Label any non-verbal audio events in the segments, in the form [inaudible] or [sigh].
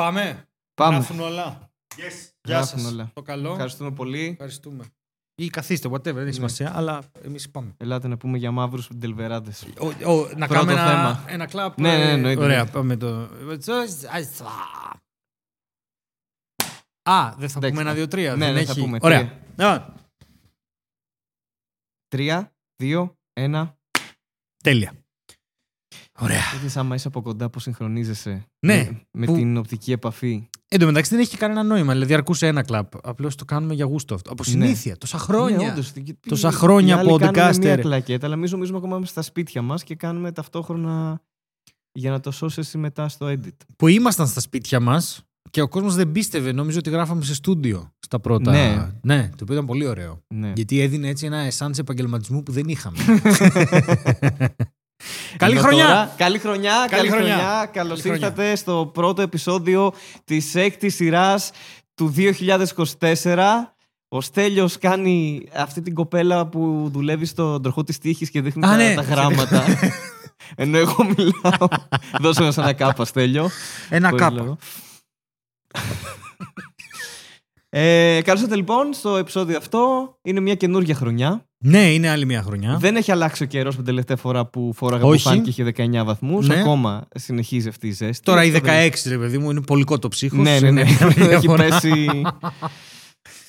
Πάμε. Πάμε. Γράφουν όλα. Yes. Γεια Γράφουν σας. όλα. Το καλό. Ευχαριστούμε πολύ. Ευχαριστούμε. Ή καθίστε, whatever, δεν έχει σημασία, αλλά εμείς πάμε. Ελάτε να πούμε για μαύρους ντελβεράδες. Ο, ο, να Πρώτο κάνουμε ένα, θέμα. ένα κλαπ. Ναι, ναι, ε, εννοείται. Ωραία, πάμε το. Α, δεν θα Εντάξει. πούμε ένα, δύο, τρία. Ναι, δεν ναι, έχει... θα πούμε. Ωραία. Α, Τρία, δύο, ένα. τέλεια. Ωραία. Είδες άμα είσαι από κοντά που συγχρονίζεσαι Ναι, με, με που- την οπτική επαφή; Εν τω μεταξύ δεν έχει κανένα νόημα. Δηλαδή αρκούσε ένα κλαπ. Απλώς το κάνουμε για γούστο αυτό. Από συνήθεια. Τόσα χρόνια. Ναι, όντως, τι- τι- Τόσα οι χρόνια άλλοι κάνουν podcaster. Μια κλακέτα, αλλά εμείς νομίζουμε ακόμα είμαστε στα σπίτια μας και κάνουμε ταυτόχρονα για να το σώσεις εσύ μετά στο edit. Που ήμασταν στα σπίτια μας και ο κόσμος δεν πίστευε. Νόμιζε ότι γράφαμε σε στούντιο στα πρώτα. Ναι. ναι, το οποίο ήταν πολύ ωραίο. Ναι. Γιατί έδινε έτσι ένα εσάν επαγγελματισμού που δεν είχαμε. [laughs] Καλή Ενώ χρονιά! τώρα- καλή χρονιά! Καλή Καλή χρονιά. χρονιά! Καλώς Καλή χρονιά. ήρθατε στο πρώτο επεισόδιο της έκτης σειράς του 2024. Ο Στέλιος κάνει αυτή την κοπέλα που δουλεύει στον τροχό της τύχης και δείχνει Α, τα, ναι. τα γράμματα. [laughs] Ενώ εγώ μιλάω. Δώσε μας ένα κάπα, Στέλιο. ένα Χωρίς κάπα. [laughs] λόγο. Ε, καλώς ήρθατε λοιπόν στο επεισόδιο αυτό. Είναι μια καινούργια χρονιά. Ναι, είναι άλλη μια χρονιά. Δεν έχει αλλάξει ο καιρός με την τελευταία φορά που φόραγα Όχι. μπουφάν και είχε 19 βαθμούς. Ναι. Ακόμα συνεχίζει αυτή η ζέστη. Τώρα η Αυτό 16, δεν- ρε παιδί μου, είναι πολικό το ψύχος. Ναι, ναι, ναι. [laughs] έχει πέσει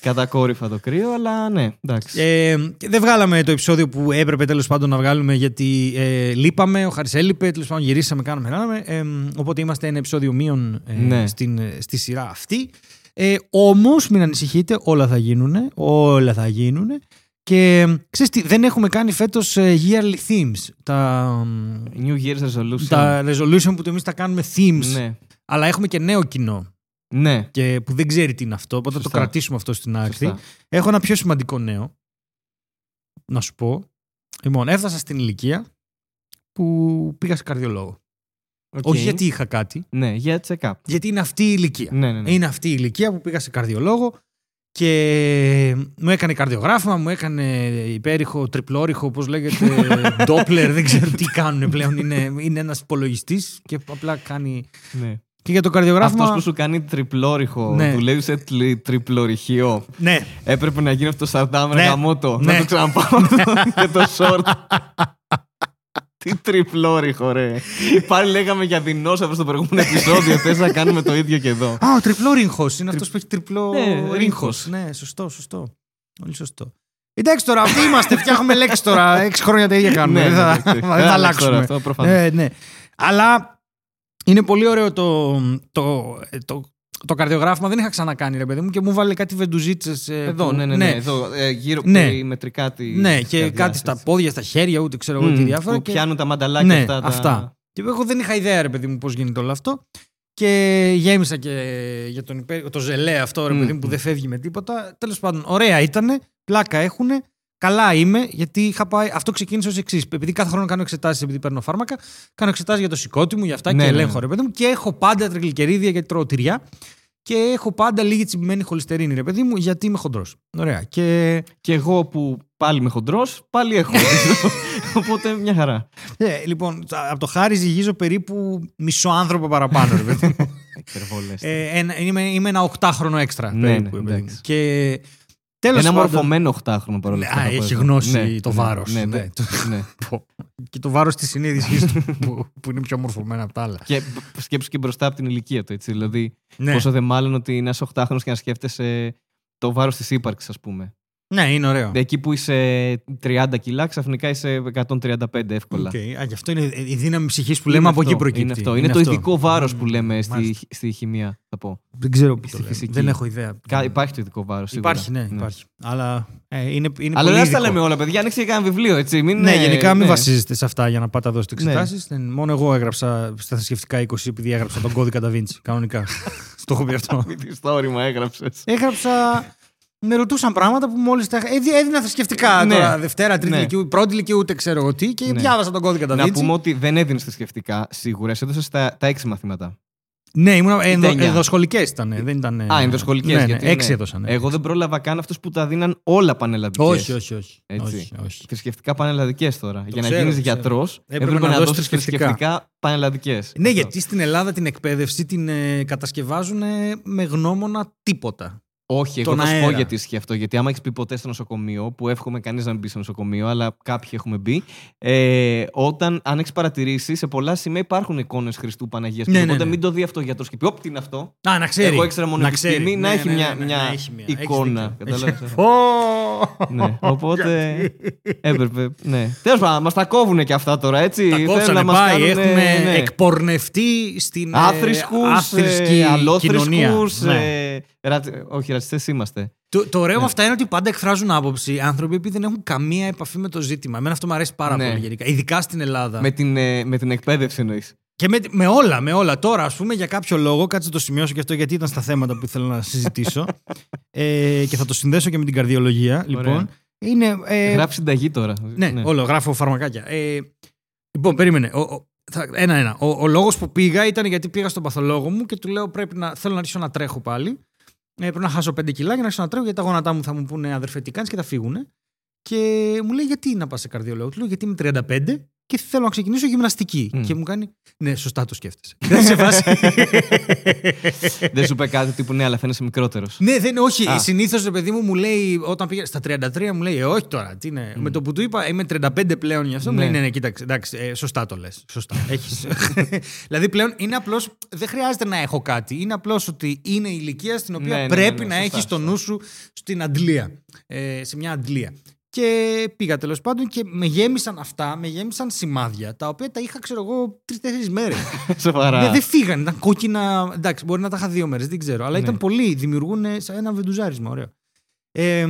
κατακόρυφα το κρύο, αλλά ναι, εντάξει. Ε, και δεν βγάλαμε το επεισόδιο που έπρεπε τέλος πάντων να βγάλουμε γιατί ε, λείπαμε, ο Χάρης έλειπε, τέλος πάντων γυρίσαμε, κάναμε, κάναμε. Ε, οπότε είμαστε ένα επεισόδιο μείον ε, Ναι. στην, ε, στη σειρά αυτή. Ε, Όμως, μην ανησυχείτε, όλα θα γίνουν. Όλα θα γίνουν. Και ε, ξέρεις τι, δεν έχουμε κάνει φέτος yearly themes. Τα, New Year's Resolution. τα resolution που εμείς τα κάνουμε themes. Ναι. Αλλά έχουμε και νέο κοινό Ναι. και που δεν ξέρει τι είναι αυτό. Οπότε θα το Σωστά. κρατήσουμε αυτό στην άκρη. Σωστά. Έχω ένα πιο σημαντικό νέο. Να σου πω. Λοιπόν, έφτασα στην ηλικία που πήγα σε καρδιολόγο. Οκ. Όχι γιατί είχα κάτι, Ναι, για check-up. γιατί είναι αυτή η ηλικία. Ναι, ναι, ναι. Είναι αυτή η ηλικία που πήγα σε καρδιολόγο και μου έκανε καρδιογράφημα, μου έκανε υπέρηχο, τριπλόριχο, όπως λέγεται, [laughs] ντόπλερ, δεν ξέρω τι κάνουν πλέον. Είναι, είναι ένας υπολογιστής και απλά κάνει... ναι. Και για το καρδιογράφημα... Αυτός που σου κάνει τριπλόριχο, Ναι. δουλεύεις σε τλι- τριπλορυχείο. Ναι, Έπρεπε να γίνει αυτό το Σαντάμ Ναι. γαμότο. Ναι. Να το ξαναπάω και [laughs] το short. [laughs] Τι τριπλόριχο, ρε. Πάλι λέγαμε για δεινόσαυρο στο προηγούμενο επεισόδιο. Θες να κάνουμε το ίδιο και εδώ. Α, ο τριπλό ρίγχος. Είναι αυτός που έχει τριπλό Ναι, ρίγχος. ρίγχος. Ναι, σωστό, σωστό. Πολύ σωστό. Εντάξει τώρα, αυτοί είμαστε. Φτιάχνουμε λέξεις τώρα. Έξι χρόνια τα ίδια κάνουμε. Ναι, δεν θα, ναι, εντάξει. δεν Δεν θα αλλάξει τώρα αλλάξουμε. αυτό, προφανώς. ναι, ναι. Αλλά είναι πολύ ωραίο το, το, το, το καρδιογράφημα. Δεν είχα ξανακάνει, ρε παιδί μου, και μου βάλε κάτι βεντουζίτσες. Εδώ, ναι, ναι, ναι. Εδώ, ε, γύρω Ναι. περιμετρικά της. Ναι, της και καρδιάς, κάτι στα έτσι. πόδια, στα χέρια, ούτε ξέρω εγώ τι Μμμ, διάφορα. Που και- πιάνουν τα μανταλάκια ναι, αυτά. τα- αυτά. Και εγώ δεν είχα ιδέα, ρε παιδί μου, πώς γίνεται όλο αυτό. Και γέμισα και για τον υπέρ... το ζελέ αυτό, ρε Μμ, παιδί μου, που μμ. δεν φεύγει με τίποτα. Τέλος πάντων, ωραία ήταν. Πλάκα έχουν. Καλά είμαι, γιατί είχα πάει. Αυτό ξεκίνησε ως εξής. Επειδή κάθε χρόνο κάνω εξετάσεις, επειδή παίρνω φάρμακα, κάνω εξετάσεις για το σηκώτη μου, για αυτά Ναι, και ναι, ελέγχω, ναι. ρε παιδί μου. Και έχω πάντα τριγλικερίδια γιατί τρώω τυριά. Και έχω πάντα λίγη τσιμπημένη χολυστερίνη, ρε παιδί μου, γιατί είμαι χοντρός. Ωραία. Και Και εγώ που πάλι είμαι χοντρός, πάλι έχω. [laughs] Οπότε μια χαρά. ε, λοιπόν, από το χάρι ζυγίζω περίπου μισό άνθρωπο παραπάνω, ρε παιδί μου. [laughs] Υπερβολές. Ε, ένα, είμαι, είμαι ένα οχτάχρονο έξτρα. Ναι, περίπου, ναι, παιδί μου. εντάξει. Και τέλος Ένα πάντων- μορφωμένο οχτάχρονο παρόλα αυτά. Α, θα πω έχει εγώ. γνώση το ναι, βάρος, Ναι, ναι. ναι, ναι. [laughs] Πω. και το βάρος της συνείδησής του που, που είναι πιο μορφωμένα από τα άλλα. Και μπ- σκέψου και μπροστά από την ηλικία του, έτσι. Δηλαδή, Ναι. πόσο δε μάλλον ότι είναι ένας οχτάχρονος και να σκέφτεσαι το βάρος της ύπαρξης, ας πούμε. Ναι, είναι ωραίο. Εκεί που είσαι 30 κιλά, ξαφνικά είσαι 135 εύκολα. Οκ. Α, γι' αυτό είναι η δύναμη ψυχής που λέμε από εκεί προκύπτει. Είναι, αυτό. είναι, το ειδικό βάρος που λέμε στη, Μάλιστα. στη χημεία, θα πω. Δεν ξέρω που στη το λέμε. φυσική. Δεν έχω ιδέα. Κα- Υπάρχει το ειδικό βάρος. Υπάρχει, ναι, υπάρχει. Αλλά ε, είναι, είναι Αλλά πολύ δεν τα ειδικό. λέμε όλα, παιδιά. Ανοίξτε και κανένα βιβλίο, έτσι. Μην, Ναι, ε, γενικά μην ναι. βασίζεστε σε αυτά για να πάτε να δώσετε Ναι. εξετάσεις. Μόνο εγώ έγραψα στα θρησκευτικά 20 επειδή έγραψα τον κώδικα Da Vinci. Κανονικά. [laughs] Στο έχω πει αυτό. Μην τη στόρι μ' έγραψες. Έγραψα. Με ρωτούσαν πράγματα που μόλις τα είχα. έδι- Έδινα θρησκευτικά Ναι. τώρα. Δευτέρα, τρίτη Ναι. ηλικίου, πρώτη ηλικίου, ούτε ξέρω εγώ τι. Και Ναι. διάβασα τον κώδικα Da Να Vinci. πούμε ότι δεν έδινες θρησκευτικά, σίγουρα. Σε έδωσες τα, τα έξι μαθήματα. Ναι, ήμουν. Ενδο, εννιά. ενδοσχολικέ ήταν. Δεν ήταν. Α, ενδοσχολικέ. Ναι, ναι, έξι έδωσαν. Εγώ δεν πρόλαβα καν αυτούς που τα δίναν όλα πανελλαδικές. Όχι, όχι, όχι. Έτσι. όχι, όχι. Θρησκευτικά πανελλαδικές τώρα. Για να ξέρω, γίνεις το ξέρω. γιατρός, Έπρεπε έπρεπε να να δώσεις δώσεις θρησκευτικά. θρησκευτικά πανελλαδικές. Ναι, γιατί στην Ελλάδα την εκπαίδευση την ε, κατασκευάζουν ε, με γνώμονα τίποτα. Όχι, εγώ Τον θα σου πω αέρα. γιατί ισχύει αυτό. Γιατί άμα έχεις μπει ποτέ στο νοσοκομείο, που εύχομαι κανείς να μην μπει στο νοσοκομείο, αλλά κάποιοι έχουμε μπει, ε, όταν, αν έχεις παρατηρήσει, σε πολλά σημεία υπάρχουν εικόνες Χριστού Παναγίας. Ναι, ναι, οπότε ναι. μην το δει αυτό ο γιατρό και πει: Όπ, τι είναι αυτό. Α, να ξέρει. Εγώ ήξερα μόνο να επιστήμη, ξέρει. να Ναι, έχει ναι, μια- ναι, ναι, μια να έχει μια. Έχεις εικόνα. δίκιο. Καταλάβες. Έχει- Ω! ναι, οπότε [laughs] έπρεπε. Ναι. Τέλος πάντων, μας τα κόβουν και αυτά τώρα, έτσι. Τα Θέλουν κόψανε να μας πάει. κάνουνε, Έχουμε ναι. εκπορνευτεί στην ε, Άθρησκους, άθρησκη ε, κοινωνία. αλόθρησκους, Ναι. ε, ρατσι- όχι, ρατσιστές είμαστε. Το, το ωραίο Ναι. με αυτά είναι ότι πάντα εκφράζουν άποψη άνθρωποι που δεν έχουν καμία επαφή με το ζήτημα. Εμένα αυτό μου αρέσει πάρα Ναι. πολύ γενικά. Ειδικά στην Ελλάδα. Με την, ε, με την εκπαίδευση εννοείς. Και με, με όλα, με όλα. Τώρα, ας πούμε, για κάποιο λόγο, κάτσε να το σημειώσω και αυτό γιατί ήταν στα θέματα που ήθελα να συζητήσω. [laughs] ε, και θα το συνδέσω και με την καρδιολογία. Λοιπόν, είναι. Ε, Γράφει συνταγή τώρα. ναι, όλο, γράφω φαρμακάκια. Ε, λοιπόν, περίμενε. Ο, ο, θα- ένα-ένα. Ο, ο λόγος που πήγα ήταν γιατί πήγα στον παθολόγο μου και του λέω: πρέπει να, Θέλω να αρχίσω να τρέχω πάλι. Ε, πρέπει να χάσω 5 κιλά για να αρχίσω να τρέχω γιατί τα γόνατά μου θα μου πούνε αδερφέ τι κάνεις και θα φύγουν. Και μου λέει: Γιατί να πας σε καρδιολόγο; Του λέω: Γιατί είμαι 35 και θέλω να ξεκινήσω γυμναστική. Μμ. Και μου κάνει: Ναι, σωστά το σκέφτεσαι. Δεν σε βάση. [laughs] Δεν σου είπε κάτι τύπου ναι, αλλά φαίνεσαι μικρότερος. Ναι, δεν, όχι. Α. Συνήθως, ρε παιδί μου, μου λέει όταν πήγα στα 33, μου λέει, Ε, όχι τώρα. Τι είναι. Με το που του είπα, Είμαι 35 πλέον γι' αυτό, μου Ναι. λέει, Ναι, ναι, κοίταξε. Εντάξει, ε, σωστά το λες. Σωστά. Έχεις... [laughs] δηλαδή πλέον είναι απλώς. Δεν χρειάζεται να έχω κάτι. Είναι απλώς ότι είναι η ηλικία στην οποία Ναι, ναι, ναι, πρέπει ναι, να σωστά, έχει το σωστά. νου σου στην αντλία. Ε, σε μια αντλία. Και πήγα τέλος πάντων και με γέμισαν αυτά, με γέμισαν σημάδια, τα οποία τα είχα, ξέρω εγώ, τρει-τέσσερι μέρες. [laughs] Σοβαρά. Ναι, δεν φύγαν, ήταν κόκκινα. Εντάξει, μπορεί να τα είχα δύο μέρες, δεν ξέρω. Αλλά Ναι. ήταν πολύ. Δημιουργούν σαν ένα βεντουζάρισμα. Ωραίο. Ε,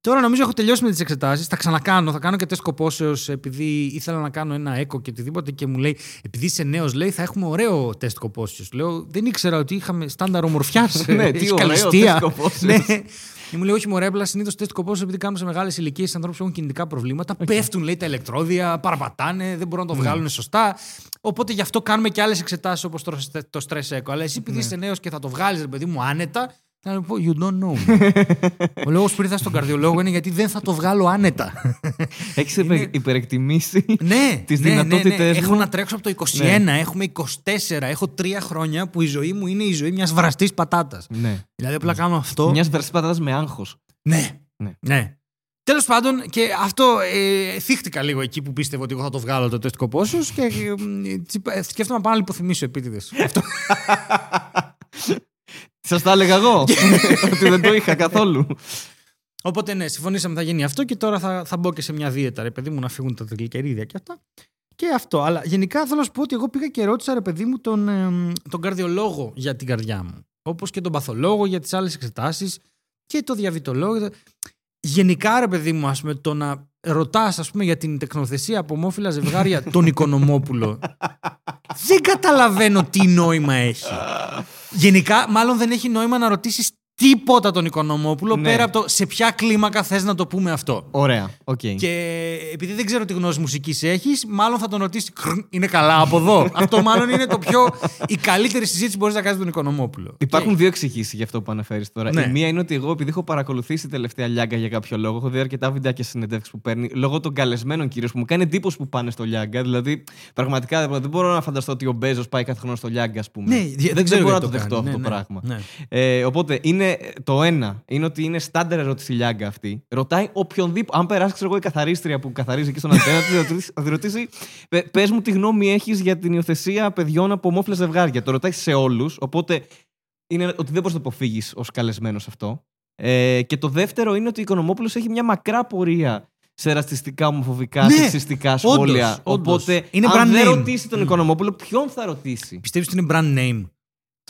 τώρα νομίζω έχω τελειώσει με τις εξετάσεις. Θα ξανακάνω. Θα κάνω και τεστ κοπόσεως επειδή ήθελα να κάνω ένα έκο και οτιδήποτε. Και μου λέει, επειδή είσαι νέος, λέει, θα έχουμε ωραίο τεστ κοπόσεως. Λέω, δεν ήξερα ότι είχαμε στάνταρ ομορφιάς. [laughs] Ναι, τι ωραίο τεστ κοπόσεως. ναι. Και μου λέει, Όχι, μωρέ, απλά συνήθως τεστ κοπόσεω επειδή κάνουμε σε μεγάλες ηλικίες ανθρώπους που έχουν κινητικά προβλήματα. Πέφτουν, λέει, τα ηλεκτρόδια, παραπατάνε, δεν μπορούν να το βγάλουν σωστά. Οπότε γι' αυτό κάνουμε και άλλες εξετάσεις όπως το, το stress echo. Αλλά εσύ, επειδή είσαι νέος και θα το βγάλεις, ρε παιδί μου, άνετα, θα του πω, You don't know. me». [laughs] Ο λόγος που ήρθα στον καρδιολόγο είναι γιατί δεν θα το βγάλω άνετα. Έχεις υπερεκτιμήσει. ναι, Τις ναι, ναι, ναι. δυνατότητες Έχω μου; να τρέξω από το 21, έχουμε 24. Έχω τρία χρόνια που η ζωή μου είναι η ζωή μιας βραστής πατάτας. ναι. Δηλαδή, απλά κάνω αυτό. Μιας βραστής πατάτας με άγχος. Ναι. Ναι. ναι. Τέλος πάντων, και αυτό ε, θύχτηκα λίγο εκεί που πίστευα ότι εγώ θα το βγάλω το τεστ κοπόσεω και ε, ε, τσι- ε, σκέφτομαι να πάω να λιποθυμίσω επίτηδε. [laughs] αυτό. Σας τα έλεγα εγώ. [laughs] ότι δεν το είχα καθόλου. Οπότε ναι, συμφωνήσαμε θα γίνει αυτό και τώρα θα, θα μπω και σε μια δίαιτα, ρε παιδί μου, να φύγουν τα γλυκερίδια και αυτά. Και αυτό. Αλλά γενικά θέλω να σου πω ότι εγώ πήγα και ρώτησα, ρε παιδί μου, τον, ε, τον καρδιολόγο για την καρδιά μου. Όπως και τον παθολόγο για τις άλλες εξετάσεις και το διαβητολόγο. Γενικά, ρε παιδί μου, ας πούμε, το να ρωτάς, ας πούμε, για την τεκνοθεσία από ομόφυλα ζευγάρια τον [laughs] Οικονομόπουλο. Δεν καταλαβαίνω τι νόημα έχει. Γενικά, μάλλον δεν έχει νόημα να ρωτήσεις τίποτα τον Οικονομόπουλο Ναι. πέρα από το σε ποια κλίμακα θες να το πούμε αυτό. Ωραία. Οκ. Και επειδή δεν ξέρω τι γνώση μουσικής έχεις, μάλλον θα τον ρωτήσεις. «Κρ, Είναι καλά από εδώ. [laughs] Αυτό μάλλον είναι το πιο. η καλύτερη συζήτηση που μπορείς να κάνεις με τον Οικονομόπουλο. Υπάρχουν δύο εξηγήσεις για αυτό που αναφέρεις τώρα. Ναι. Η μία είναι ότι εγώ, επειδή έχω παρακολουθήσει τελευταία Λιάγκα για κάποιο λόγο, έχω δει αρκετά βιντεάκια συνεντεύξεις που παίρνει, λόγω των καλεσμένων κυρίως που μου κάνει εντύπωση που πάνε στο Λιάγκα. Δηλαδή, πραγματικά δεν μπορώ να φανταστώ ότι ο Μπέζος πάει κάθε χρόνο στο λιάγκα, ας πούμε. Ναι, δεν, δεν ξέρω μπορώ να γιατί το το δεχτώ κάνει. αυτό Ναι, το ναι, πράγμα. ναι. Ε, οπότε, είναι το ένα είναι ότι είναι στάνταρ ερώτηση η λιάγκα αυτή. Ρωτάει οποιονδήποτε. Αν περάσει, ξέρω εγώ, η καθαρίστρια που καθαρίζει εκεί στον αντένα, θα της ρωτήσει- θα τη ρωτήσει, πε μου τι γνώμη έχεις για την υιοθεσία παιδιών από ομόφυλα ζευγάρια. Το ρωτάει σε όλους. Οπότε είναι ότι δεν μπορείς να το αποφύγεις ως καλεσμένος αυτό. Ε, και το δεύτερο είναι ότι ο Οικονομόπουλος έχει μια μακρά πορεία σε ρατσιστικά, ομοφοβικά, Ναι, σεξιστικά σχόλια. όντως, όντως. Οπότε, Είναι αν brand δεν name. ρωτήσει τον Mm. Οικονομόπουλο, ποιον θα ρωτήσει; Πιστεύεις ότι είναι brand name;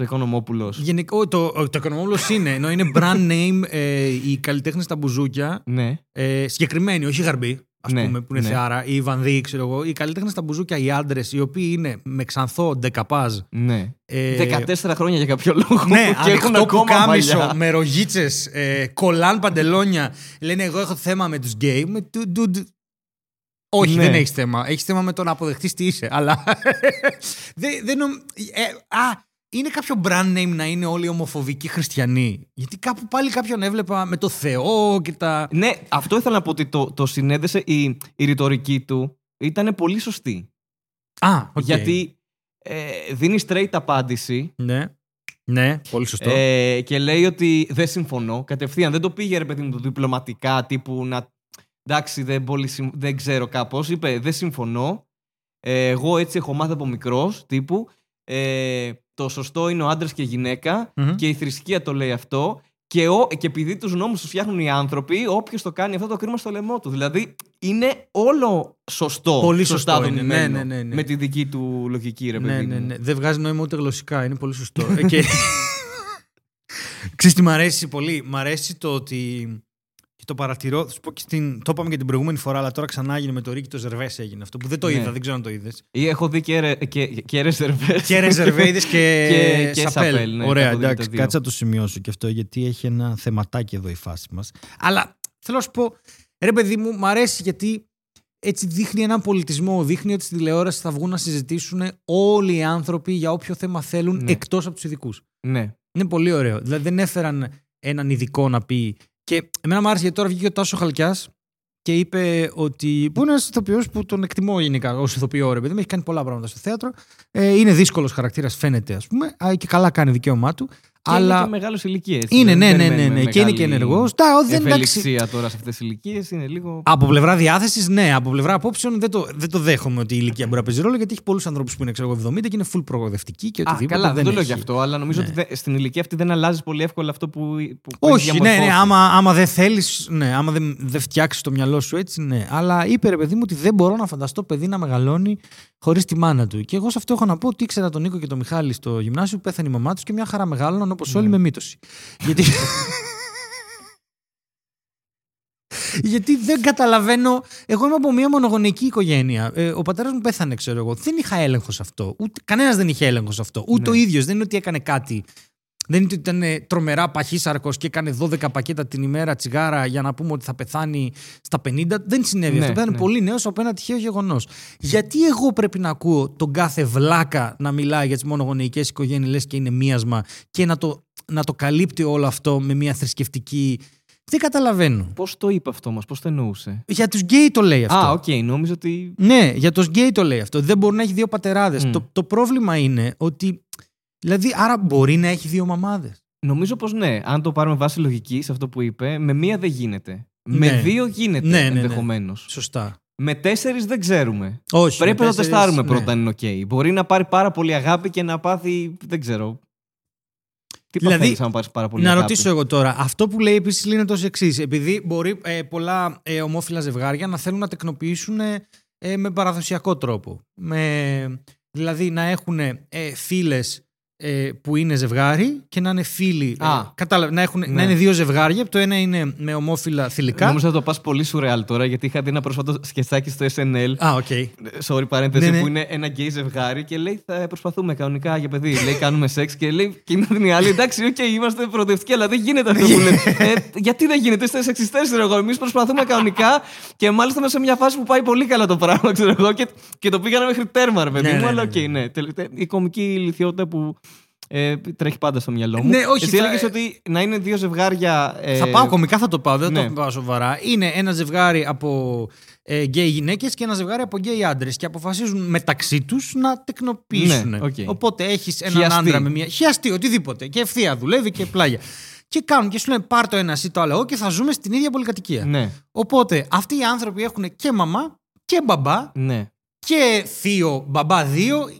Το Οικονομόπουλος. Γενικό, ο, το, ο, το Οικονομόπουλος είναι, ενώ είναι brand name ε, οι καλλιτέχνες στα μπουζούκια. Ναι. Ε, συγκεκριμένοι, όχι γαρμπή, ας Ναι, πούμε, που είναι ναι. θεάρα, ή βανδύ, ξέρω εγώ. Οι καλλιτέχνες στα μπουζούκια, οι άντρες, οι οποίοι είναι με ξανθό ντεκαπάζ. Ναι. Ε, 14 χρόνια για κάποιο λόγο. [laughs] Ναι, και έχουν ανοιχτό ακόμα πουκάμισο, μαλλιά. με ρογίτσες, ε, κολλάν παντελόνια. Λένε, Εγώ έχω θέμα με τους γκέι. Με του, του, του. Όχι, Ναι. δεν έχεις θέμα. Έχεις θέμα με το να αποδεχτείς τι είσαι. Αλλά. [laughs] δεν, δεν νομ- ε, α, είναι κάποιο brand name να είναι όλοι ομοφοβικοί χριστιανοί; Γιατί κάπου πάλι κάποιον έβλεπα με το Θεό και τα. Ναι, αυτό ήθελα να πω ότι το, το συνέδεσε η, η ρητορική του ήταν πολύ σωστή. Α, οκ. Γιατί ε, δίνει straight απάντηση Ναι. Ναι, πολύ σωστό. ε, και λέει ότι δεν συμφωνώ. Κατευθείαν δεν το πήγε ρε παιδί μου το διπλωματικά τύπου να. Εντάξει, δεν, πολύ, συμ- δεν ξέρω κάπως. Είπε δεν συμφωνώ. Ε, εγώ έτσι έχω μάθει από μικρός τύπου. Ε, το σωστό είναι ο άντρας και η γυναίκα Μμμ. και η θρησκεία το λέει αυτό. Και, ο, και επειδή τους νόμους τους φτιάχνουν οι άνθρωποι, όποιος το κάνει αυτό το κρίμα στο λαιμό του. Δηλαδή είναι όλο σωστό. Πολύ σωστά σωστό είναι. δομημένο, Ναι, ναι, ναι, ναι. Με τη δική του λογική, ρε παιδί ναι, ναι, μου. ναι. Δεν βγάζει νόημα ούτε γλωσσικά. Είναι πολύ σωστό. Ε, και... [laughs] Ξέρεις τι μ' αρέσει πολύ; Μ' αρέσει το ότι. Και το παρατηρώ. Θα σου πω και στην... Το είπαμε και την προηγούμενη φορά, αλλά τώρα ξανά έγινε με το Ρίκη το Ζερβές έγινε αυτό. Που δεν το Ναι. είδα, δεν ξέρω αν το είδες. Ή έχω δει και, ρε, και, και ρεζερβές. και Ρεζερβέιδε και, [laughs] Και- και Σαπέλ. Σαπέλ, ναι, Ωραία, τα έχω δει εντάξει, τα δύο. κάτσε να το σημειώσω και αυτό γιατί έχει ένα θεματάκι εδώ η φάση μας. Αλλά θέλω να σου πω, ρε παιδί μου, μ' αρέσει γιατί έτσι δείχνει έναν πολιτισμό. Δείχνει ότι στη τηλεόραση θα βγουν να συζητήσουν όλοι οι άνθρωποι για όποιο θέμα θέλουν Ναι. εκτός από τους ειδικούς. ναι. Είναι πολύ ωραίο. Δηλαδή δεν έφεραν έναν ειδικό να πει. Και εμένα μου άρεσε γιατί τώρα βγήκε ο Τάσο Χαλκιάς και είπε ότι. που είναι ένας ηθοποιός που τον εκτιμώ γενικά ως ηθοποιό, ρε παιδί μου, έχει κάνει πολλά πράγματα στο θέατρο. Ε, είναι δύσκολος χαρακτήρας, φαίνεται, ας πούμε, α, και καλά κάνει δικαίωμά του. Και αλλά. είναι και μεγάλος ηλικίας. έτσι. Είναι, Δεν ναι, ναι, ναι, περιμένουμε ναι. Και είναι και μεγάλη ενεργό. Δεν εντάξει. Ευελιξία τώρα σε αυτές τις ηλικίες είναι λίγο. Από πλευρά διάθεσης, ναι. Από πλευρά απόψεων δεν το, δεν το δέχομαι ότι η ηλικία μπορεί να παίζει ρόλο γιατί έχει πολλούς ανθρώπους που είναι ξέρω, εγώ, 70 και είναι full προοδευτικοί και Α, οτιδήποτε. καλά, δεν το λέω έχει. γι' αυτό, αλλά νομίζω Ναι. ότι δεν- στην ηλικία αυτή δεν αλλάζεις πολύ εύκολα αυτό που. που που Όχι, έχει ναι, ναι. διαμορφώσει. Άμα, άμα δεν θέλεις, ναι, άμα δεν, δεν φτιάξεις το μυαλό σου έτσι, ναι. Αλλά είπε ρε παιδί μου ότι δεν μπορώ να φανταστώ παιδί να μεγαλώνει χωρίς τη μάνα του. Και εγώ σε αυτό έχω να πω ότι ήξερα τον Νίκο και τον Μιχάλη στο γυμνάσιο που πέθανε η μαμά τους και μια χαρά μεγάλωναν όπως όλοι Ναι. με μύτωση. Γιατί. Γιατί δεν καταλαβαίνω. Εγώ είμαι από μια μονογονεϊκή οικογένεια. Ε, ο πατέρας μου πέθανε, ξέρω εγώ. Δεν είχα έλεγχο σε αυτό. Ούτε, κανένας δεν είχε έλεγχο σε αυτό. Ούτε Ναι. ο ίδιος. Δεν είναι ότι έκανε κάτι. Δεν είναι ότι ήταν ε, τρομερά παχύσαρκος και έκανε 12 πακέτα την ημέρα τσιγάρα για να πούμε ότι θα πεθάνει στα 50. Δεν συνέβη Ναι, αυτό. Πέθανε ναι. πολύ νέος από ένα τυχαίο γεγονός. Γιατί εγώ πρέπει να ακούω τον κάθε βλάκα να μιλάει για τις μονογονεϊκές οικογένειες, λες και είναι μίασμα και να το, να το καλύπτει όλο αυτό με μια θρησκευτική. Δεν καταλαβαίνω. Πώς το είπε αυτό όμως, πώς το εννοούσε; Για τους γκέι το λέει αυτό. Α, οκ, νόμιζα ότι. Ναι, για τους γκέι το λέει αυτό. Δεν μπορεί να έχει δύο πατεράδες. Μμ. Το, το πρόβλημα είναι ότι. Δηλαδή, άρα μπορεί να έχει δύο μαμάδες. Νομίζω πως ναι. Αν το πάρουμε βάση λογική σε αυτό που είπε, με μία δεν γίνεται. Ναι. Με δύο γίνεται Ναι, ναι, ναι. ενδεχομένως. Σωστά. Με τέσσερις δεν ξέρουμε. Όχι. Πρέπει με να το τέσσερις, τεστάρουμε ναι. πρώτα αν είναι οκ. Μπορεί να πάρει πάρα πολύ αγάπη και να πάθει. Δεν ξέρω. Τι Δηλαδή, παθαίνεις άμα πάρεις πάρα πολύ να αγάπη; ρωτήσω εγώ τώρα. Αυτό που λέει επίσης είναι το εξής. Επειδή μπορεί ε, πολλά ε, ομόφυλα ζευγάρια να θέλουν να τεκνοποιήσουν ε, ε, με παραδοσιακό τρόπο. Με, δηλαδή να έχουν ε, φίλες ε, που είναι ζευγάρι και να είναι φίλοι. ε, Α. κατάλαβε, να, έχουν, Ναι. να είναι δύο ζευγάρια. Το ένα είναι με ομόφυλα θηλυκά. Νομίζω θα το πας πολύ σουρεάλ τώρα, γιατί είχα δει ένα πρόσφατο σκετσάκι στο SNL. Α, οκ. Sorry, παρένθεση, Ναι, ναι. που είναι ένα γκέι ζευγάρι και λέει θα προσπαθούμε κανονικά για παιδί. λέει κάνουμε σεξ και λέει και είναι η άλλη. Εντάξει, οκ, είμαστε προοδευτικοί, αλλά δεν γίνεται αυτό που λέτε. [laughs] ε, γιατί δεν γίνεται, είστε σεξιστές, ξέρω εγώ. Εμείς προσπαθούμε κανονικά και μάλιστα μέσα σε μια φάση που πάει πολύ καλά το πράγμα, ξέρω εγώ. Και, και το πήγαμε μέχρι τέρμα, ρε παιδί Ναι, μου. ναι, αλλά ναι, οκ, ναι. ναι. Τελε- τε- Η κομική ηλιθιότητα που ε, τρέχει πάντα στο μυαλό μου. Ναι, όχι, Εσύ θα- έλεγες ότι να είναι δύο ζευγάρια. ε, Θα πάω κομικά, θα το πάω. Δεν ναι. το πάω σοβαρά. Είναι ένα ζευγάρι από ε, γκέι γυναίκες και ένα ζευγάρι από γκέι άντρες και αποφασίζουν μεταξύ τους να τεκνοποιήσουν. Ναι, οκ. Οπότε έχεις έναν Χιαστή. άντρα με μια. Χιαστή, οτιδήποτε. Και ευθεία δουλεύει και πλάγια. Και κάνουν και σου λένε πάρ το ένα ή το άλλο εγώ και θα ζούμε στην ίδια πολυκατοικία. Ναι, Οπότε αυτοί οι άνθρωποι έχουν και μαμά και μπαμπά ναι. Και θείο μπαμπά 2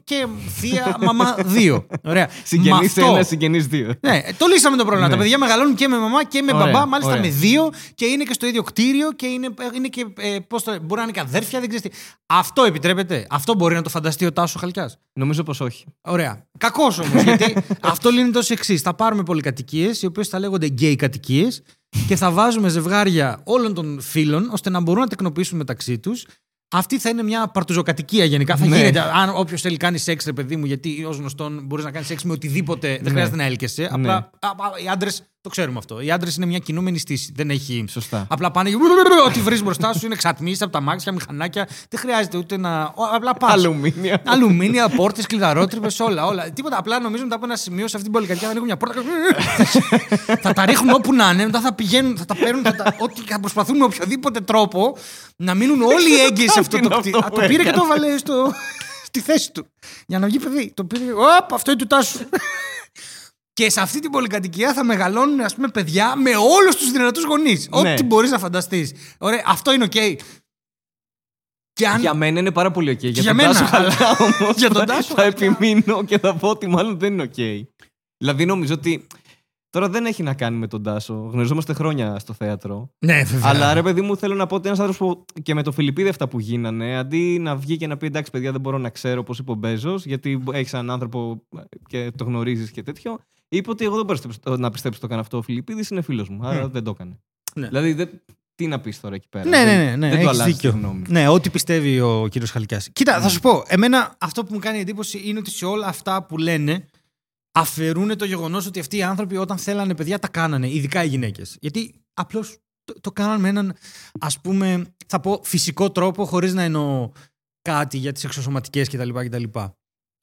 και θεία μαμά 2. Ωραία. [laughs] Συγγενείς Με αυτό- ένα, συγγενείς δύο. ναι, το λύσαμε το πρόβλημα. Ναι. Τα παιδιά μεγαλώνουν και με μαμά και με Ωραία, μπαμπά, μάλιστα ωραία. με δύο και είναι και στο ίδιο κτίριο και είναι, είναι και. Ε, πώς το, μπορεί να είναι και αδέρφια, δεν ξέρεις τι. Αυτό επιτρέπεται; Αυτό μπορεί να το φανταστεί ο Τάσος Χαλκιάς; Νομίζω πως όχι. Ωραία. Κακός όμως, γιατί [laughs] αυτό λύνεται ως εξής. Θα πάρουμε πολυκατοικίες, οι οποίες θα λέγονται γκέι κατοικίες και θα βάζουμε ζευγάρια όλων των φίλων, ώστε να μπορούν να τεκνοποιήσουν μεταξύ τους. Αυτή θα είναι μια παρτουζοκατοικία γενικά. Θα Ναι. γίνεται. Αν όποιος θέλει κάνει σεξ, ρε παιδί μου, γιατί ως γνωστόν μπορείς να κάνεις σεξ με οτιδήποτε, δεν Ναι. χρειάζεται να έλκεσαι. Απλά α, α, οι άντρες Το ξέρουμε αυτό. Οι άντρε είναι μια κινούμενη στήση. Δεν έχει. Σωστά. Απλά πάνε. Ό,τι βρεις μπροστά σου είναι εξατμίσει από τα μάξια, μηχανάκια. Δεν χρειάζεται ούτε να. ο, Απλά πας. Αλουμίνια. Αλουμίνια, πόρτες, κλειδαρότρυπες, όλα, όλα. Τίποτα. Απλά νομίζω μετά από ένα σημείο σε αυτή την πολυκατοικία θα ανοίγουν μια πόρτα. θα τα ρίχνουν όπου να είναι, μετά θα πηγαίνουν, θα τα παίρνουν, θα, τα, ό,τι, θα προσπαθούν με οποιοδήποτε τρόπο να μείνουν όλοι οι έγκυοι σε αυτό Τι το είναι κτίριο. αυτό Α, που Το πήρε και έκανε. το βάλε στο, στη θέση του. Για να βγει παιδί. Το πήρε. Οπ, αυτό είναι του Τάσου. Και σε αυτή την πολυκατοικία θα μεγαλώνουν ας πούμε, παιδιά με όλους τους δυνατούς γονείς. Ναι. Ό,τι μπορείς να φανταστείς. Ωραία, αυτό είναι οκ. Και αν... Για μένα είναι πάρα πολύ οκ. Για, για τον μένα, Τάσο αλλά- Χαλκά όμως για τον θα- Τάσο Θα Χαλκά. επιμείνω και θα πω ότι μάλλον δεν είναι οκ. Δηλαδή νομίζω ότι. Τώρα δεν έχει να κάνει με τον Τάσο. Γνωριζόμαστε χρόνια στο θέατρο. Ναι, βέβαια. Αλλά ρε παιδί μου, θέλω να πω ότι ένας άνθρωπος που και με το Φιλιππίδη αυτά που γίνανε, αντί να βγει και να πει εντάξει, παιδιά, δεν μπορώ να ξέρω πώς είπε ο Μπέζος, γιατί έχεις έναν άνθρωπο και το γνωρίζεις και τέτοιο, είπε ότι εγώ δεν μπορώ να πιστέψω ότι το έκανε αυτό. Ο Φιλιππίδης είναι φίλος μου, άρα δεν το έκανε. Ναι. Δηλαδή, δεν- τι να πεις τώρα εκεί πέρα; Ναι, ναι, Δεν- ναι, ναι, δεν το έχεις αλλάζεις δίκιο. τη γνώμη. Ναι, ό,τι πιστεύει ο κύριος Χαλκιάς. Κοίτα, θα σου πω. Εμένα αυτό που μου κάνει εντύπωση είναι ότι σε όλα αυτά που λένε αφαιρούν το γεγονός ότι αυτοί οι άνθρωποι όταν θέλανε παιδιά τα κάνανε, ειδικά οι γυναίκες. Γιατί απλώς το, το κάνανε με έναν ας πούμε, θα πω φυσικό τρόπο, χωρίς να εννοώ κάτι για τις εξωσωματικές κτλ. κτλ.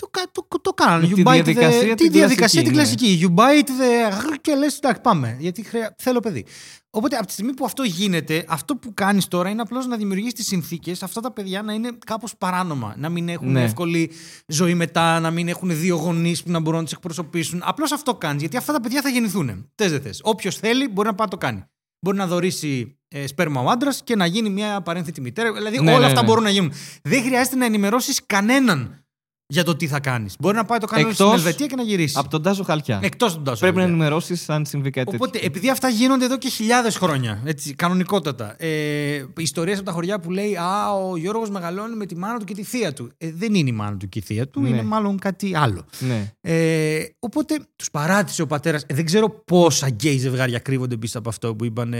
Το, κα- το, το, το κάνανε. Με You τη bite διαδικασία the, την τη διαδικασία την κλασική, κλασική. You bite the... και λες, εντάξει, πάμε. Γιατί χρεια... θέλω παιδί. Οπότε από τη στιγμή που αυτό γίνεται, αυτό που κάνεις τώρα είναι απλώς να δημιουργήσει τις συνθήκες αυτά τα παιδιά να είναι κάπως παράνομα. Να μην έχουν Ναι. εύκολη ζωή μετά, να μην έχουν δύο γονείς που να μπορούν να του εκπροσωπήσουν. Απλώς αυτό κάνεις. Γιατί αυτά τα παιδιά θα γεννηθούν. Θες δεν θες. Όποιος θέλει μπορεί να πάει να το κάνει. Μπορεί να δωρήσει ε, σπέρμα ο άντρας και να γίνει μια παρένθετη μητέρα. Δηλαδή Ναι, όλα ναι, αυτά ναι. μπορούν να γίνουν. Δεν χρειάζεται να ενημερώσεις κανέναν για το τι θα κάνεις. Μπορεί να πάει το κάνει στην Εκτός Ελβετία και να γυρίσει. Από τον Τάσο Χαλκιά. Εκτός του Τάσο. Πρέπει να βέβαια. ενημερώσεις αν συμβεί κάτι τέτοιο. Οπότε, επειδή αυτά γίνονται εδώ και χιλιάδες χρόνια, έτσι, κανονικότατα. Ε, Ιστορίε από τα χωριά που λέει Α, ο Γιώργος μεγαλώνει με τη μάνα του και τη θεία του. Ε, δεν είναι η μάνα του και η θεία του, Ναι. είναι μάλλον κάτι άλλο. Ναι. Ε, οπότε τους παράτησε ο πατέρας. δεν ξέρω πόσα γκέι ζευγάρια κρύβονται πίσω από αυτό που είπαν.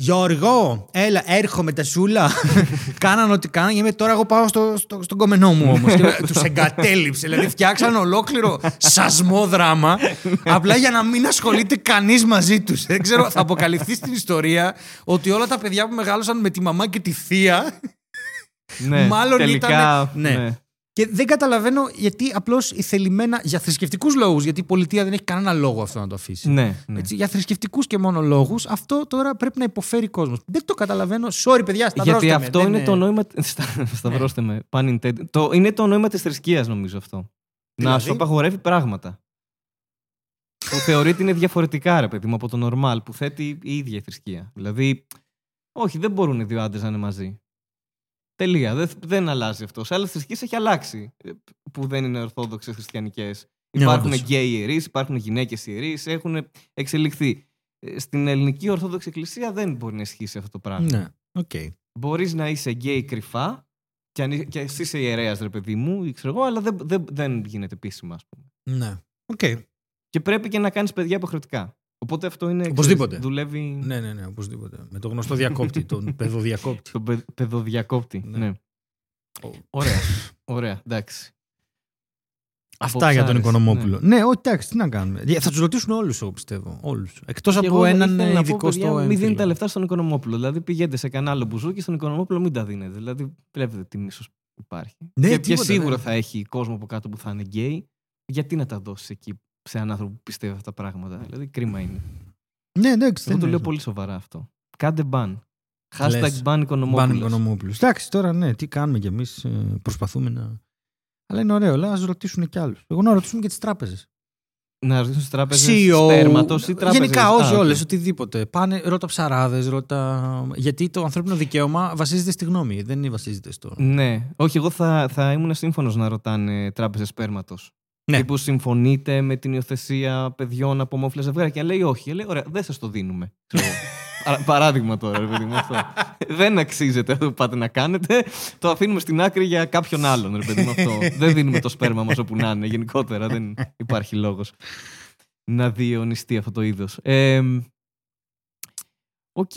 Γιώργο, έλα, έρχομαι τα σούλα. [laughs] Κάναν ό,τι κάναν. Και είμαι, τώρα εγώ πάω στο, στο, στον κομμενό μου όμως. τους εγκατέλειψε. Δηλαδή, φτιάξαν ολόκληρο σασμό δράμα. απλά για να μην ασχολείται κανείς μαζί τους. Δεν ξέρω, θα αποκαλυφθεί στην ιστορία ότι όλα τα παιδιά που μεγάλωσαν με τη μαμά και τη θεία. ναι. Μάλλον Τελικά, ήτανε- ναι. ναι. Και δεν καταλαβαίνω γιατί απλώς η θελημένα. για θρησκευτικούς λόγους, γιατί η πολιτεία δεν έχει κανένα λόγο αυτό να το αφήσει. Ναι, ναι. Έτσι, για θρησκευτικούς και μόνο λόγους, αυτό τώρα πρέπει να υποφέρει κόσμος. Δεν το καταλαβαίνω. Sorry, παιδιά, σταυρώστε Γιατί με. αυτό Δεν είναι το νόημα. [laughs] Στα- Σταυρώστε με. Pun intended. Το, είναι το νόημα της θρησκείας, νομίζω αυτό. Να Δηλαδή; σου απαγορεύει πράγματα. που θεωρείται είναι διαφορετικά, ρε παιδί μου, από το normal που θέτει η ίδια η θρησκεία. Δηλαδή, όχι, δεν μπορούν οι δύο άντρες να είναι μαζί. Τελεία. Δεν, δεν αλλάζει αυτό. Σε άλλες θρησκείες έχει αλλάξει. ε, Που δεν είναι ορθόδοξες χριστιανικές. Ναι, Υπάρχουν όντως. γκέι ιερείς, υπάρχουν γυναίκες ιερείς, έχουν εξελιχθεί. Ε, Στην ελληνική Ορθόδοξη Εκκλησία δεν μπορεί να ισχύσει αυτό το πράγμα. Ναι, οκ. Μπορείς να είσαι γκέι κρυφά και, αν, και εσύ είσαι ιερέας, ρε παιδί μου, ή ξέρω εγώ, αλλά δεν, δεν, δεν γίνεται επίσημα, ας πούμε. Ναι. Οκ. Και πρέπει και να κάνεις παιδιά υποχρεωτικά. Οπότε αυτό είναι. Οπωσδήποτε. ξέρεις, δουλεύει. Ναι, ναι, ναι, οπωσδήποτε. Με το γνωστό διακόπτη, τον [laughs] παιδοδιακόπτη. Στον παι- παιδοδιακόπτη. Ναι. Ναι. Ωραία. Ωραία, εντάξει. Αυτά για τον Αποψάρες, Οικονομόπουλο. Ναι, όχι, εντάξει, τι να κάνουμε. Ε, Θα τους ρωτήσουν όλους, εγώ πιστεύω. Όλους. Εκτός Και από εγώ έναν ήθελα να πω, ειδικό παιδιά, στο. Μην δίνετε έμφυλο. τα λεφτά στον Οικονομόπουλο. Δηλαδή πηγαίνετε σε κανένα άλλο μπουζούκι, στον Οικονομόπουλο μην τα δίνετε. Δηλαδή βλέπετε τι μίσος υπάρχει. Ναι, και, και τίποτα, σίγουρα ναι. θα έχει κόσμο από κάτω που θα είναι γκέι. Γιατί να τα δώσεις εκεί σε έναν άνθρωπο που πιστεύει αυτά τα πράγματα. Δηλαδή κρίμα είναι. Ναι, εντάξει. Εγώ δεν το είναι. λέω πολύ σοβαρά αυτό. Κάντε ban. Hashtag Λες. ban Οικονομόπουλος. Ban Οικονομόπουλος. Εντάξει, τώρα ναι, τι κάνουμε κι εμείς. Προσπαθούμε να. Αλλά είναι ωραίο, αλλά ας ρωτήσουν κι άλλους. Εγώ να ρωτήσουμε και τις τράπεζες. Να ρωτήσουν στι τράπεζες CEO. σπέρματο ή τράπεζες. Γενικά, όχι όλες, οτιδήποτε. Πάνε, ρώτα ψαράδες, ρώτα. Γιατί το ανθρώπινο δικαίωμα βασίζεται στη γνώμη, δεν βασίζεται στο. Ναι. Όχι, εγώ θα, θα ήμουν σύμφωνος να ρωτάνε τράπεζες σπέρματος. Ναι. Τύπου συμφωνείτε με την υιοθεσία παιδιών από ομόφυλα ζευγάρια; Και αν λέει όχι, λέει ωραία, δεν σας το δίνουμε. Ξέρω εγώ. [laughs] Παρα- Παράδειγμα τώρα, ρε παιδί μου, αυτό. δεν αξίζεται αυτό που πάτε να κάνετε. Το αφήνουμε στην άκρη για κάποιον άλλον, ρε παιδί μου, αυτό. δεν δίνουμε το σπέρμα μας όπου να είναι. Γενικότερα δεν υπάρχει λόγος να διαιωνιστεί αυτό το είδος. Ε, Οκ.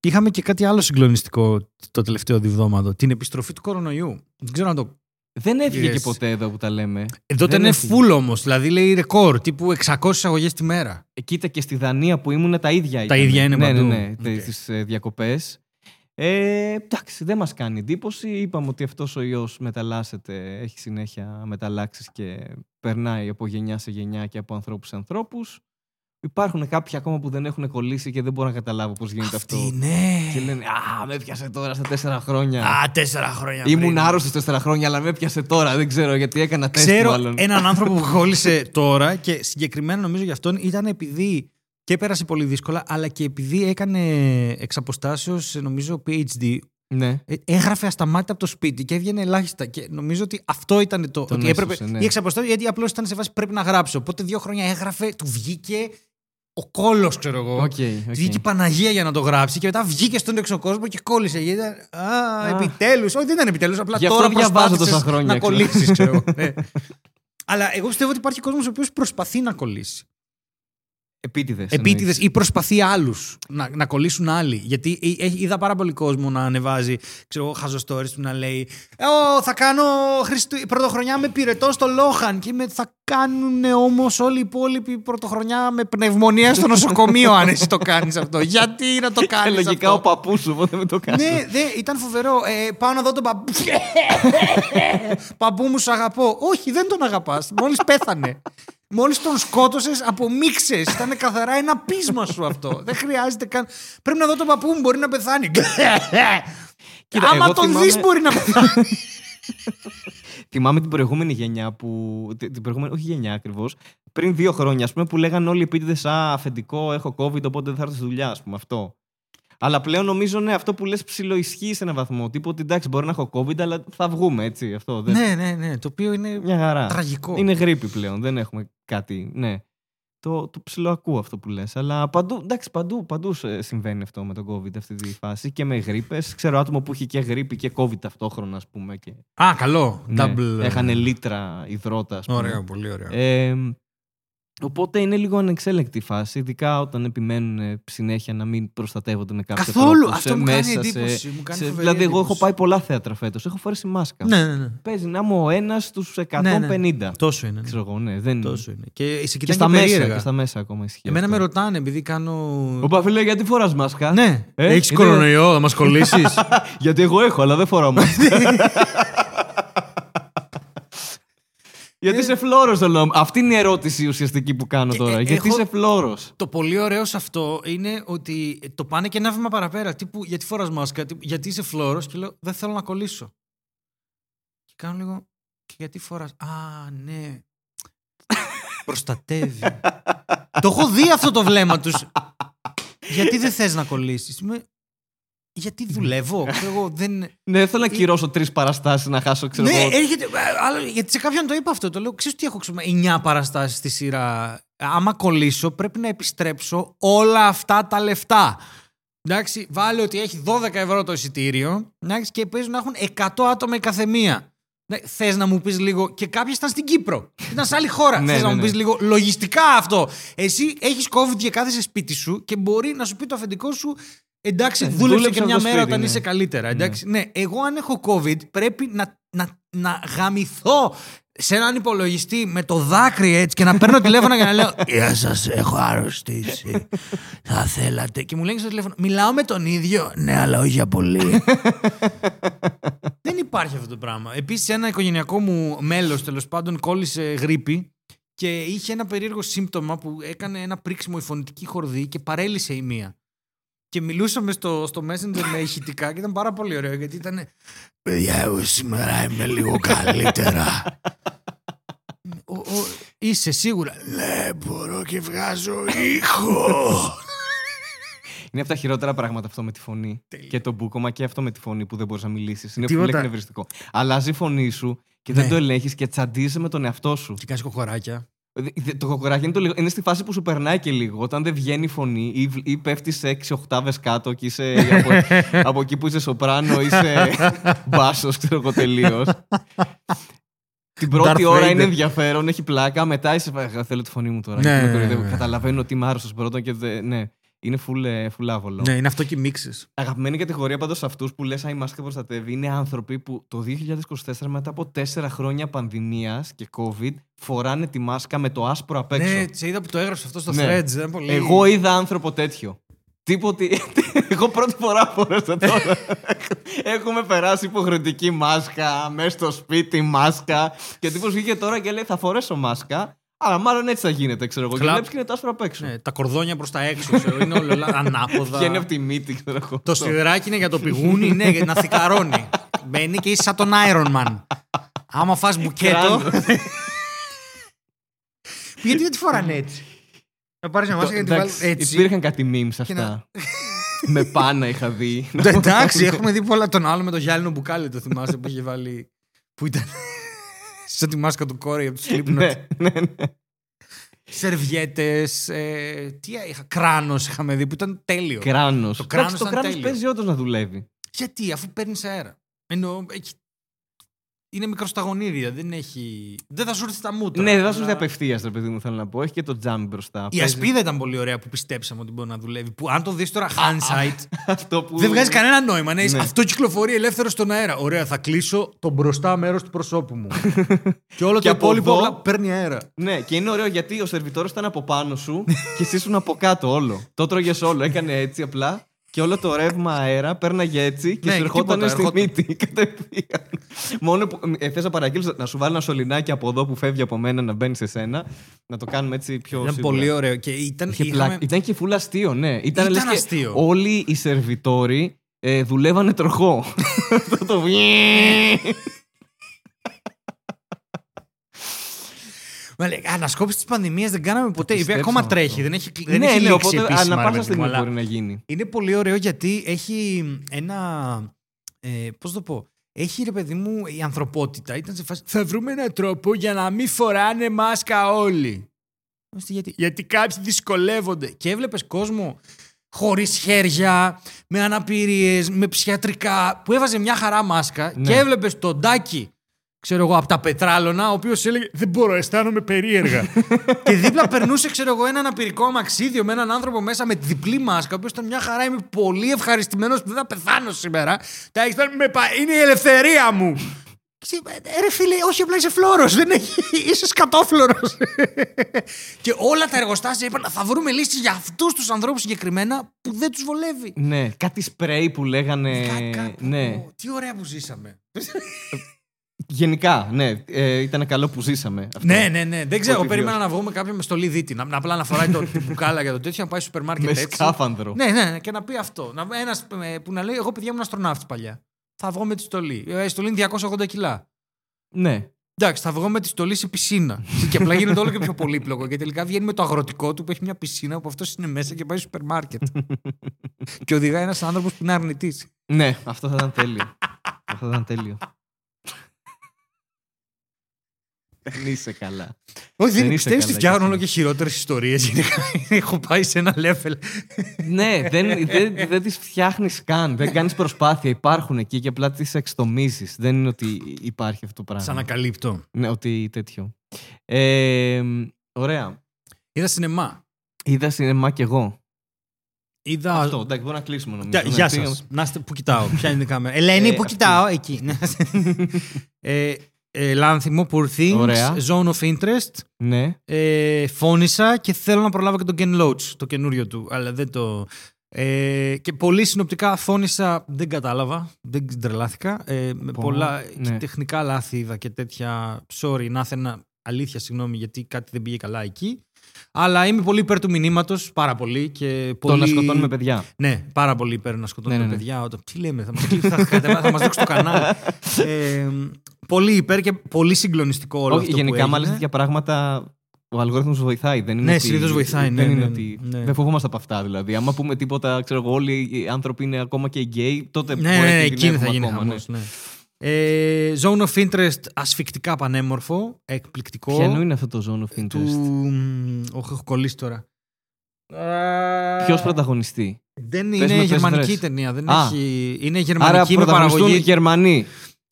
Είχαμε και κάτι άλλο συγκλονιστικό το τελευταίο δεκαήμερο. Την επιστροφή του κορονοϊού. Δεν ξέρω αν το Δεν έφυγε Yes. και ποτέ εδώ που τα λέμε. Ε, τότε Δεν είναι έφυγε. full όμως. Δηλαδή λέει ρεκόρ τύπου 600 εισαγωγές τη μέρα. Ε, Κοίτα και στη Δανία που ήμουν τα ίδια Τα ήταν. ίδια είναι ναι, παντού. Ναι, ναι, Οκ. Τις ε, διακοπές. Ε, εντάξει, δεν μας κάνει εντύπωση. Είπαμε ότι αυτός ο ιός μεταλλάσσεται, έχει συνέχεια μεταλλάξεις και περνάει από γενιά σε γενιά και από ανθρώπους σε ανθρώπους. Υπάρχουν κάποιοι ακόμα που δεν έχουν κολλήσει και δεν μπορώ να καταλάβω πώς γίνεται Αυτή, αυτό. ναι. Και λένε Α, με έπιασε τώρα στα τέσσερα χρόνια. Α, τέσσερα χρόνια. Ήμουν πριν. άρρωστος τέσσερα χρόνια, αλλά με έπιασε τώρα. Δεν ξέρω γιατί έκανα τεστ Ξέρω μάλλον. έναν άνθρωπο που [laughs] κόλλησε τώρα και συγκεκριμένα νομίζω για αυτόν ήταν επειδή και πέρασε πολύ δύσκολα, αλλά και επειδή έκανε εξ αποστάσεως, νομίζω PhD, Ναι. ε, έγραφε ασταμάτητα από το σπίτι και έβγαινε ελάχιστα. Και νομίζω ότι αυτό ήταν το. Τον ότι έπρεπε. έσωσε, ναι. Ή εξ αποστάσεως, γιατί απλώς ήταν σε φάση πρέπει να γράψω. Οπότε δύο χρόνια έγραφε, του βγήκε ο κόλος, ξέρω εγώ. Οκ, Του οκ. Βγήκε η Παναγία για να το γράψει και μετά βγήκε στον εξωκόσμο και κόλλησε. Γιατί ήταν. Α, Α. επιτέλους. Όχι, δεν ήταν επιτέλους. Απλά Γι' αυτό τώρα διαβάζω προσπάθησες τόσα χρόνια, να ξέρω. κολλήσεις, ξέρω εγώ. Ναι. Αλλά εγώ πιστεύω ότι υπάρχει κόσμος ο οποίος προσπαθεί να κολλήσει. Επίτηδες. Επίτηδες εννοείς. ή προσπαθεί άλλους να, να κολλήσουν άλλοι. Γιατί ε, ε, είδα πάρα πολύ κόσμο να ανεβάζει, ξέρω εγώ, χαζοστόρες του να λέει Ω, θα κάνω Χριστου... πρωτοχρονιά με πυρετό στο Λόχαν. Και με, θα κάνουν όμως όλοι οι υπόλοιποι πρωτοχρονιά με πνευμονία στο νοσοκομείο, αν εσύ το κάνεις αυτό. Γιατί να το Και κάνεις λογικά αυτό; ο παππούς σου, οπότε με το κάνεις. Ναι, δε, ήταν φοβερό. Ε, πάω να δω τον παππού. [laughs] παππού μου, σ' αγαπώ. Όχι, δεν τον αγαπάς. Μόλις πέθανε. Μόλις τον σκότωσες, απομίξες. Ήταν καθαρά ένα πείσμα σου αυτό. δεν χρειάζεται καν. Πρέπει να δω τον παππού μου, μπορεί να πεθάνει. Κοίτα, Άμα εγώ τον θυμάμαι- δεις, μπορεί να πεθάνει. Θυμάμαι την προηγούμενη γενιά που. Την την προηγούμενη, όχι γενιά ακριβώς. Πριν δύο χρόνια, ας πούμε, που λέγαν όλοι επίτηδε Α, αφεντικό, έχω COVID, οπότε δεν θα έρθω στη δουλειά, ας πούμε αυτό. Αλλά πλέον νομίζω ναι, αυτό που λες ψιλοισχύει σε έναν βαθμό. Τύπου ότι εντάξει, μπορεί να έχω COVID, αλλά θα βγούμε έτσι. Αυτό. Δεν... ναι, ναι, ναι. Το οποίο είναι Μια χαρά. τραγικό. Είναι γρήπη πλέον, δεν έχουμε κάτι. Ναι. Το, το ψιλοακούω αυτό που λες. Αλλά παντού, εντάξει, παντού, παντού σε- συμβαίνει αυτό με τον COVID αυτή τη φάση. Και με γρήπες. Ξέρω άτομο που έχει και γρήπη και COVID ταυτόχρονα, ας πούμε. Και, Α, καλό. ναι, Double. ε, Έχανε λίτρα υδρότα, ας πούμε. Ωραίο, πολύ ωραίο. Ε, οπότε είναι λίγο ανεξέλεγκτη η φάση, ειδικά όταν επιμένουν ε, συνέχεια να μην προστατεύονται με κάποιο Καθόλου. τρόπο. Αυτό σε- μου κάνει μέσα εντύπωση. Μου κάνει σε- φοβερή δηλαδή, εγώ έχω εντύπωση. πάει πολλά θέατρα φέτος. Έχω φορέσει μάσκα. Ναι, ναι, ναι. Παίζει να είμαι ο ένας στους 150. Ναι, ναι. Τόσο είναι. ναι. Ξέρω εγώ, ναι. Δεν... Τόσο είναι. Και σε Και κοιτάνε στα, και μέσα, περίεργα. και στα μέσα ακόμα ισχύει. Εμένα με αυτό. ρωτάνε επειδή κάνω. Ο Παφίλε, γιατί φοράς μάσκα; Ναι, Ε, έχεις είναι- κορονοϊό, θα μας κολλήσεις; [laughs] γιατί εγώ έχω, αλλά δεν φοράω μάσκα. [laughs] γιατί είσαι φλόρο, το λέω. Αυτή είναι η ερώτηση ουσιαστική που κάνω Και, τώρα. ε, γιατί έχω- είσαι φλόρο. το πολύ ωραίο σε αυτό είναι ότι το πάνε και ένα βήμα παραπέρα. Τύπου, γιατί φοράς μάσκα, τύπου, γιατί είσαι φλόρο και λέω Δεν θέλω να κολλήσω. Και κάνω λίγο. Και γιατί φοράς; Α, ναι. Προστατεύει. [laughs] το έχω δει αυτό το βλέμμα τους. γιατί δεν θες να κολλήσεις; Γιατί δουλεύω. Ξέρω εγώ, δεν. Ναι, θέλω να κυρώσω τρεις παραστάσεις να χάσω, ξέρω ναι, εγώ. έρχεται. ε, άλλο- γιατί σε κάποιον το είπα αυτό. Το λέω, ξέρεις τι έχω ξέρω, 9 παραστάσεις στη σειρά. Άμα κολλήσω, πρέπει να επιστρέψω όλα αυτά τα λεφτά. Εντάξει, βάλε ότι έχει 12 ευρώ το εισιτήριο εντάξει, και παίζουν να έχουν 100 άτομα η καθεμία. Ναι, Θες να μου πεις λίγο. Και κάποιοι ήταν στην Κύπρο. Ήταν σε άλλη χώρα. Ναι, Θες να ναι, μου ναι. πεις λίγο λογιστικά αυτό. Εσύ έχεις COVID και κάθεσαι σπίτι σου και μπορεί να σου πει το αφεντικό σου. Εντάξει, Ναι, δούλεψε δούλεψε και μια από το μέρα σπίτι, όταν ναι. είσαι καλύτερα. Εντάξει. Ναι. εγώ αν έχω COVID πρέπει να, να, να γαμηθώ σε έναν υπολογιστή με το δάκρυ έτσι και να παίρνω τηλέφωνο και να λέω [laughs] Γεια σας, έχω αρρωστήσει. Θα θέλατε. Και μου λένε στο τηλέφωνο, Μιλάω με τον ίδιο. Ναι, αλλά όχι για πολύ. [laughs] Δεν υπάρχει αυτό το πράγμα. Επίσης, ένα οικογενειακό μου μέλος τέλος πάντων κόλλησε γρήπη και είχε ένα περίεργο σύμπτωμα που έκανε ένα πρίξιμο η φωνητική χορδή και παρέλυσε η μία. Και μιλούσαμε στο, στο Messenger με ηχητικά και ήταν πάρα πολύ ωραίο γιατί ήταν. Παιδιά, εγώ σήμερα είμαι λίγο καλύτερα. ο, ο, είσαι σίγουρα. Ναι, μπορώ και βγάζω ήχο. Είναι από τα χειρότερα πράγματα αυτό με τη φωνή. Και το μπούκομα και αυτό με τη φωνή που δεν μπορείς να μιλήσεις. Είναι Τίποτα. πολύ εκνευριστικό. Αλλάζει η φωνή σου και δεν Ναι. το ελέγχεις και τσαντίζεσαι με τον εαυτό σου. και κάνει κοκοράκια. Δε- δε- Το κοκοράκι είναι, το λίγο- είναι στη φάση που σου περνάει και λίγο. Όταν δεν βγαίνει η φωνή ή, β- ή πέφτεις σε 6 οκτάβες κάτω και είσαι από, [laughs] από εκεί που είσαι σοπράνο, είσαι μπάσος, ξέρω εγώ τελείως. Την πρώτη Darth ώρα Vader. είναι ενδιαφέρον, έχει πλάκα. Μετά είσαι. «Α, Θέλω τη φωνή μου τώρα. Ναι, γιατί με ναι, κοροϊδεύω». ναι. Καταλαβαίνω ότι είμαι άρρωστος πρώτον και δεν. Ναι. Είναι full, ε, full άβολο. Ναι, είναι αυτό και μίξει. Αγαπημένη κατηγορία πάντως σε αυτούς που λες «Α, η μάσκα προστατεύει» είναι άνθρωποι που το 2024 μετά από τέσσερα χρόνια πανδημίας και COVID φοράνε τη μάσκα με το άσπρο απ' έξω. Ναι, σε είδα που το έγραψε αυτό στο Ναι. threads. Δεν πολύ... Εγώ είδα άνθρωπο τέτοιο. Τίποτε. [laughs] Εγώ πρώτη φορά φορέσα τώρα. [laughs] Έχουμε περάσει υποχρεωτική μάσκα, μέσα στο σπίτι μάσκα. Και τύπος βγήκε τώρα και λέει: Θα φορέσω μάσκα. Αλλά μάλλον έτσι θα γίνεται, ξέρω εγώ. Και Κλαπ. βλέπει και είναι το άσπρο απ' έξω. Ναι, τα κορδόνια προς τα έξω. ξέρω, είναι όλο όλα ανάποδα. Βγαίνει από τη μύτη, ξέρω εγώ. Το σιδεράκι είναι για το πηγούνι, είναι για να θικαρώνει. Μπαίνει και είσαι σαν τον Iron Man. Άμα φας μπουκέτο. Κράνος. Γιατί δεν τη φοράνε έτσι; Να πάρεις μια Το- μάσκα και να τη βάλεις εντάξει, έτσι. Υπήρχαν κάτι memes Και να- αυτά. με πάνα είχα δει. Ναι, Εντάξει, έχουμε δει πολλά. Τον άλλο με το γυάλινο μπουκάλι, το θυμάσαι που είχε βάλει. που ήταν. Σαν τη μάσκα του κόρη από τους Slipknot; ναι, ναι, ναι. Σερβιέτες. Ε, τι είχα. Κράνος είχαμε δει που ήταν τέλειο. Κράνος. Το κράνος Εντάξει, Το ήταν κράνος τέλειο. παίζει όντως να δουλεύει. Γιατί, αφού παίρνεις αέρα. Εννοώ, έχει... είναι μικροσταγονίδια, δεν έχει. Δεν θα σου έρθει τα μούτρα. Ναι, δεν θα σου αλλά- έρθει απευθείας, ρε παιδί μου, θέλω να πω. Έχει και το τζάμι μπροστά. Η Παίζει- ασπίδα ήταν πολύ ωραία που πιστέψαμε ότι μπορεί να δουλεύει. Που αν το δεις τώρα hindsight, Αυτό που. δεν βγάζει κανένα νόημα. Ναι, Ναι. Αυτό κυκλοφορεί ελεύθερο στον αέρα. Ωραία, θα κλείσω το μπροστά μέρος του προσώπου μου. [laughs] και όλο Και το από υπόλοιπο εδώ- απλά παίρνει αέρα. Ναι, και είναι ωραίο γιατί ο σερβιτόρος ήταν από πάνω σου και εσύ ήσουν από κάτω όλο. Το τρώγε όλο. Έκανε έτσι απλά και όλο το ρεύμα αέρα πέρναγε έτσι και Ναι, σου και ερχόταν τίποτα, στη ερχόταν. μύτη [laughs] κατευθείαν. Μόνο που ε, θε να παραγγείλεις να σου βάλει ένα σωληνάκι από εδώ που φεύγει από μένα να μπαίνει σε σένα. Να το κάνουμε έτσι πιο Ήταν σίγουρα. πολύ ωραίο. Και ήταν. Είχε είχαμε- πλάκα. Ήταν και φουλ αστείο, ναι. Ήταν, Ήταν λες και αστείο. όλοι οι σερβιτόροι ε, δουλεύανε τροχό. [laughs] Αυτό το [laughs] Μα λέει, Ανασκόπηση τη πανδημία δεν κάναμε ποτέ. Η οποία πιστέψαμε ακόμα τρέχει. αυτό. Δεν έχει, δεν ναι, έχει ναι, λήξει οπότε επίσημα, ανά ρε πάσα παιδί μου, στιγμή αλλά μπορεί να γίνει. Είναι πολύ ωραίο γιατί έχει ένα. Ε, Πώς το πω. Έχει ρε παιδί μου η ανθρωπότητα. Ήταν σε φάση. Θα βρούμε έναν τρόπο για να μην φοράνε μάσκα όλοι. Είμαστε Γιατί, γιατί κάποιοι δυσκολεύονται. Και έβλεπες κόσμο χωρίς χέρια, με αναπηρίες, με ψιατρικά, που έβαζε μια χαρά μάσκα Ναι. και έβλεπες τον Τάκη, ξέρω εγώ, από τα πετράλωνα, ο οποίος έλεγε Δεν μπορώ, αισθάνομαι περίεργα. [laughs] και δίπλα περνούσε, ξέρω εγώ, ένα αναπηρικό αμαξίδιο με έναν άνθρωπο μέσα με διπλή μάσκα, ο οποίος ήταν μια χαρά. Είμαι πολύ ευχαριστημένος που δεν θα πεθάνω σήμερα. Τα έχεις πει, «Με πα- Είναι η ελευθερία μου. Και εσύ, «Ε, Ρε φίλε, όχι απλά είσαι φλόρος, δεν έχει, είσαι σκατόφλωρος. [laughs] και όλα τα εργοστάσια είπαν θα βρούμε λύσεις για αυτούς τους ανθρώπους συγκεκριμένα που δεν τους βολεύει. Ναι, κάτι σπρέι που λέγανε. Κάκα, ναι. πω, Τι ωραία που ζήσαμε. [laughs] Γενικά, ναι. Ε, ήταν καλό που ζήσαμε. Αυτό. ναι, ναι, ναι. Δεν ξέρω. Ό,τι Περίμενα βιώσει. να βγούμε κάποιον με στολή δίτη. Να, να απλά να φοράει το την μπουκάλα για το τέτοιο, να πάει στο σούπερ μάρκετ Με έτσι. σκάφανδρο. Ναι, ναι, ναι, και να πει αυτό. Να, ένας ε, που να λέει: Εγώ παιδιά ήμουν αστροναύτης παλιά. Θα βγω με τη στολή. Ε, Η στολή είναι 280 κιλά. Ναι. Εντάξει, θα βγω με τη στολή σε πισίνα. [laughs] και απλά γίνεται όλο και πιο πολύπλοκο. Και τελικά βγαίνει με το αγροτικό του που έχει μια πισίνα που αυτός είναι μέσα και πάει στο σούπερ μάρκετ. [laughs] και οδηγάει ένας άνθρωπος που είναι αρνητής. Ναι, αυτό θα ήταν τέλειο. αυτό θα ήταν τέλειο. Δεν είσαι καλά. Όχι, Δεν δεν είσαι πιστεύεις ότι καλά φτιάχνουν κι όλο εσύ. και χειρότερες ιστορίες. [laughs] Έχω πάει σε ένα level. ναι, δεν, δεν, δεν τις φτιάχνεις καν. Δεν κάνεις προσπάθεια. Υπάρχουν εκεί και απλά τις εξτομίζεις. Δεν είναι ότι υπάρχει αυτό το πράγμα. Σαν ανακαλύπτω. Ναι, ότι τέτοιο. Ε, ωραία. Είδα σινεμά. Είδα σινεμά κι εγώ. Είδα. Αυτό, εντάξει, μπορούμε να κλείσουμε νομίζω. Γεια- Ναι, Γεια πήγαμε- σας. Να είστε πού κοιτάω. Ποια είναι η κάμερα. Ελένη, Ε, πού αυτή. κοιτάω. Εκεί. [laughs] Ναι. ε, ε, Λάνθιμο, Poor Things, Ωραία. Zone of Interest. Ναι. Ε, φώνησα και θέλω να προλάβω και τον Ken Loach, το καινούριο του, αλλά δεν το... Ε, και πολύ συνοπτικά φώνησα, δεν κατάλαβα, δεν τρελάθηκα. Ε, με Πω, πολλά ναι. και τεχνικά λάθη είδα και τέτοια. Sorry, να ήθελα αλήθεια, συγγνώμη, γιατί κάτι δεν πήγε καλά εκεί. Αλλά είμαι πολύ υπέρ του μηνύματος, πάρα πολύ. Και πολύ... Το να σκοτώνουμε παιδιά. Ναι, πάρα πολύ υπέρ να σκοτώνουμε Ναι, ναι, ναι. παιδιά. Όταν... Τι λέμε, θα μα θα, θα, θα μας δείξει το κανάλι. [laughs] ε, πολύ υπέρ και πολύ συγκλονιστικό όλο Όχι, αυτό γενικά, που έγινε. μάλιστα τέτοια πράγματα ο αλγόριθμος βοηθάει. Δεν είναι Ναι, ότι- συνήθως βοηθάει, ναι, Δεν είναι ναι, ότι. ναι. Δεν φοβόμαστε από αυτά δηλαδή. Άμα πούμε τίποτα, ξέρω εγώ, όλοι οι άνθρωποι είναι ακόμα και γκέι, τότε Ναι, μπορεί ναι, να ναι, εκείνη θα κινδυνεύουμε γίνει ακόμα, χαμός, ναι. Ε, Zone of Interest ασφικτικά πανέμορφο, εκπληκτικό. Ποιανού είναι αυτό το zone of interest. Του... μ, Όχι, έχω κολλήσει τώρα. Ποιος πρωταγωνιστή. Δεν Πες είναι με, πες γερμανική βρες. ταινία. Δεν Α. έχει... Είναι Άρα γερμανική με πρωταγωνιστούν παραγωγή. Γερμανοί.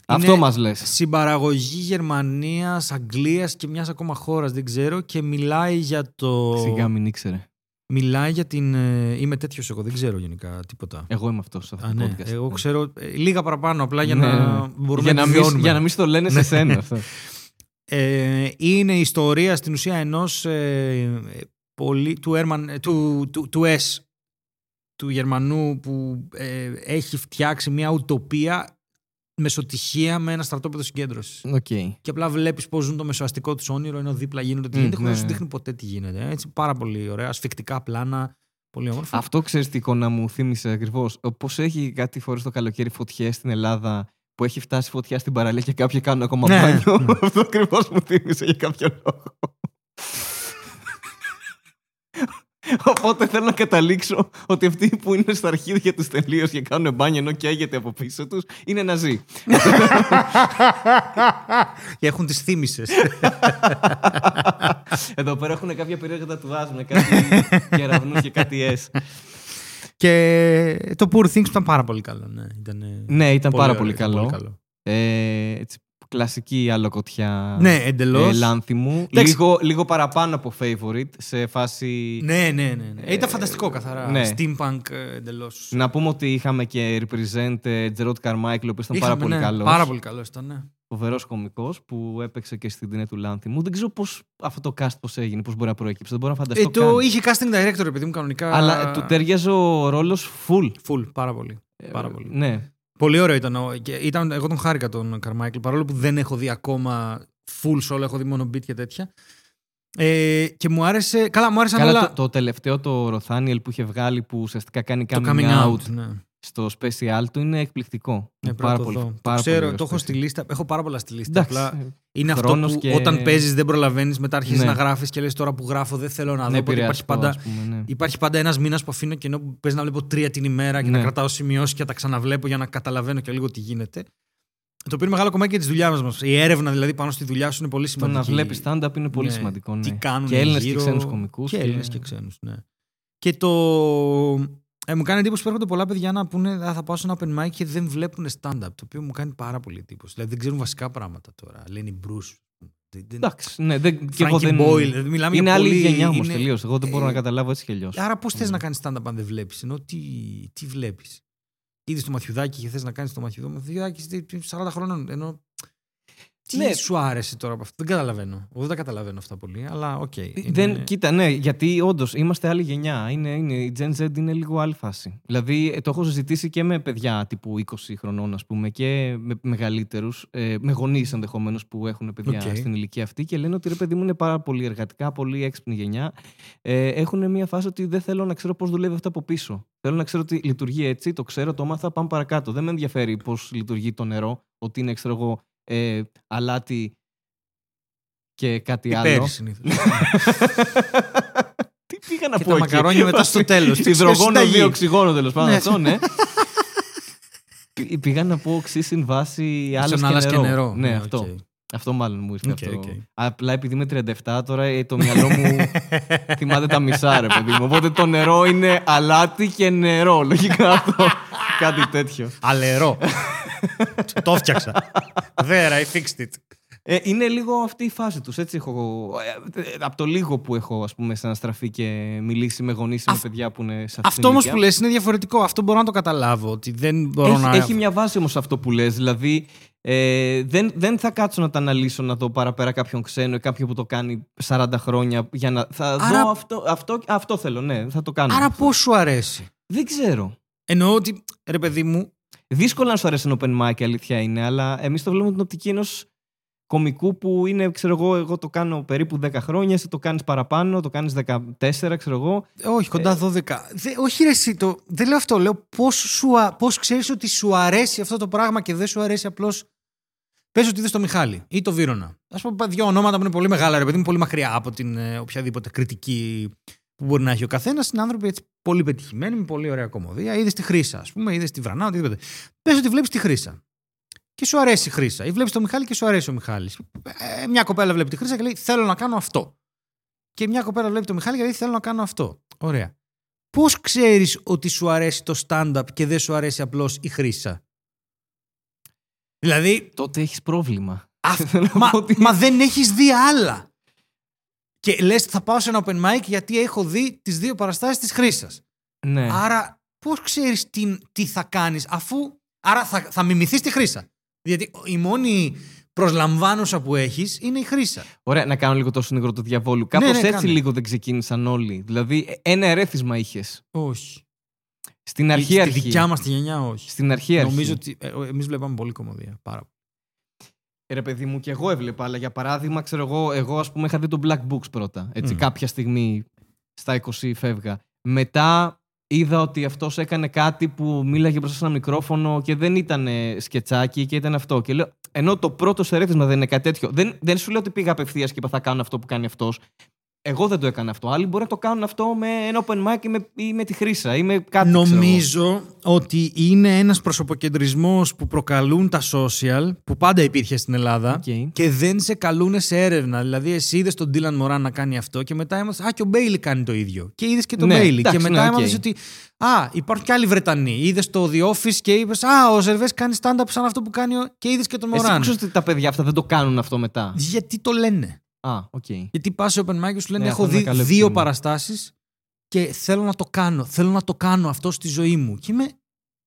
Αυτό μας λες. Συμπαραγωγή Γερμανίας, Αγγλίας και μιας ακόμα χώρας, δεν ξέρω. Και μιλάει για το. Σιγά μην ήξερε. Μιλάει για την. ε, είμαι τέτοιος εγώ, δεν ξέρω γενικά τίποτα. Εγώ είμαι αυτός σε αυτό Α, το ναι. podcast. Εγώ ξέρω ε, λίγα παραπάνω απλά για Ναι. να μπορούμε για να, να, τη μην, βιώνουμε. για να μην στο λένε σε σένα αυτό. Ε, είναι η ιστορία στην ουσία ενός ε, πολύ, του, Χέρμαν, ε, του, του, του Ες Ες, του Γερμανού που ε, έχει φτιάξει μια ουτοπία μεσοτοιχία με ένα στρατόπεδο συγκέντρωσης. Οκ. Και απλά βλέπεις πώς ζουν το μεσοαστικό του όνειρο, ενώ δίπλα γίνεται τι Μμ, γίνεται, χωρίς να ναι, σου ναι. δείχνει ποτέ τι γίνεται. Έτσι, πάρα πολύ ωραία, ασφικτικά πλάνα, πολύ όμορφα. Αυτό ξέρεις τι εικόνα μου θύμισε ακριβώς. Πώς έχει κάτι φορές το καλοκαίρι φωτιές στην Ελλάδα που έχει φτάσει φωτιά στην παραλία και κάποιοι κάνουν ακόμα Ναι. μπάνιο. [laughs] Αυτό ακριβώς μου θύμισε για κάποιο λόγο. Οπότε θέλω να καταλήξω ότι αυτοί που είναι στα αρχίδια τους τελείως και κάνουν μπάνιο ενώ καίγεται από πίσω τους είναι ναζί. Και έχουν τις θύμησες. Εδώ πέρα έχουν κάποια περίεργα τατουάζ με κάτι κεραυνούς και κάτι S. και το Poor Things ήταν πάρα πολύ καλό. Ναι, ήταν, Ναι, ήταν πάρα ωραίο, πολύ ήταν καλό. Ε, έτσι, κλασική αλλοκοτιά Ναι, εντελώς. ε, λάνθη μου. Εντάξει. Λίγο, λίγο παραπάνω από favorite σε φάση. Ναι, ναι, ναι. ναι. Ε, ήταν φανταστικό καθαρά. ναι. Steampunk εντελώς. Να πούμε ότι είχαμε και represent ε, Gerard Carmichael, ο οποίος ήταν πάρα πολύ καλός. Πάρα πολύ καλός ήταν, ναι. Φοβερός κωμικός που έπαιξε και στην ταινία του Λάνθη μου. Δεν ξέρω πώς αυτό το cast πώς έγινε, πώς μπορεί να προέκυψε. Δεν μπορώ να φανταστώ. Ε, το καν. είχε casting director, επειδή μου κανονικά. Αλλά ε, του τέριαζε ο ρόλος full. Full, πάρα πολύ. Πάρα Ε, πολύ. Ναι. Πολύ ωραίο ήταν. ο- Και ήταν εγώ τον χάρηκα τον Καρμάικλ, παρόλο που δεν έχω δει ακόμα full solo, έχω δει μόνο beat και τέτοια. Ε, και μου άρεσε. Καλά, μου άρεσαν Καλά, όλα. το, το τελευταίο το Ροθάνιελ που είχε βγάλει που ουσιαστικά κάνει το coming, coming out, out. Ναι. Στο special του είναι εκπληκτικό. Ναι, Είναι πρέπει πάρα να το πολύ, δω. πάρα το ξέρω, πολύ το έχω ωραίος στη special. λίστα. Έχω πάρα πολλά στη λίστα. Εντάξει. Απλά είναι αυτό χρόνος που και- όταν παίζεις δεν προλαβαίνεις, μετά αρχίζεις Ναι. να γράφεις και λες τώρα που γράφω δεν θέλω να δω. Ναι, Οπότε υπάρχει επηρεαστικό, πάντα, ας πούμε, ναι. υπάρχει πάντα ένας μήνας που αφήνω και ενώ παίζει να βλέπω τρία την ημέρα και Ναι. να κρατάω σημειώσεις και να τα ξαναβλέπω για να καταλαβαίνω και λίγο τι γίνεται. Το οποίο είναι μεγάλο κομμάτι και της δουλειάς μας. Η έρευνα δηλαδή πάνω στη δουλειά σου είναι πολύ Το σημαντική. να βλέπεις stand-up είναι πολύ Ναι. σημαντικό. Ναι. Τι κάνουν και Έλληνες και γύρω- ξένους κομικούς. Και Έλληνες και ξένους, ναι. Και το. Ε, μου κάνει εντύπωση που έρχονται πολλά παιδιά να πούνε «Α, θα πάω σε ένα open mic και δεν βλέπουν stand-up. Το οποίο μου κάνει πάρα πολύ εντύπωση. Δηλαδή δεν ξέρουν βασικά πράγματα τώρα. Λένε Bruce. Δεν- δεν- Εντάξει, ναι, δεν, και εγώ Frankie δεν... Boyle. Δηλαδή, μιλάμε είναι για άλλη πολύ- γενιά όμως είναι- τελείως. Εγώ δεν μπορώ Ε, να καταλάβω έτσι κι αλλιώς. Άρα πώς θες Ναι. να κάνεις stand-up αν δεν βλέπεις. Ενώ τι, τι βλέπεις; Είδες το Ματθιουδάκη και θες να κάνεις το Ματθιουδάκη. Ματθιουδάκη είστε 40 χρόνων. Ενώ. Τι Ναι. σου άρεσε τώρα από αυτό; Δεν καταλαβαίνω. Εγώ δεν τα καταλαβαίνω αυτά πολύ. Αλλά οκ. είναι- Δεν, κοίτα, ναι, γιατί όντως είμαστε άλλη γενιά. Είναι, είναι, η Gen Z είναι λίγο άλλη φάση. Δηλαδή, ε, το έχω συζητήσει και με παιδιά τύπου 20 χρονών, ας πούμε, και με μεγαλύτερους, ε, με γονείς ενδεχομένως που έχουν παιδιά Οκ. στην ηλικία αυτή και λένε ότι ρε παιδί μου είναι πάρα πολύ εργατικά, πολύ έξυπνη γενιά. Ε, έχουν μια φάση ότι δεν θέλω να ξέρω πώς δουλεύει αυτό από πίσω. Θέλω να ξέρω ότι λειτουργεί έτσι, το ξέρω, το 'μαθα, πάμε παρακάτω. Δεν με ενδιαφέρει πώς λειτουργεί το νερό, ότι είναι, ξέρω εγώ, ε, αλάτι και κάτι άλλο. Πιπέρι συνήθως. [laughs] Τι πήγα να Και πω τα εκεί; μακαρόνια μετά στο τέλος. Τι Υδρογόνο συνταγή. δύο οξυγόνο τέλος πάντων. Ναι. Αυτό, ναι. [laughs] Πη- Πήγα να πω οξύ συμβάση άλλε Στον άλλας και, και νερό. Ναι, Ναι, αυτό. Οκ. Αυτό μάλλον μου ήρθε Οκ, αυτό. οκ. Απλά επειδή είμαι 37 τώρα ε, το μυαλό μου [laughs] θυμάται τα μισά ρε παιδί μου. Οπότε το νερό είναι αλάτι και νερό. Λογικά αυτό. [laughs] Κάτι τέτοιο. Αλερό. [laughs] το έφτιαξα. There, I fixed it. Ε, είναι λίγο αυτή η φάση τους. Έτσι έχω, ε, ε, από το λίγο που έχω ας πούμε στραφεί και μιλήσει με γονείς ή με Αυ- παιδιά που είναι σε αυτή Αυτό την όμως ηλικία. που λες είναι διαφορετικό. Αυτό μπορώ να το καταλάβω. Ότι δεν μπορώ Έχει, να. έχει μια βάση όμως αυτό που λες. Δηλαδή ε, δεν, δεν θα κάτσω να τα αναλύσω να δω παραπέρα κάποιον ξένο ή κάποιον που το κάνει 40 χρόνια για να θα Άρα- δω αυτό, αυτό, αυτό θέλω, ναι, θα το κάνω. Άρα πώς σου αρέσει; Δεν ξέρω. Εννοώ ότι ρε παιδί μου. Δύσκολο να σου αρέσει ένα open mic, η αλήθεια είναι, αλλά εμείς το βλέπουμε την οπτική ενός κομικού που είναι, ξέρω εγώ, εγώ το κάνω περίπου 10 χρόνια, εσύ το κάνεις παραπάνω, το κάνεις 14, ξέρω εγώ. Όχι, κοντά 12. Δε, όχι, ρε, εσύ, το, δεν λέω αυτό. Λέω πώς πώς ξέρεις ότι σου αρέσει αυτό το πράγμα και δεν σου αρέσει απλώς. Πες ότι είδες το Μιχάλη ή το Βύρονα. Α πούμε δύο ονόματα που είναι πολύ μεγάλα, ρε παιδί μου, πολύ μακριά από την ε, οποιαδήποτε κριτική που μπορεί να έχει ο καθένας. Είναι άνθρωποι έτσι, πολύ πετυχημένοι, με πολύ ωραία κομμωδία. Είδες τη Χρήσα, ας πούμε, είδες τη Βρανά, οτιδήποτε. Πες ότι βλέπεις τη Χρήσα. Και σου αρέσει η Χρήσα. Ή βλέπεις τον Μιχάλη και σου αρέσει ο Μιχάλης. Ε, μια κοπέλα βλέπει τη Χρήσα και λέει: Θέλω να κάνω αυτό. Και μια κοπέλα βλέπει τον Μιχάλη και λέει: Θέλω να κάνω αυτό. Ωραία. Πώς ξέρεις ότι σου αρέσει το stand-up και δεν σου αρέσει απλώς η Χρήσα. Δηλαδή, Τότε έχεις πρόβλημα. Α, [laughs] Θέλω να μα, πω ότι- μα δεν έχεις δει άλλα. Και λες, θα πάω σε ένα open mic γιατί έχω δει τις δύο παραστάσεις της Χρήσα. Ναι. Άρα, πώς ξέρεις τι, τι θα κάνεις, αφού. Άρα θα, θα μιμηθείς τη Χρήσα. Γιατί η μόνη προσλαμβάνουσα που έχεις είναι η Χρήσα. Ωραία, να κάνω λίγο το συνήγορο του διαβόλου. Κάπως ναι, έτσι κάνε. λίγο δεν ξεκίνησαν όλοι. Δηλαδή, ένα ερέθισμα είχες. Όχι. Στην αρχή, Στη αρχή. δικιά μας τη γενιά, όχι. Στην αρχή, αρχή. Νομίζω ότι ε, εμείς βλέπαμε πολύ κομμωδία. Πάρα πολύ. Ε, Ρε παιδί μου, και εγώ έβλεπα, αλλά για παράδειγμα, ξέρω εγώ, εγώ ας πούμε είχα δει το Black Books πρώτα. Έτσι, Μμμ. κάποια στιγμή στα 20 φεύγα. Μετά είδα ότι αυτός έκανε κάτι που μίλαγε μπροστά σε ένα μικρόφωνο και δεν ήταν ε, σκετσάκι και ήταν αυτό. Και λέω, ενώ το πρώτο ερέθισμα δεν είναι κάτι τέτοιο. Δεν, δεν σου λέω ότι πήγα απευθείας και είπα θα κάνω αυτό που κάνει αυτός. Εγώ δεν το έκανα αυτό. Άλλοι μπορεί να το κάνουν αυτό με ένα open mic ή με, ή με τη Χρύσα ή με κάτι ξέρω εγώ. Νομίζω ότι είναι ένας προσωποκεντρισμός που προκαλούν τα social, που πάντα υπήρχε στην Ελλάδα, Οκ. και δεν σε καλούν σε έρευνα. Δηλαδή, εσύ είδες τον Dylan Moran να κάνει αυτό και μετά έμαθες. Α, και ο Bailey κάνει το ίδιο. Και είδες και τον Ναι, Bailey. εντάξει, Και μετά ναι, οκ. έμαθες ότι. Α, υπάρχουν και άλλοι Βρετανοί. Είδες το The Office και είπες Α, ο Gervais κάνει stand-up σαν αυτό που κάνει. ο... Και είδες και τον Εσύ Moran. ξέρεις ότι τα παιδιά αυτά δεν το κάνουν αυτό μετά; Γιατί το λένε. Α, οκ. Γιατί πας σε open mic και σου λένε: Ναι, Έχω αυτό είναι δει καλό δύο επιχείρημα. παραστάσεις και θέλω να το κάνω. Θέλω να το κάνω αυτό στη ζωή μου. Και είμαι.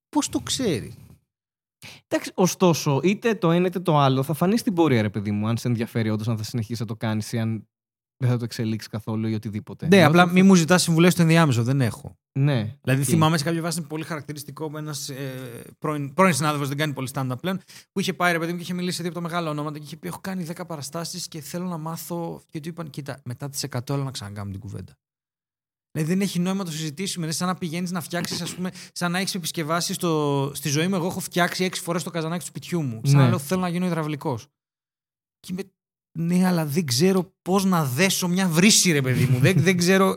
Πώς το ξέρει; Εντάξει, ωστόσο, είτε το ένα είτε το άλλο θα φανεί στην πορεία, ρε παιδί μου, αν σε ενδιαφέρει όντως αν θα συνεχίσει να το κάνεις ή αν δεν θα το εξελίξει καθόλου ή οτιδήποτε. Ναι, Ενώ απλά το- μη μου ζητάς συμβουλές στο ενδιάμεσο. Δεν έχω. Ναι. Δηλαδή, οκ. θυμάμαι σε κάποια βάση είναι πολύ χαρακτηριστικό με ένας ε, πρώην, πρώην συνάδελφος, δεν κάνει πολύ stand-up πλέον, που είχε πάει ρε παιδί μου και είχε μιλήσει σε δύο από τα μεγάλα ονόματα και είχε πει: Έχω κάνει 10 παραστάσεις και θέλω να μάθω. Και του είπαν: Κοίτα, μετά τις 100 έλα να ξανακάνουμε την κουβέντα. Δηλαδή δεν έχει νόημα να το συζητήσουμε. Είναι σαν να πηγαίνεις να φτιάξεις, ας πούμε, σαν να έχεις επισκευάσει στο... στη ζωή μου. Εγώ έχω φτιάξει έξι φορές το καζανάκι του σπιτιού μου. Σαν να Ναι. λέω: Θέλω να γίνω υδραυλικός. Και είμαι, ναι, αλλά δεν ξέρω πώς να δέσω μια βρύση, ρε παιδί μου. δεν, δεν ξέρω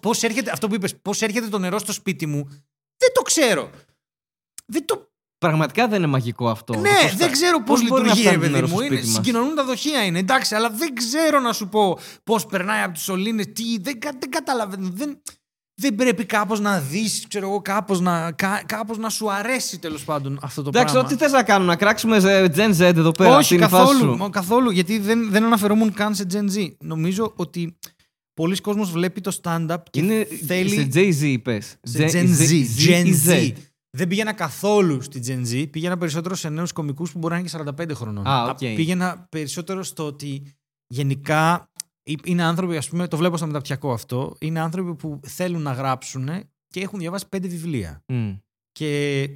πώς έρχεται. Αυτό που είπες, πώς έρχεται το νερό στο σπίτι μου. Δεν το ξέρω. Δεν το... Πραγματικά δεν είναι μαγικό αυτό. Ναι, Πώς θα- δεν ξέρω πώς πώς μπορεί να λειτουργεί, ρε φτάνει το παιδί νερό μου. στο Είναι, σπίτι μας; συγκοινωνούν τα δοχεία είναι, εντάξει, αλλά δεν ξέρω να σου πω πώς περνάει από τις σωλήνες, τι. Δεν, κα- δεν καταλαβαίνω. Δεν, δεν πρέπει κάπως να δει, ξέρω εγώ, κάπως να, κα, κάπως να σου αρέσει τέλος πάντων αυτό το Εντάξει, πράγμα. ό,τι θες να κάνουμε, να κράξουμε ε, Gen Z εδώ πέρα. Όχι, αυτή είναι η φάση καθόλου. σου. Μα, καθόλου. Γιατί δεν, δεν αναφερόμουν καν σε Gen Z. Νομίζω ότι πολύς κόσμος βλέπει το stand-up και Είναι θέλει. σε Jay-Z είπες. σε Gen Z. Gen Z. Δεν πήγαινα καθόλου στη Gen Z. Πήγαινα περισσότερο σε νέους κομικούς που μπορεί να είναι και 45 χρονών. Α, Α, οκ. Πήγαινα περισσότερο στο ότι γενικά ε- είναι άνθρωποι, ας πούμε, το βλέπω στο μεταπτυχιακό αυτό. Είναι άνθρωποι που θέλουν να γράψουν και έχουν διαβάσει πέντε βιβλία. Μμ. Και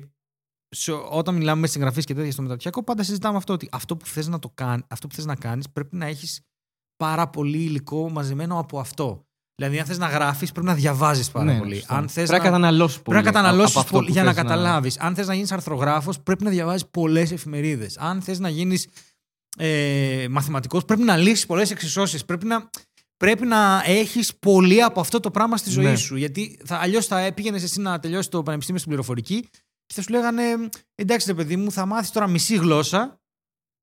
σε, όταν μιλάμε με συγγραφείς και τέτοια στο μεταπτυχιακό, πάντα συζητάμε αυτό ότι αυτό που θες να, το κάνει, αυτό που θες να κάνεις πρέπει να έχεις πάρα πολύ υλικό μαζεμένο από αυτό. Δηλαδή, αν θες να γράφεις, πρέπει να διαβάζεις πάρα Ναι, πολύ. σωστό. Αν θες Πρέπει να να, καταναλώσεις πολύ. πρέπει να καταναλώσεις από αυτό που για να θες καταλάβεις. Αν θες να γίνεις αρθρογράφος, πρέπει να διαβάζεις πολλές εφημερίδες. Αν θες να γίνεις ε, μαθηματικός, πρέπει να λύσεις πολλές εξισώσεις. Πρέπει να, πρέπει να έχεις πολύ από αυτό το πράγμα στη ζωή Ναι. σου. Γιατί αλλιώς θα πήγαινες εσύ να τελειώσεις το πανεπιστήμιο στην πληροφορική και θα σου λέγανε Εντάξει, ρε παιδί μου, θα μάθεις τώρα μισή γλώσσα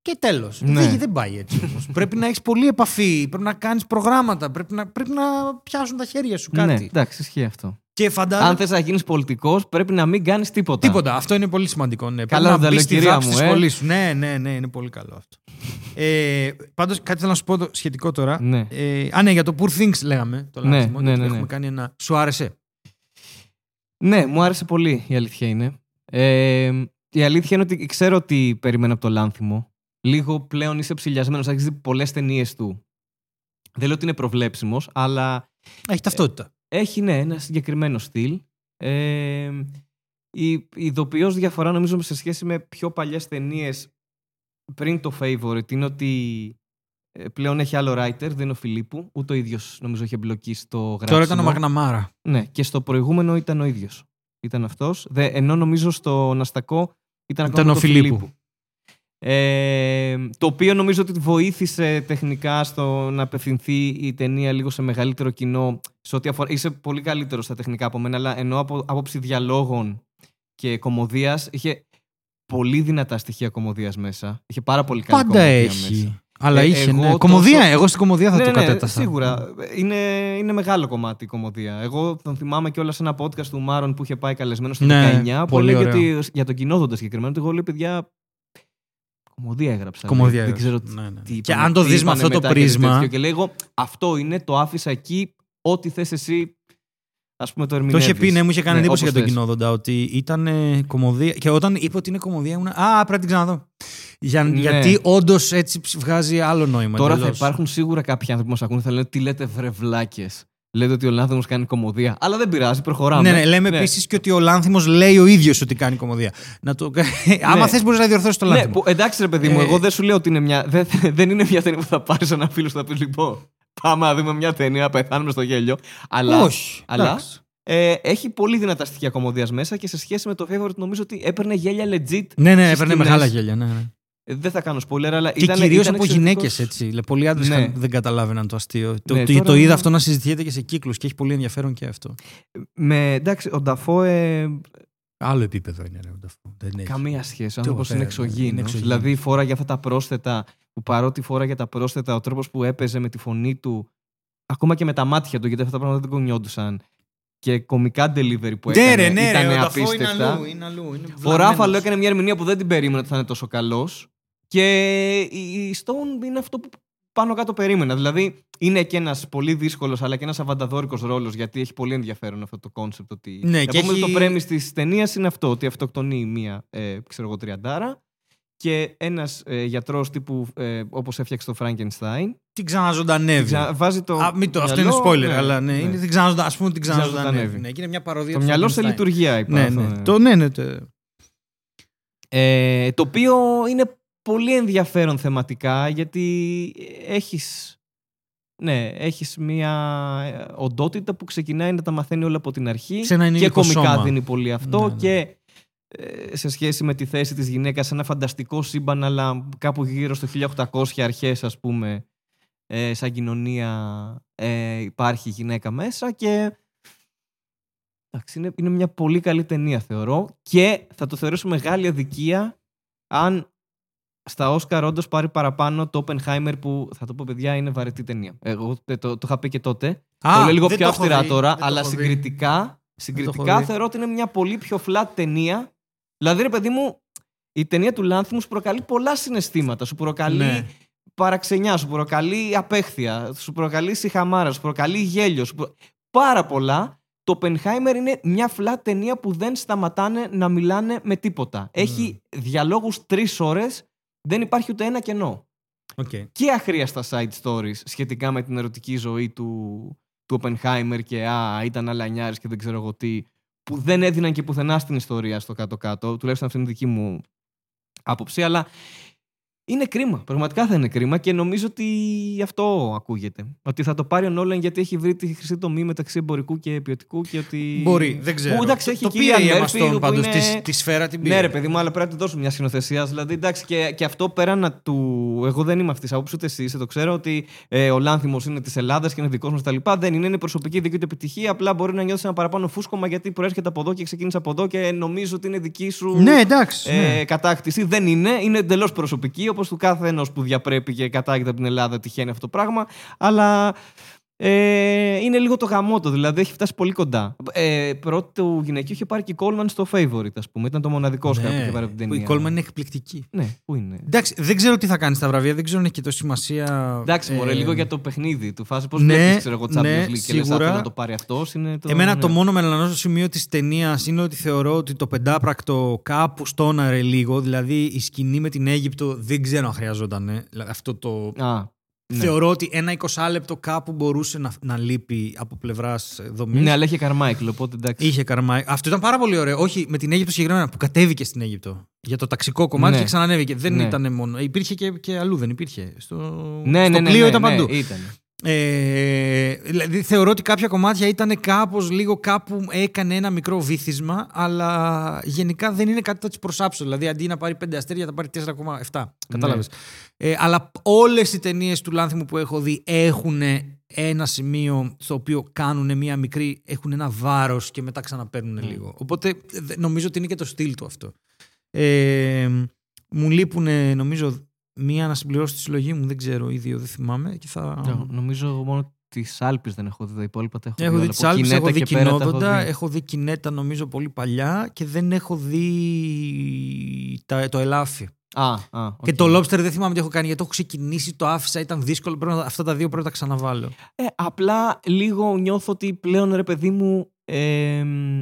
και τέλος. Ναι. Δεν, δεν πάει έτσι όμως. [laughs] πρέπει να έχεις πολλή επαφή, πρέπει να κάνεις προγράμματα, πρέπει να, πρέπει να πιάσουν τα χέρια σου να- κάτι. Ναι, εντάξει, ισχύει αυτό. Και φαντάζομαι. Αν θες να γίνεις πολιτικός, πρέπει να μην κάνεις τίποτα. Τίποτα. Αυτό είναι πολύ σημαντικό. Ναι. Καλά Πρέπει τα να μπεις λέω, στη κυρία δάψη μου, της ε. σχολής σου. Ναι, ναι, ναι, είναι πολύ καλό αυτό. Ε, Πάντως, κάτι θέλω να σου πω το σχετικό τώρα. Ναι. Ε, α, ναι, για το Poor Things λέγαμε. Το Ναι, λάθος, ναι, ότι ναι, Έχουμε ναι. κάνει ένα. Σου άρεσε. Ναι, μου άρεσε πολύ η αλήθεια είναι. Ε, η αλήθεια είναι ότι ξέρω ότι περιμένω από το Λάνθιμο. Λίγο πλέον είσαι ψηλιασμένος, έχεις δει πολλές ταινίες του. Δεν λέω ότι είναι προβλέψιμος, αλλά Έχει ταυτότητα. έχει ναι, ένα συγκεκριμένο στυλ. Ε, η, η ειδοποιώς διαφορά νομίζω σε σχέση με πιο παλιές ταινίες πριν το Favorite είναι ότι ε, πλέον έχει άλλο writer, δεν είναι ο Φιλίππου, ούτε ο ίδιος νομίζω είχε μπλοκεί στο γράψιμο. Τώρα ήταν ο Μαγναμάρα. Ναι, και στο προηγούμενο ήταν ο ίδιος. Ήταν αυτός. Δε, ενώ νομίζω στο Ναστακό ήταν, ακόμα Ήταν ο το Φιλίππου. Ε, το οποίο νομίζω ότι βοήθησε τεχνικά στο να απευθυνθεί η ταινία λίγο σε μεγαλύτερο κοινό. Σε ό,τι αφορά. Είσαι πολύ καλύτερος στα τεχνικά από μένα, αλλά ενώ από άποψη διαλόγων και κομμωδίας είχε πολύ δυνατά στοιχεία κομμωδίας μέσα. Είχε πάρα πολύ καλή Πάντα κομμωδία έχει. Μέσα. Αλλά Ε, είχε. εγώ Ναι. τόσο- Κομμωδία, εγώ στην κομμωδία θα ναι, το ναι, κατέτασα. Σίγουρα. Είναι, είναι μεγάλο κομμάτι η κομμωδία. Εγώ τον θυμάμαι και όλα σε ένα podcast του Μάρον που είχε πάει καλεσμένο στο Ναι, 19. Που πολύ έλεγε ωραίο. ότι, για τον κοινόδοντα συγκεκριμένα, ότι εγώ λέω παιδιά. Κομμωδία έγραψα. Κομμωδία λέει. Δεν ξέρω έγραψα. Ναι, ναι. τι Και είπανε- αν το τι δεις με είπανε αυτό το μετά και πρίσμα- τέτοιο. Και λέει εγώ, αυτό είναι, το άφησα εκεί, ό,τι θες εσύ, ας πούμε το Το ερμηνεύεις. είχε πει, ναι, μου είχε κάνει εντύπωση για όπως τον θες. κοινόδοντα ότι ήταν ε, κομμωδία. Και όταν είπε ότι είναι κομμωδία, ήμουν. Α, πρέπει να την ξαναδώ. Για, Ναι. Γιατί όντως έτσι ψ- βγάζει άλλο νόημα. Τώρα θα εντελώς. υπάρχουν σίγουρα κάποιοι άνθρωποι που μας ακούνε θα λένε τι λέτε βρεβλάκες. Λέτε ότι ο Λάνθιμος κάνει κομμωδία. Αλλά δεν πειράζει, προχωράμε. Ναι, ναι, λέμε επίσης και ότι ο Λάνθιμος λέει ο ίδιος ότι κάνει κομμωδία. Να το... [laughs] Άμα θες, μπορείς να διορθώσεις το Ναι, Λάνθιμο. που, εντάξει ρε παιδί μου, Ε, εγώ δεν σου λέω ότι είναι μια. [laughs] Δεν, δεν είναι μια ταινία που θα πάρεις ένα φίλο και θα πει λοιπόν. Πάμε να δούμε μια ταινία, να πεθάνουμε στο γέλιο. Αλλά, Όχι. αλλά εντάξει. ε, έχει πολύ δυνατά στοιχεία κομμωδίας μέσα και σε σχέση με το favorite νομίζω ότι έπαιρνε γέλια legit. Ναι, ναι, στις έπαιρνε σκηνές. μεγάλα γέλια. Ναι, ναι. Ε, δεν θα κάνω spoiler, αλλά Και ήταν. κυρίως ήταν από εξαιρετικός. γυναίκες έτσι. Δηλαδή, πολλοί άντρες Ναι. δεν καταλάβαιναν το αστείο. Το, Ναι, το, τώρα- το είδα αυτό να συζητιέται και σε κύκλους και έχει πολύ ενδιαφέρον και αυτό. Με, εντάξει, ο Νταφό ε, Άλλο επίπεδο είναι. Ρε, ο Νταφό. δεν έχει. Καμία σχέση. Ο Τι άνθρωπος ωραία, είναι είναι εξωγήινος. εξωγήινος. Δηλαδή φόραγε αυτά τα πρόσθετα που παρότι φόραγε τα πρόσθετα, ο τρόπος που έπαιζε με τη φωνή του, ακόμα και με τα μάτια του, γιατί αυτά τα πράγματα δεν κουνιόντουσαν. Και κομικά delivery που Ναι, έκανε ρε, ναι, ήταν ρε, ο Dafoe είναι απίστευτα. αλλού. Είναι αλλού είναι Ο βλαμμένος. Ruffalo έκανε μια ερμηνεία που δεν την περίμενα ότι θα είναι τόσο καλός. Και η Stone είναι αυτό που πάνω κάτω περίμενα. Δηλαδή είναι και ένας πολύ δύσκολος αλλά και ένας αβανταδόρικος ρόλος γιατί έχει πολύ ενδιαφέρον αυτό το concept. Ότι... Ναι, και Επομένως, έχει- το premise της ταινίας είναι αυτό, ότι αυτοκτονεί μία ε, ξέρω εγώ, τριαντάρα και ένας ε, γιατρός τύπου ε, όπως έφτιαξε το Frankenstein. Την ξαναζωντανεύει. ξα- Βάζει το. Α, μην το, αυτό είναι μυαλό- spoiler, ναι, αλλά ναι, ναι. είναι την ξαναζωντα... ας πούμε την Ξαναζωντανεύει. ξαναζωντανεύει. Ναι, και είναι μια παροδία Το του μυαλό σε Frankenstein. λειτουργία είπα. Ναι, αυτό, ναι. Το, ναι, ναι, το- Ε, το οποίο είναι πολύ ενδιαφέρον θεματικά γιατί έχεις, ναι, έχεις μια ε, οντότητα που ξεκινάει να τα μαθαίνει όλα από την αρχή Σε ένα και ενήλικο κομικά σώμα. δίνει πολύ αυτό Ναι, ναι. και ε, σε σχέση με τη θέση της γυναίκας σε ένα φανταστικό σύμπαν αλλά κάπου γύρω στο 1800 αρχές ας πούμε ε, σαν κοινωνία ε, υπάρχει γυναίκα μέσα και εντάξει, είναι, είναι μια πολύ καλή ταινία θεωρώ και θα το θεωρήσω μεγάλη αδικία αν στα Όσκαρ όντως πάρει παραπάνω το Oppenheimer που θα το πω παιδιά είναι βαρετή ταινία. Εγώ το, το, το είχα πει και τότε. Α, το λέω λίγο δεν πιο το έχω αυστηρά δει, τώρα, δεν το αλλά έχω δει. συγκριτικά, συγκριτικά δει. θεωρώ ότι είναι μια πολύ πιο flat ταινία. Δηλαδή, ρε παιδί μου, η ταινία του Λάνθιμου σου προκαλεί πολλά συναισθήματα. Σου προκαλεί Ναι. παραξενιά, σου προκαλεί απέχθεια, σου προκαλεί σιχαμάρα, σου προκαλεί γέλιο. Σου προ... Πάρα πολλά. Το Oppenheimer είναι μια flat ταινία που δεν σταματάνε να μιλάνε με τίποτα. Έχει διαλόγους τρεις ώρες, δεν υπάρχει ούτε ένα κενό Οκ. και αχρείαστα side stories σχετικά με την ερωτική ζωή του, του Oppenheimer και α, ήταν αλανιάρης και δεν ξέρω εγώ τι, που δεν έδιναν και πουθενά στην ιστορία στο κάτω-κάτω. Τουλάχιστον αυτή είναι η δική μου άποψη, αλλά είναι κρίμα. Πραγματικά θα είναι κρίμα και νομίζω ότι αυτό ακούγεται. Ότι θα το πάρει ο Νόλαν γιατί έχει βρει τη χρυσή τομή μεταξύ εμπορικού και ποιοτικού και ότι. Μπορεί, δεν ξέρω. Που, εντάξει, έχει το και η πήρε η Anne Emma Murphy, Stone που πάντως, είναι- τη, τη σφαίρα την πήρε. Ναι, ρε παιδί μου, αλλά πρέπει να του δώσουμε μια σκηνοθεσία. Δηλαδή, εντάξει, και, και αυτό πέραν να του. Εγώ δεν είμαι αυτής τη άποψης, ούτε εσύ είσαι. Το ξέρω ότι ε, ο Λάνθιμος είναι της Ελλάδας και είναι δικός μας κτλ. Δεν είναι, είναι προσωπική δική του επιτυχία. Απλά μπορεί να νιώθεις ένα παραπάνω φούσκωμα γιατί προέρχεται από εδώ και ξεκίνησε από εδώ και νομίζω ότι είναι δική σου Ναι, εντάξει. ναι. ε, κατάκτηση. Δεν είναι. Είναι εντελώς προσωπική, όπω του κάθε ενός που διαπρέπει και κατάγεται από την Ελλάδα τυχαίνει αυτό το πράγμα. Αλλά ε, είναι λίγο το γαμότο, δηλαδή έχει φτάσει πολύ κοντά. Ε, πρώτο γυναικείο είχε πάρει και η Coleman στο favorite, ας πούμε. Ήταν το μοναδικό Όσκαρ που είχε πάρει από την Ναι, που ταινία. η Coleman είναι εκπληκτική. Ναι, πού είναι; Εντάξει, δεν ξέρω τι θα κάνει στα βραβεία, δεν ξέρω αν έχει και τόση σημασία. Εντάξει, μωρέ, ε, λίγο για το παιχνίδι του. Φάση πώς ναι, βλέπεις, ξέρω εγώ, Champions ναι, League και λες, «Α, σίγουρα. θέλω να το πάρει αυτός. Είναι το, Εμένα ναι. το μόνο μελανό σημείο της ταινίας είναι ότι θεωρώ ότι το πεντάπρακτο κάπου στόναρε λίγο. Δηλαδή η σκηνή με την Αίγυπτο δεν ξέρω αν χρειαζόταν. Αυτό το. Α, ναι. Θεωρώ ότι ένα 20 λεπτό κάπου μπορούσε να, να λείπει από πλευράς δομής. ναι, αλλά είχε Καρμάικλ, οπότε εντάξει. Είχε καρμάει. Αυτό ήταν πάρα πολύ ωραίο. Όχι, με την Αίγυπτο συγκεκριμένα που κατέβηκε στην Αίγυπτο. Για το ταξικό κομμάτι Ναι. και ξανανέβηκε. Δεν Ναι. ήταν μόνο. Υπήρχε και, και αλλού, δεν υπήρχε. Στο, Ναι, στο ναι, ναι, πλοίο ναι, ήταν ναι, παντού. ήταν. Ε, δηλαδή θεωρώ ότι κάποια κομμάτια ήταν κάπως λίγο κάπου έκανε ένα μικρό βήθισμα αλλά γενικά δεν είναι κάτι που θα τις προσάψω. Δηλαδή αντί να πάρει 5 αστέρια θα πάρει 4,7 κατάλαβες. Ε, αλλά όλες οι ταινίες του Λάνθιμου που έχω δει έχουν ένα σημείο στο οποίο κάνουν μια μικρή έχουν ένα βάρος και μετά ξαναπαίρνουν λίγο. Οπότε δε- νομίζω ότι είναι και το στυλ του αυτό. Ε, μου λείπουν νομίζω μία να συμπληρώσω τη συλλογή μου δεν ξέρω ή δύο δεν θυμάμαι και θα... Ναι, Νομίζω μόνο τις Άλπε δεν έχω δει. Τα υπόλοιπα τα έχω, Έχω δει. δει όλα. τις Από Άλπε, Κινέτα έχω δει και πέρα τα έχω κοινόδοντα, δει. έχω δει κινέτα νομίζω πολύ παλιά και δεν έχω δει τα, το ελάφι. Α, α, οκ. Και το Lobster δεν θυμάμαι τι έχω κάνει γιατί το έχω ξεκινήσει, το άφησα, ήταν δύσκολο. Πρέπει να, αυτά τα δύο πρέπει να τα ξαναβάλω. Ε, απλά λίγο νιώθω ότι πλέον ρε παιδί μου εμ,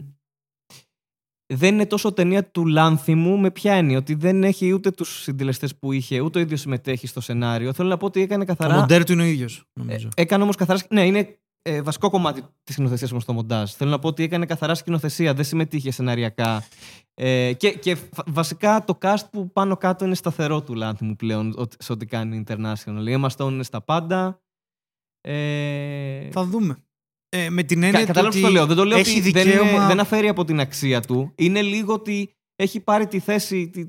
δεν είναι τόσο ταινία του Λάνθιμου με ποια έννοια ότι δεν έχει ούτε τους συντελεστές που είχε ούτε ο ίδιος συμμετέχει στο σενάριο. Θέλω να πω ότι έκανε Το καθαρά μοντέρ του είναι ο ίδιος, ε, νομίζω. έκανε όμως καθαρά σκ- ναι είναι ε, βασικό κομμάτι της σκηνοθεσίας όμως στο μοντάζ. Θέλω να πω ότι έκανε καθαρά σκηνοθεσία δεν συμμετείχε σεναριακά. Ε, και, και φα- βασικά το cast που πάνω κάτω είναι σταθερό του Λάνθιμου πλέον ότι- σε ό,τι κάνει international. Η Emma Stone είναι στα πάντα. Ε, Θα δούμε. Ε, με την Κα, έννοια του Κατάλαβες ότι το λέω. Δεν το λέω έχει ότι δεν, δικαίωμα... είναι, δεν αφαίρει από την αξία του. Είναι λίγο ότι έχει πάρει τη θέση. τη-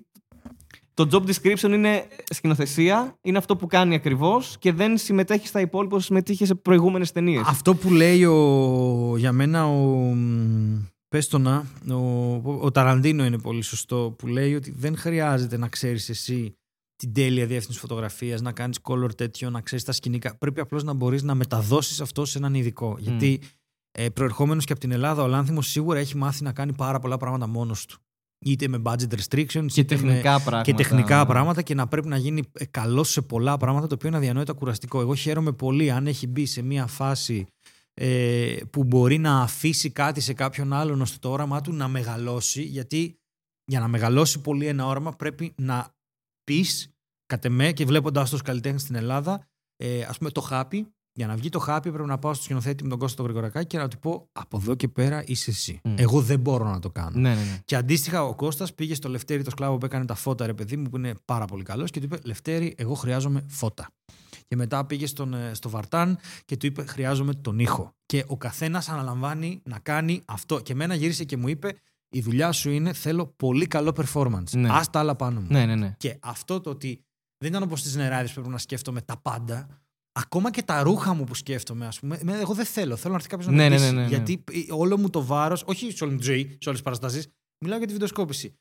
το job description είναι σκηνοθεσία, είναι αυτό που κάνει ακριβώς και δεν συμμετέχει στα υπόλοιπα όσο συμμετείχε σε προηγούμενες ταινίες. Αυτό που λέει ο, για μένα ο. μ, Πες το να, ο, ο Ταραντίνο είναι πολύ σωστό που λέει ότι δεν χρειάζεται να ξέρεις εσύ την τέλεια διεύθυνση φωτογραφίας, να κάνεις color τέτοιο, να ξέρεις τα σκηνικά. Πρέπει απλώς να μπορείς να μεταδώσεις αυτό σε έναν ειδικό. Γιατί ε, προερχόμενος και από την Ελλάδα ο Λάνθιμος σίγουρα έχει μάθει να κάνει πάρα πολλά πράγματα μόνος του. Είτε με budget restrictions, και είτε με, τεχνικά πράγματα. και τεχνικά πράγματα και να πρέπει να γίνει καλός σε πολλά πράγματα το οποίο είναι αδιανόητα κουραστικό. Εγώ χαίρομαι πολύ αν έχει μπει σε μια φάση ε, που μπορεί να αφήσει κάτι σε κάποιον άλλον ώστε το όραμά του να μεγαλώσει γιατί για να μεγαλώσει πολύ ένα όραμα πρέπει να πεις κατ' εμέ και βλέποντα τους καλλιτέχνες στην Ελλάδα, ε, ας πούμε το χάπι. Για να βγει το χάπι πρέπει να πάω στο σκηνοθέτη με τον Κώστα τον Γρηγορακάκη και να του πω από εδώ και πέρα είσαι εσύ. Μμ. Εγώ δεν μπορώ να το κάνω. Ναι, ναι, ναι. Και αντίστοιχα ο Κώστας πήγε στο Λευτέρη το σκλάβο που έκανε τα φώτα ρε παιδί μου που είναι πάρα πολύ καλός και του είπε Λευτέρη εγώ χρειάζομαι φώτα. Και μετά πήγε στον, ε, στο Βαρτάν και του είπε χρειάζομαι τον ήχο. Και ο καθένας αναλαμβάνει να κάνει αυτό. Και εμένα γύρισε και μου είπε η δουλειά σου είναι θέλω πολύ καλό performance. Ναι. Ας τα άλλα πάνω μου. ναι, ναι, ναι. Και αυτό το ότι δεν ήταν όπως τις νεράδες που πρέπει να σκέφτομαι τα πάντα. Ακόμα και τα ρούχα μου που σκέφτομαι, ας πούμε, εμένα, εγώ δεν θέλω. Θέλω να έρθει κάποιος να Ναι, με ναι, ντύσει. ναι, ναι, ναι. Γιατί ε, όλο μου το βάρος, όχι σε όλη μου τη ζωή, σε όλες τις παραστάσεις, μιλάω για τη βιντεοσκόπηση.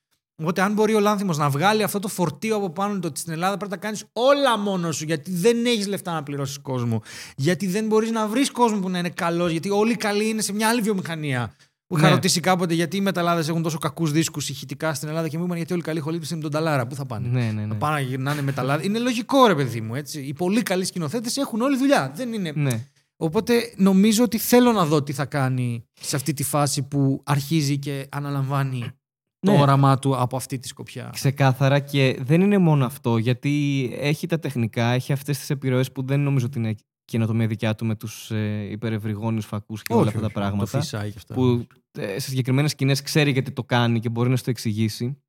Οπότε, αν μπορεί ο Λάνθιμος να βγάλει αυτό το φορτίο από πάνω του ότι στην Ελλάδα πρέπει να κάνεις όλα μόνος σου, γιατί δεν έχεις λεφτά να πληρώσεις κόσμο, γιατί δεν μπορείς να βρεις κόσμο που να είναι καλός, γιατί όλοι οι καλοί είναι σε μια άλλη βιομηχανία. Που είχα Ναι. ρωτήσει κάποτε γιατί οι μεταλλάδες έχουν τόσο κακούς δίσκους ηχητικά στην Ελλάδα και μου είπαν γιατί όλοι οι καλοί χολύπτες είναι με τον Ταλάρα. Πού θα πάνε; ναι, ναι, Να ναι. πάνε να γυρνάνε μεταλλάδες. Είναι λογικό, ρε παιδί μου. Έτσι. Οι πολύ καλοί σκηνοθέτες έχουν όλη δουλειά. Δεν είναι. ναι. Οπότε νομίζω ότι θέλω να δω τι θα κάνει σε αυτή τη φάση που αρχίζει και αναλαμβάνει το Ναι. όραμά του από αυτή τη σκοπιά. Ξεκάθαρα και δεν είναι μόνο αυτό, γιατί έχει τα τεχνικά, έχει αυτές τις επιρροές που δεν νομίζω ότι είναι καινοτομία δικιά του με τους ε, υπερευρυγόνιους φακούς και όλα αυτά τα πράγματα. Το φυσάει και αυτά. που ε, σε συγκεκριμένες σκηνές ξέρει γιατί το κάνει και μπορεί να σου το εξηγήσει.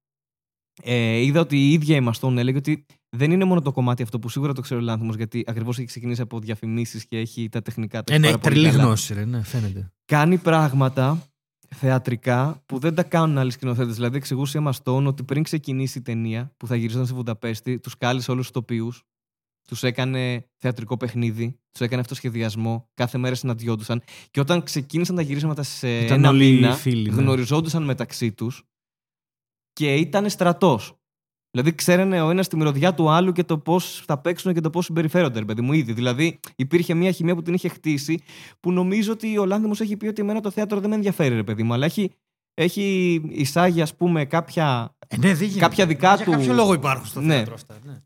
Ε, είδα ότι η ίδια η Μαστόν έλεγε ότι δεν είναι μόνο το κομμάτι αυτό που σίγουρα το ξέρει ο Λάνθιμος γιατί ακριβώς έχει ξεκινήσει από διαφημίσεις και έχει τα τεχνικά τα Ε, έχει ναι, πάρα πολύ τρελή καλά. γνώση, ρε, ναι, φαίνεται. Κάνει πράγματα θεατρικά που δεν τα κάνουν άλλοι σκηνοθέτες. Δηλαδή, εξηγούσε η Emma Stone ότι πριν ξεκινήσει η ταινία που θα γυριζόταν στη Βουδαπέστη, τους κάλεσε όλους τους τοπίους, τους έκανε θεατρικό παιχνίδι, τους έκανε αυτοσχεδιασμό, κάθε μέρα συναντιόντουσαν. Και όταν ξεκίνησαν τα γυρίσματα σε Ήταν ένα όλοι μήνα, φίλοι, ναι. γνωριζόντουσαν μεταξύ τους και ήταν στρατός. Δηλαδή, ξέρανε ο ένας τη μυρωδιά του άλλου και το πώς θα παίξουν και το πώς συμπεριφέρονται, ρε παιδί μου, ήδη. Δηλαδή, υπήρχε μια χημεία που την είχε χτίσει, που νομίζω ότι ο Λάνθιμος έχει πει ότι εμένα το θέατρο δεν με ενδιαφέρει, ρε παιδί μου, αλλά έχει, έχει εισάγει, ας πούμε, κάποια. Ε, ναι, δεν γίνεται. Κάποια δικά Για του- κάποιο λόγο υπάρχουν στο Ναι. θέατρο αυτά. Ναι.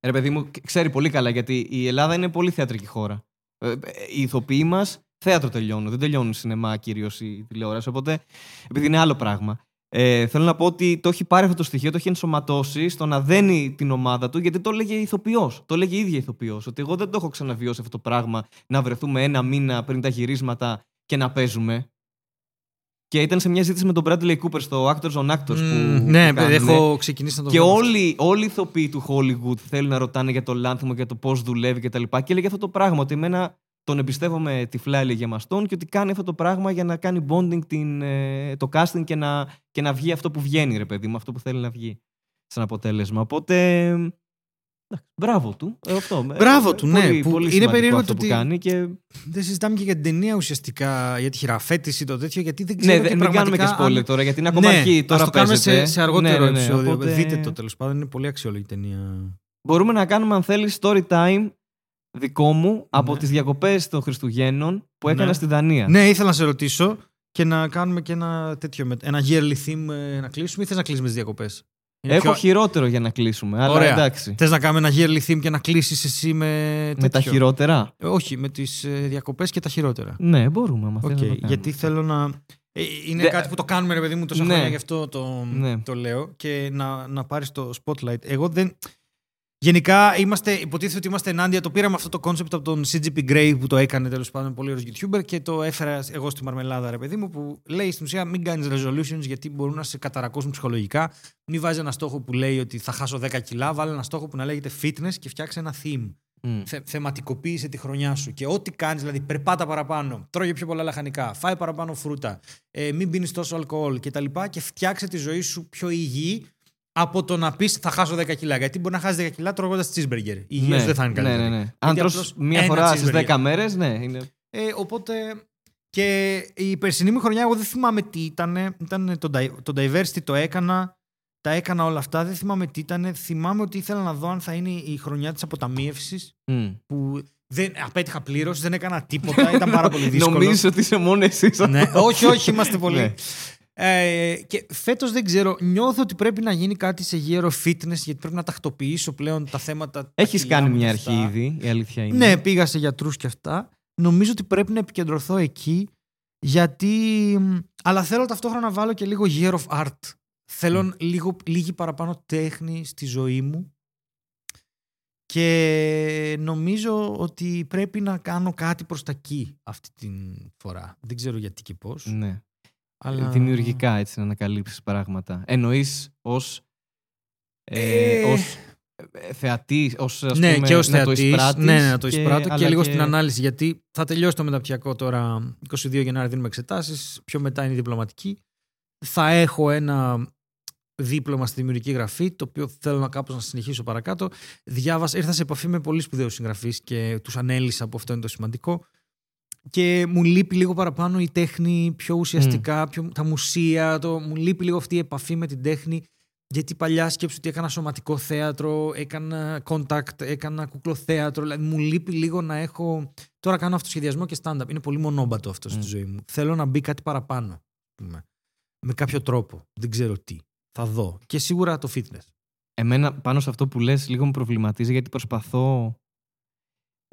Ρε παιδί μου, ξέρει πολύ καλά, γιατί η Ελλάδα είναι πολύ θεατρική χώρα. Ε, ε, Οι ηθοποιοί μας θέατρο τελειώνουν. Δεν τελειώνουν σινεμά κυρίως η τηλεόραση. Οπότε, επειδή είναι άλλο πράγμα. Ε, θέλω να πω ότι το έχει πάρει αυτό το στοιχείο, το έχει ενσωματώσει στο να δένει την ομάδα του, γιατί το έλεγε ηθοποιός. Το έλεγε η ίδια ηθοποιός. Ότι εγώ δεν το έχω ξαναβιώσει αυτό το πράγμα να βρεθούμε ένα μήνα πριν τα γυρίσματα και να παίζουμε. Και ήταν σε μια ζήτηση με τον Bradley Cooper στο Actors on Actors. που, Μμ, ναι, που κάνουν. έχω ξεκινήσει να το Και βλέπω. όλοι, όλοι οι ηθοποιοί του Hollywood θέλουν να ρωτάνε για το λάνθιμο, για το πώς δουλεύει κτλ. Και, και έλεγε αυτό το πράγμα, ότι εμένα τον εμπιστεύομαι τυφλά, έλεγε μαστόν, και ότι κάνει αυτό το πράγμα για να κάνει bonding την, ε, το casting και να, και να βγει αυτό που βγαίνει, ρε παιδί μου, αυτό που θέλει να βγει σαν αποτέλεσμα. Οπότε. Εντάξει, Μπράβο του. Ε, αυτό. Ε, Μπράβο του, ναι, Πολύ, που πολύ είναι σημαντικό περίεργο αυτό το που ότι- κάνει. Και... Δεν συζητάμε και για την ταινία ουσιαστικά, για τη χειραφέτηση το τέτοιο, γιατί δεν ξέρω. Ναι, και δεν μην κάνουμε και πραγματικά spoiler αν- τώρα, γιατί είναι ακόμα ναι, αρχή. Τώρα ας το κάνουμε παίζεται. σε, σε αργότερο Ναι, ναι, ναι, επεισόδιο. οπότε- Δείτε το τέλος πάντων. Είναι πολύ αξιόλογη ταινία. Μπορούμε να κάνουμε, αν θέλεις, story time δικό μου από Ναι. τις διακοπές των Χριστουγέννων που έκανα Ναι. στη Δανία. Ναι, ήθελα να σε ρωτήσω και να κάνουμε και ένα τέτοιο. με- Ένα yearly theme ε, να κλείσουμε ή θες να κλείσουμε τις διακοπές; Είναι Έχω πιο- χειρότερο για να κλείσουμε. Αλλά Ωραία. εντάξει. Θες να κάνουμε ένα yearly theme και να κλείσεις εσύ με. Με τα τέτοιο; χειρότερα; Ε, Όχι, με τις διακοπές και τα χειρότερα. Ναι, μπορούμε. άμα Οκ, θες να το κάνουμε. γιατί θέλω να. Ε, είναι Δε- κάτι που το κάνουμε, ρε παιδί μου, τόσα Ναι. χρόνια, γι' αυτό το, Ναι. το λέω. Και να, να πάρεις το spotlight. Εγώ δεν. Γενικά είμαστε, υποτίθεται ότι είμαστε ενάντια. Το πήραμε αυτό το concept από τον CGP Grey που το έκανε τέλος πάντων πολύ ωραίος YouTuber και το έφερα εγώ στη Μαρμελάδα, ρε παιδί μου, που λέει στην ουσία μην κάνεις resolutions γιατί μπορούν να σε καταρακώσουν ψυχολογικά. Μην βάζεις ένα στόχο που λέει ότι θα χάσω 10 κιλά. Βάλε ένα στόχο που να λέγεται fitness και φτιάξε ένα theme Μμ. θε, θεματικοποίησε τη χρονιά σου. Και ό,τι κάνεις, δηλαδή περπάτα παραπάνω, τρώγε πιο πολλά λαχανικά, φάει παραπάνω φρούτα, ε, μην πίνεις τόσο αλκοόλ κτλ. Και, και φτιάξε τη ζωή σου πιο υγιή από το να πεις θα χάσω 10 κιλά. Γιατί μπορεί να χάσεις 10 κιλά τρώγοντας cheeseburger. Η υγεία Ναι, σου δεν θα είναι ναι, καλύτερη. ναι, ναι. Γιατί Αν τρως απλώς μία ένα φορά στις cheeseburger. 10 μέρες, ναι. Είναι... Ε, οπότε. Και η περσινή μου χρονιά, εγώ δεν θυμάμαι τι ήταν. Ήταν το, di- το diversity το έκανα. Τα έκανα όλα αυτά. Δεν θυμάμαι τι ήταν. Θυμάμαι ότι ήθελα να δω αν θα είναι η χρονιά της αποταμίευσης Μμ. που δεν, απέτυχα πλήρως, δεν έκανα τίποτα, ήταν πάρα πολύ [laughs] δύσκολο. Νομίζω ότι είσαι μόνος εσύ. ναι, όχι, όχι, είμαστε [laughs] πολύ. Ναι. Ε, και φέτος δεν ξέρω, νιώθω ότι πρέπει να γίνει κάτι σε γέρο fitness γιατί πρέπει να τακτοποιήσω πλέον τα θέματα. τα Έχεις κιλά κάνει μου μια και αρχή αυτά. ήδη, η αλήθεια είναι. Ναι, πήγα σε γιατρούς και αυτά. Νομίζω ότι πρέπει να επικεντρωθώ εκεί γιατί. Αλλά θέλω ταυτόχρονα να βάλω και λίγο year of art. Θέλω λίγο, λίγη παραπάνω τέχνη στη ζωή μου και νομίζω ότι πρέπει να κάνω κάτι προς τα εκεί αυτή την φορά. Δεν ξέρω γιατί και πώς. Ναι. Αλλά... Δημιουργικά έτσι να ανακαλύψεις πράγματα. Εννοείς ως. Ε, Ε, ως ε, θεατής, ως, ας ναι, πούμε, και ως να το θεατής, εισπράττεις ναι, ναι, να το εισπράττω και, αλλά λίγο στην ανάλυση. Γιατί θα τελειώσει το μεταπτυχιακό τώρα, 22 Γενάρη δίνουμε εξετάσεις, πιο μετά είναι η διπλωματική. Θα έχω ένα δίπλωμα στη δημιουργική γραφή, το οποίο θέλω να κάπως να συνεχίσω παρακάτω. Διάβασα, ήρθα σε επαφή με πολύ σπουδαίους συγγραφείς και τους ανέλησα που αυτό είναι το σημαντικό. Και μου λείπει λίγο παραπάνω η τέχνη πιο ουσιαστικά, πιο, τα μουσεία, το, μου λείπει λίγο αυτή η επαφή με την τέχνη. Γιατί παλιά σκέψου ότι έκανα σωματικό θέατρο, έκανα contact, έκανα κουκλοθέατρο. Δηλαδή μου λείπει λίγο να έχω. Τώρα κάνω αυτοσχεδιασμό και stand-up. Είναι πολύ μονόμπατο αυτό στη Μμ. ζωή μου. Θέλω να μπει κάτι παραπάνω. ας πούμε. Με κάποιο τρόπο. Δεν ξέρω τι. Θα δω. Και σίγουρα το fitness. Εμένα πάνω σε αυτό που λες λίγο με προβληματίζει γιατί προσπαθώ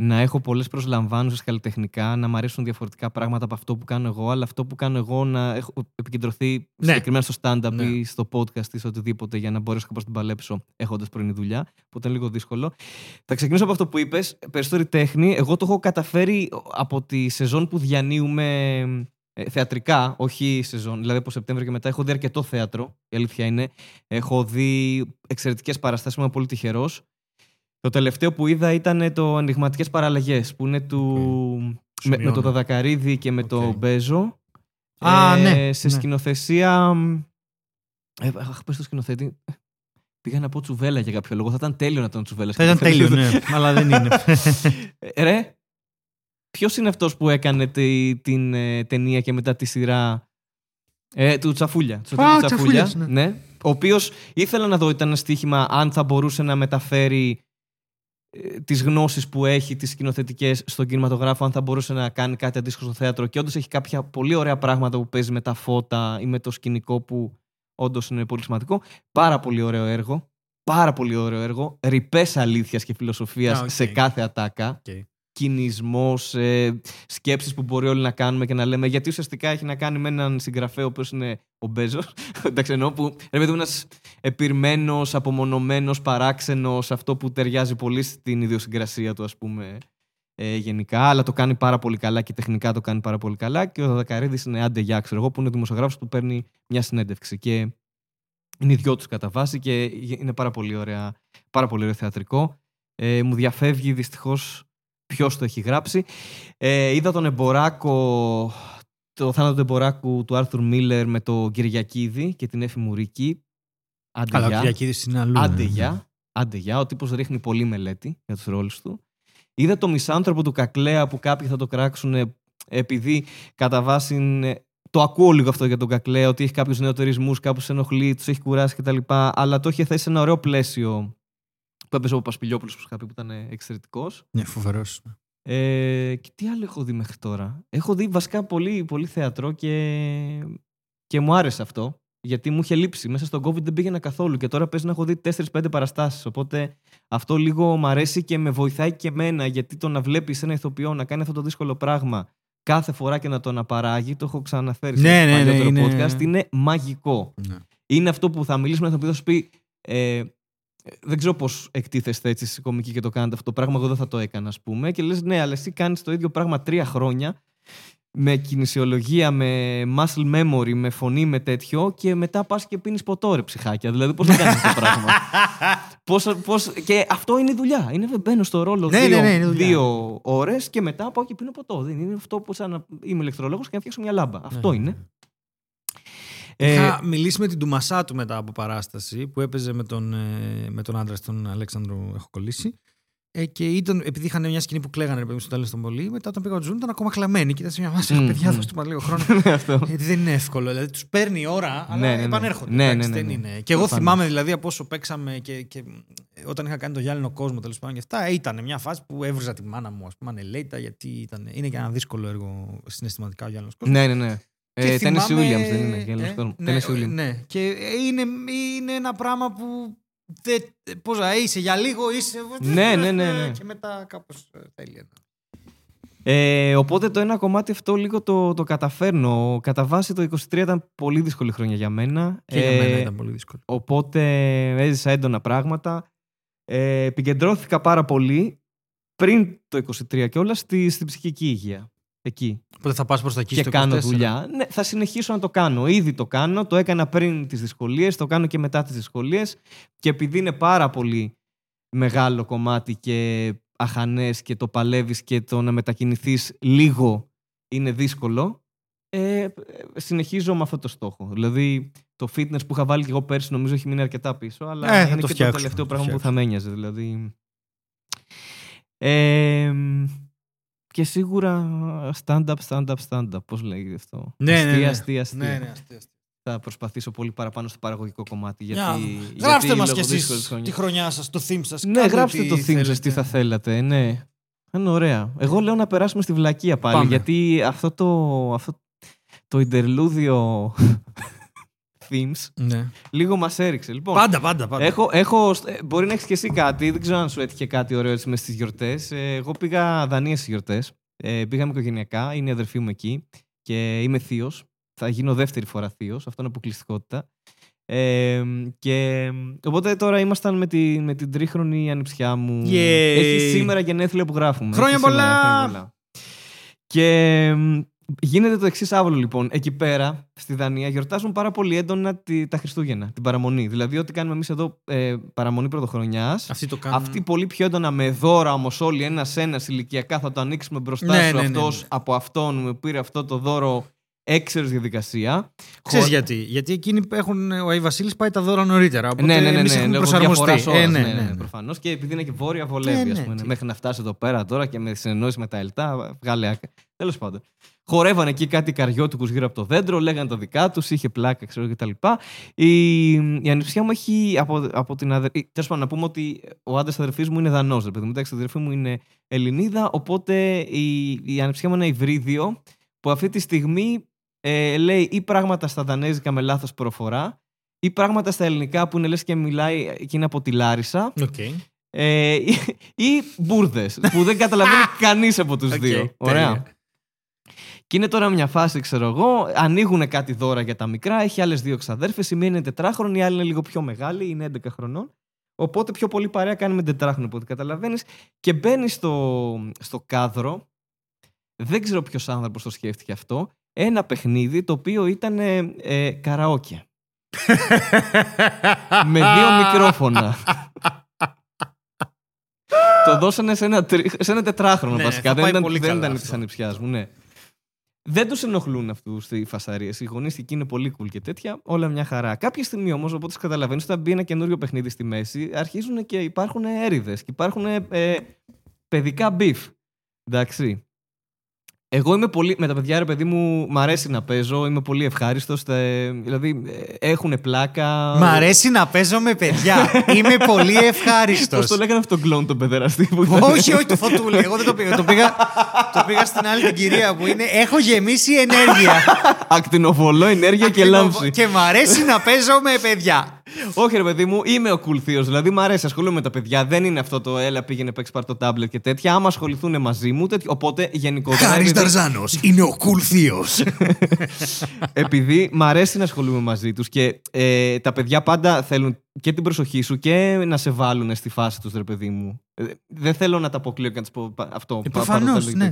να έχω πολλές προσλαμβάνουσες καλλιτεχνικά, να μ' αρέσουν διαφορετικά πράγματα από αυτό που κάνω εγώ, αλλά αυτό που κάνω εγώ να έχω επικεντρωθεί Ναι. συγκεκριμένα στο stand-up Ναι. ή στο podcast ή σε οτιδήποτε για να μπορέσω κάπως να την παλέψω έχοντας πρωινή δουλειά, οπότε είναι λίγο δύσκολο. Θα ξεκινήσω από αυτό που είπες, περισσότερη τέχνη. Εγώ το έχω καταφέρει από τη σεζόν που διανύουμε ε, θεατρικά, όχι σεζόν, δηλαδή από Σεπτέμβριο και μετά έχω δει αρκετό θέατρο, η αλήθεια είναι. Έχω δει εξαιρετικές παραστάσεις, είμαι πολύ τυχερός. Το τελευταίο που είδα ήταν το Αινιγματικές Παραλλαγές, που είναι του... με, με Σημειώνω. τον Δαδακαρίδη και με το Οκ. Μπέζο. Α, Ε, ναι, Σε ναι. σκηνοθεσία... Ε, αχ, πες το σκηνοθέτη. Πήγα να πω Τσουβέλα για κάποιο λόγο. Θα ήταν τέλειο να ήταν Τσουβέλα. Θα ήταν τέλειο, ναι. Αλλά δεν είναι. Ε, [laughs] Ρε, ποιος είναι αυτός που έκανε τη- την ε, ταινία και μετά τη σειρά; Ε, του Τσαφούλια. Του Α, Τσαφούλια, Τσαφούλιας, ναι. ναι. Ο οποίος ήθελα να δω, ήταν ένα στοίχημα αν θα μπορούσε να μεταφέρει ε, τις γνώσεις που έχει, τις σκηνοθετικές στον κινηματογράφο, αν θα μπορούσε να κάνει κάτι αντίστοιχο στο θέατρο. Και όντως έχει κάποια πολύ ωραία πράγματα που παίζει με τα φώτα ή με το σκηνικό που όντως είναι πολύ σημαντικό. Πάρα πολύ ωραίο έργο. Πάρα πολύ ωραίο έργο. Ριπές αλήθειας και φιλοσοφίας Α, οκ. σε κάθε ατάκα. Οκ. Κυνισμός, ε, σκέψεις που μπορεί όλοι να κάνουμε και να λέμε. Γιατί ουσιαστικά έχει να κάνει με έναν συγγραφέα ο οποίος είναι ο Μπέζος. [laughs] Εντάξει, εννοώ που ρε παιδί ένας επιρμένος, απομονωμένος, παράξενος, αυτό που ταιριάζει πολύ στην ιδιοσυγκρασία του, ας πούμε. Ε, γενικά, αλλά το κάνει πάρα πολύ καλά και τεχνικά το κάνει πάρα πολύ καλά. Και ο Δαδακαρίδης είναι άντε για, ξέρω εγώ, που είναι δημοσιογράφος που παίρνει μια συνέντευξη. Και είναι οι δυο τους κατά βάση και είναι πάρα πολύ, ωραία, πάρα πολύ ωραίο θεατρικό. Ε, μου διαφεύγει δυστυχώς ποιος το έχει γράψει. Ε, είδα τον Εμποράκο, το θάνατο του Εμποράκου του Άρθουρ Μίλλερ με το Κυριακίδη και την Έφη Μουρίκη. Άντε Αλλά ο γεια. Κυριακίδης είναι αλλού. Άντε ε. γεια. Άντε γεια. Ο τύπος ρίχνει πολύ μελέτη για τους ρόλους του. Είδα το μισάνθρωπο του Κακλέα που κάποιοι θα το κράξουν ε, επειδή κατά βάση είναι- το ακούω λίγο αυτό για τον Κακλέα, ότι έχει κάποιους νεοτερισμούς, κάπου σε ενοχλεί, τους έχει κουράσει κτλ. Αλλά το είχε θέσει σε ένα ωραίο πλαίσιο που έπαιζε ο Πασπιλιόπουλο, που είχα πει, που ήταν εξαιρετικός. Ναι, φοβερός. Ε, και τι άλλο έχω δει μέχρι τώρα. Έχω δει βασικά πολύ, πολύ θέατρο και, και μου άρεσε αυτό. γιατί μου είχε λείψει. Μέσα στον COVID δεν πήγαινα καθόλου και τώρα παίζει να έχω δει 4-5 παραστάσεις. Οπότε αυτό λίγο μου αρέσει και με βοηθάει και εμένα, γιατί το να βλέπεις ένα ηθοποιό να κάνει αυτό το δύσκολο πράγμα κάθε φορά και να το αναπαράγει, το έχω ξαναφέρει Ναι, σε ναι, ναι, παλιότερο είναι- podcast, είναι μαγικό. Ναι. Είναι αυτό που θα μιλήσουμε με τον οποίο θα σου πει. Ε, δεν ξέρω πώς εκτίθεστε έτσι στη κομική και το κάνετε αυτό το πράγμα. Εγώ δεν θα το έκανα, ας πούμε. Και λες, ναι, αλλά εσύ κάνεις το ίδιο πράγμα τρία χρόνια με κινησιολογία, με muscle memory, με φωνή, με τέτοιο και μετά πας και πίνεις ποτό, ρε ψυχάκια. Δηλαδή, πώς θα [laughs] κάνεις αυτό το πράγμα; πώς, πώς, και αυτό είναι η δουλειά. Είναι, μπαίνω στο ρόλο Ναι, δύο, ναι, ναι, είναι δουλειά. δύο ώρες και μετά πάω και πίνω ποτό. Δεν είναι αυτό που σαν να είμαι ηλεκτρολόγος και να φτιάξω μια λάμπα. Αυτό Ναι. Είναι. Ε, Είχα μιλήσει με την Ντουμασάτου μετά από παράσταση που έπαιζε με τον, ε, με τον άντρα στον Αλέξανδρο Έχω κολλήσει. Ε, και ήταν, επειδή είχαν μια σκηνή που κλαίγανε ρε παιδί μου, στο τέλος των πολύ, μετά όταν πήγα ο Τζουν ήταν ακόμα κλαμμένοι. Και ήταν σε μια βάση, Μμμ, παιδιά, μμμ. δώστε μα λίγο χρόνο. [laughs] ναι, αυτό. Γιατί δεν είναι εύκολο. Δηλαδή τους παίρνει η ώρα, αλλά Ναι, ναι, ναι. επανέρχονται. Ναι, εντάξει, ναι, ναι, δεν ναι. είναι. Και εγώ Προφανώς. θυμάμαι δηλαδή από όσο παίξαμε και, και όταν είχα κάνει το γυάλινο κόσμο τέλος πάντων και αυτά, ήταν μια φάση που έβριζα τη μάνα μου, ας πούμε, ανελέητα, γιατί ήταν, είναι και ένα δύσκολο έργο συναισθηματικά ο γυάλινος κόσμος. Ναι, ναι, ναι. Ε, Τέννη θυμάμαι- Williams δεν είναι. Γέλος Ε, κόσμος. ναι, Tennessee Williams. ναι. Και είναι, είναι ένα πράγμα που. Δεν, πώς να είσαι για λίγο, είσαι. Ναι, ναι, ναι, ναι. Και μετά κάπως θέλει ένα. Ε, οπότε το ένα κομμάτι αυτό λίγο το, το καταφέρνω. Κατά βάση το 23 ήταν πολύ δύσκολη χρονιά για μένα. Και για Ε, μένα ήταν πολύ δύσκολο. Οπότε έζησα έντονα πράγματα. Ε, επικεντρώθηκα πάρα πολύ πριν το 23 και όλα στη, στην ψυχική υγεία. Εκεί. Οπότε θα πας προς τα εκεί και στο κάνω 24. δουλειά. Ναι, θα συνεχίσω να το κάνω. Ήδη το κάνω. Το έκανα πριν τις δυσκολίες, το κάνω και μετά τις δυσκολίες. Και επειδή είναι πάρα πολύ μεγάλο κομμάτι και αχανές και το παλεύεις και το να μετακινηθείς λίγο είναι δύσκολο, ε, συνεχίζω με αυτό το στόχο. Δηλαδή το fitness που είχα βάλει και εγώ πέρσι νομίζω έχει μείνει αρκετά πίσω, αλλά Ε, θα είναι το και φτιάξω, το τελευταίο θα το πράγμα που φτιάξω. θα με ένοιαζε. Δηλαδή. Ε, και σίγουρα stand-up, stand-up, stand-up. Πώς λέγεται αυτό. Ναι, αστεία, ναι, ναι. αστεία, αστεία. Ναι, ναι, αστεία, αστεία. Θα προσπαθήσω πολύ παραπάνω στο παραγωγικό κομμάτι. Γιατί, Για- γιατί Γράψτε μας λόγω κι δύσκολης εσείς χρονιάς. τη χρονιά σας, το theme σας. Ναι, γράψτε το theme σας τι θα θέλατε. Ναι. Είναι ωραία. Εγώ λέω να περάσουμε στη βλακεία πάλι. Πάμε. Γιατί αυτό το, αυτό το interlούδιο themes Ναι. λίγο μας έριξε. Λοιπόν, Πάντα, πάντα. πάντα. Έχω, έχω, ε, μπορεί να έχεις και εσύ κάτι. Δεν ξέρω αν σου έτυχε κάτι ωραίο έτσι μες στις γιορτές. εγώ πήγα Δανία στις γιορτές. Ε, πήγαμε οικογενειακά. Είναι η αδερφή μου εκεί. Και είμαι θείος. Θα γίνω δεύτερη φορά θείος. Αυτό είναι αποκλειστικότητα. Ε, και οπότε τώρα ήμασταν με, τη, με την τρίχρονη ανιψιά μου. Yay. Έχει σήμερα γενέθλια που γράφουμε. Χρόνια Έχει σήμερα, πολλά! χρόνια πολλά. Και μ, γίνεται το εξής άβολο λοιπόν. Εκεί πέρα, στη Δανία, γιορτάζουν πάρα πολύ έντονα τη, τα Χριστούγεννα, την παραμονή. Δηλαδή, ό,τι κάνουμε εμείς εδώ ε, παραμονή πρωτοχρονιάς. Αυτοί το κάνουν. Αυτοί πολύ πιο έντονα με δώρα όμως όλοι ένα-ένα ηλικιακά θα το ανοίξουμε μπροστά Ναι, σου. ναι, ναι, αυτός ναι. από αυτόν μου πήρε αυτό το δώρο έξερος διαδικασία. Ξέρεις Χω- γιατί. Γιατί εκείνοι έχουν. Ο Άι Βασίλης πάει τα δώρα νωρίτερα. Οπότε ναι, ναι, ναι, εμείς ναι, έχουμε λόγω προσαρμοστεί. διαφοράς ώρας, Ε, ναι, ναι, ναι, ναι, ναι. προφανώς. Και επειδή είναι και βόρεια, βολεύει. Ε, ας ναι, πούμε, τι. Μέχρι να φτάσει εδώ πέρα τώρα και με συνεννόηση με τα ΕΛΤΑ, βγάλε άκρη. Τέλος πάντων. Χορεύανε εκεί κάτι καριώτικους γύρω από το δέντρο, λέγανε τα δικά τους, είχε πλάκα, ξέρω κτλ. Η, η ανιψιά μου έχει από, από την αδερφή. Τέλος πάντων, να πούμε ότι ο άντρας αδερφής μου είναι Δανός. Ρε παιδί μου, εντάξει, η αδερφή μου είναι Ελληνίδα. Οπότε η, η ανιψιά μου είναι ένα υβρίδιο που αυτή τη στιγμή ε, λέει ή πράγματα στα δανέζικα με λάθος προφορά ή πράγματα στα ελληνικά που είναι λες και μιλάει και είναι από τη Λάρισα Οκ. ε, ή, ή μπούρδες που δεν καταλαβαίνει [laughs] κανείς από τους Οκ, δύο. Ωραία. τέλεια. Και είναι τώρα μια φάση, ξέρω εγώ, ανοίγουν κάτι δώρα για τα μικρά. Έχει άλλες δύο ξαδέρφες. Η μία είναι τετράχρονη, η άλλη είναι λίγο πιο μεγάλη, είναι 11 χρονών. Οπότε πιο πολύ παρέα κάνει με τετράχρονο, από ό,τι καταλαβαίνεις. Και μπαίνει στο, στο κάδρο. Δεν ξέρω ποιος άνθρωπος το σκέφτηκε αυτό. Ένα παιχνίδι το οποίο ήταν ε, ε, καραόκε. με δύο μικρόφωνα. το δώσανε σε ένα, τρι... σε ένα τετράχρονο Ναι, βασικά. θα Δεν πάει ήταν, πολύ δεν καλά ήταν αυτό. της ανιψιάς μου, ναι. Δεν τους ενοχλούν αυτούς οι φασαρίες. Οι γονείς εκεί είναι πολύ cool και τέτοια. Όλα μια χαρά. Κάποια στιγμή όμως, οπότε καταλαβαίνεις, όταν μπει ένα καινούριο παιχνίδι στη μέση, αρχίζουν και υπάρχουν έρηδες και υπάρχουν ε, παιδικά beef. Εντάξει. Εγώ είμαι πολύ. Με τα παιδιά, ρε παιδί μου, μ' αρέσει να παίζω. Είμαι πολύ ευχάριστος. Δηλαδή, έχουν πλάκα. Μ' αρέσει να παίζω με παιδιά. [laughs] Είμαι πολύ ευχάριστος. Πώς το λέγανε αυτό τον κλόουν τον παιδεραστή που ήταν; όχι, όχι, το φωτούλι. Εγώ δεν το πήγα. Το πήγα, το πήγα στην άλλη την κυρία που είναι. Έχω γεμίσει ενέργεια. [laughs] Ακτινοβολώ, ενέργεια και λάμψη. Και μ' αρέσει να παίζω με παιδιά. Όχι, ρε παιδί μου, είμαι ο cool θείος. Δηλαδή, μου αρέσει, ασχολούμαι με τα παιδιά. Δεν είναι αυτό το έλα, πήγαινε παίξει πάρ το τάμπλετ και τέτοια. Άμα ασχοληθούν μαζί μου, τέτοιο. Οπότε γενικότερα. Χάρης Ταρζάνο είναι ο cool θείο. [laughs] επειδή μ' αρέσει να ασχολούμαι μαζί τους και ε, τα παιδιά πάντα θέλουν και την προσοχή σου και να σε βάλουν στη φάση τους, ρε παιδί μου. Ε, δεν θέλω να τα αποκλείω και να τους πω αυτό. Ε, Προφανώ, ναι.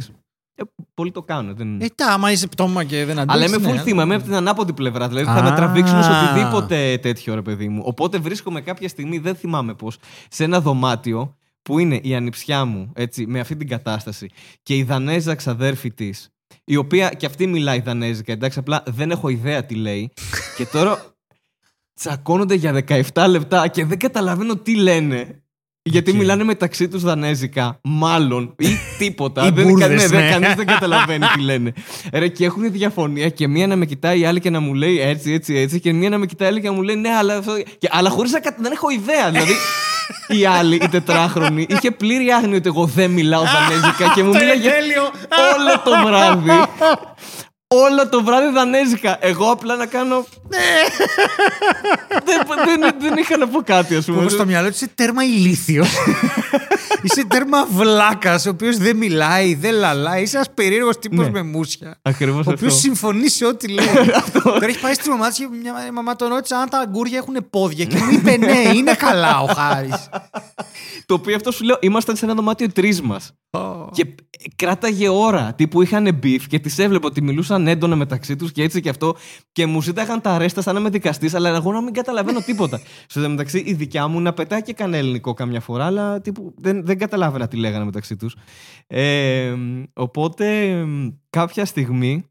Ε, πολλοί το κάνουν. Δεν... Ε, τα, άμα είσαι πτώμα και δεν αντέχει. Αλλά είμαι full ναι, θύμα, είμαι από την ανάποδη πλευρά. Δηλαδή θα με τραβήξουν σε οτιδήποτε τέτοιο, ρε παιδί μου. Οπότε βρίσκομαι κάποια στιγμή, δεν θυμάμαι πώς, σε ένα δωμάτιο που είναι η ανιψιά μου, έτσι, με αυτή την κατάσταση και η Δανέζα ξαδέρφη της, η οποία και αυτή μιλάει Δανέζικα, εντάξει, απλά δεν έχω ιδέα τι λέει. και τώρα τσακώνονται για 17 λεπτά και δεν καταλαβαίνω τι λένε. Γιατί μιλάνε μεταξύ τους Δανέζικα, μάλλον, ή τίποτα. [laughs] δεν, μπούρδες, ναι, ναι. Κανείς δεν καταλαβαίνει τι λένε. Ρε, και έχουν διαφωνία και μία να με κοιτάει η άλλη και να μου λέει έτσι, έτσι, έτσι. Και μία να με κοιτάει η άλλη και να μου λέει ναι, αλλά. αυτό- Και, αλλά χωρίς να κα- δεν έχω ιδέα. Δηλαδή, η άλλη, η τετράχρονη, είχε πλήρη άγνοια ότι εγώ δεν μιλάω [laughs] Δανέζικα και μου μίλαγε τέλειο. όλο το βράδυ. [laughs] Όλο το βράδυ δανέζικα. Εγώ απλά να κάνω. [laughs] δεν, δεν, δεν είχα να πω κάτι, ας πούμε. Όπως στο μυαλό του είσαι τέρμα ηλίθιος. [laughs] είσαι τέρμα βλάκας, ο οποίος δεν μιλάει, δεν λαλάει. Είσαι ένας περίεργος τύπος Ναι. με μουσια. Ακριβώς Ο οποίος αυτό. συμφωνεί σε ό,τι λέει. [laughs] Τώρα έχει πάει στη μαμά της και μια η μαμά τον ρώτησε αν τα αγκούρια έχουν πόδια; Και μου είπε ναι, είναι καλά ο Χάρης. Το οποίο αυτό σου λέω, ήμασταν σε ένα δωμάτιο τρεις μας. Και κράταγε ώρα. Τύπου είχαν beef και τι έβλεπα ότι μιλούσαν έντονα μεταξύ τους και έτσι και αυτό. Και μου ζήταγαν τα ρέστα σαν να είμαι δικαστής, αλλά εγώ να μην καταλαβαίνω τίποτα. [laughs] Στο μεταξύ, η δικιά μου να πετάει και κανένα ελληνικό καμιά φορά, αλλά τύπου δεν, δεν καταλάβαινα τι λέγανε μεταξύ τους. Ε, οπότε εμ, κάποια στιγμή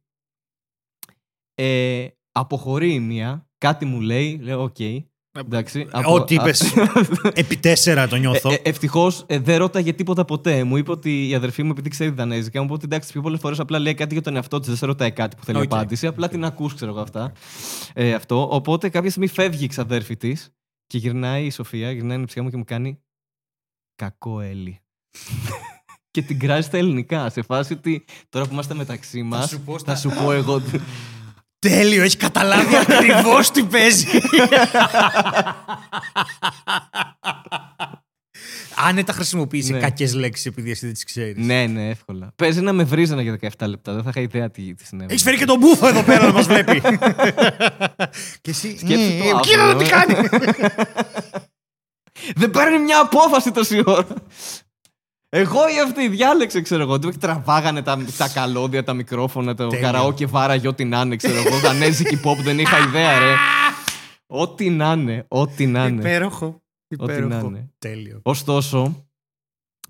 ε, αποχωρεί η μία, κάτι μου λέει, λέω οκ. Εντάξει, απο- Ό,τι είπες. [laughs] Επί τέσσερα το νιώθω. ε, Ευτυχώς δεν ρώταγε τίποτα ποτέ. Μου είπε ότι η αδερφή μου, επειδή ξέρει Δανέζικα, μου είπε ότι εντάξει, πιο πολλές φορές απλά λέει κάτι για τον εαυτό της. Δεν σε ρωτάει κάτι που θέλει Οκ. απάντηση. Απλά την ακούς, ξέρω εγώ αυτά. Ε, αυτό. Οπότε κάποια στιγμή φεύγει η ξαδέρφη της και γυρνάει η Σοφία, γυρνάει η ανιψιά μου και μου κάνει. Κακό Έλλη. [laughs] και την κράζει στα ελληνικά. Σε φάση ότι τώρα που είμαστε μεταξύ μας, σου πω θα στα- σου πω εγώ. [laughs] Τέλειο, έχει καταλάβει ακριβώς τι παίζει. Άνετα χρησιμοποιήσει Ναι. κακές λέξεις επειδή εσύ δεν τις ξέρεις. ναι, ναι, εύκολα. Παίζει να με βρίζανε για 17 λεπτά. Δεν θα είχα ιδέα τι, τι συνέβη. Έχεις φέρει και τον μπούφο εδώ πέρα να μας βλέπει. και εσύ. Σκέψου το «Ε, αύριο, Κοίτα τι ε». κάνει. Δεν παίρνει μια απόφαση τόση ώρα. Εγώ ή αυτή διάλεξε, ξέρω εγώ. Τι τραβάγανε τα, τα καλώδια, τα μικρόφωνα, το Τέλεια. καραόκε βάραγε ό,τι να είναι, ξέρω εγώ. Δανέζικη pop, δεν είχα ιδέα, ρε. Ό,τι να είναι, ό,τι να είναι. Υπέροχο. Ό,τι να Υπέροχο. είναι. Τέλειο. Ωστόσο,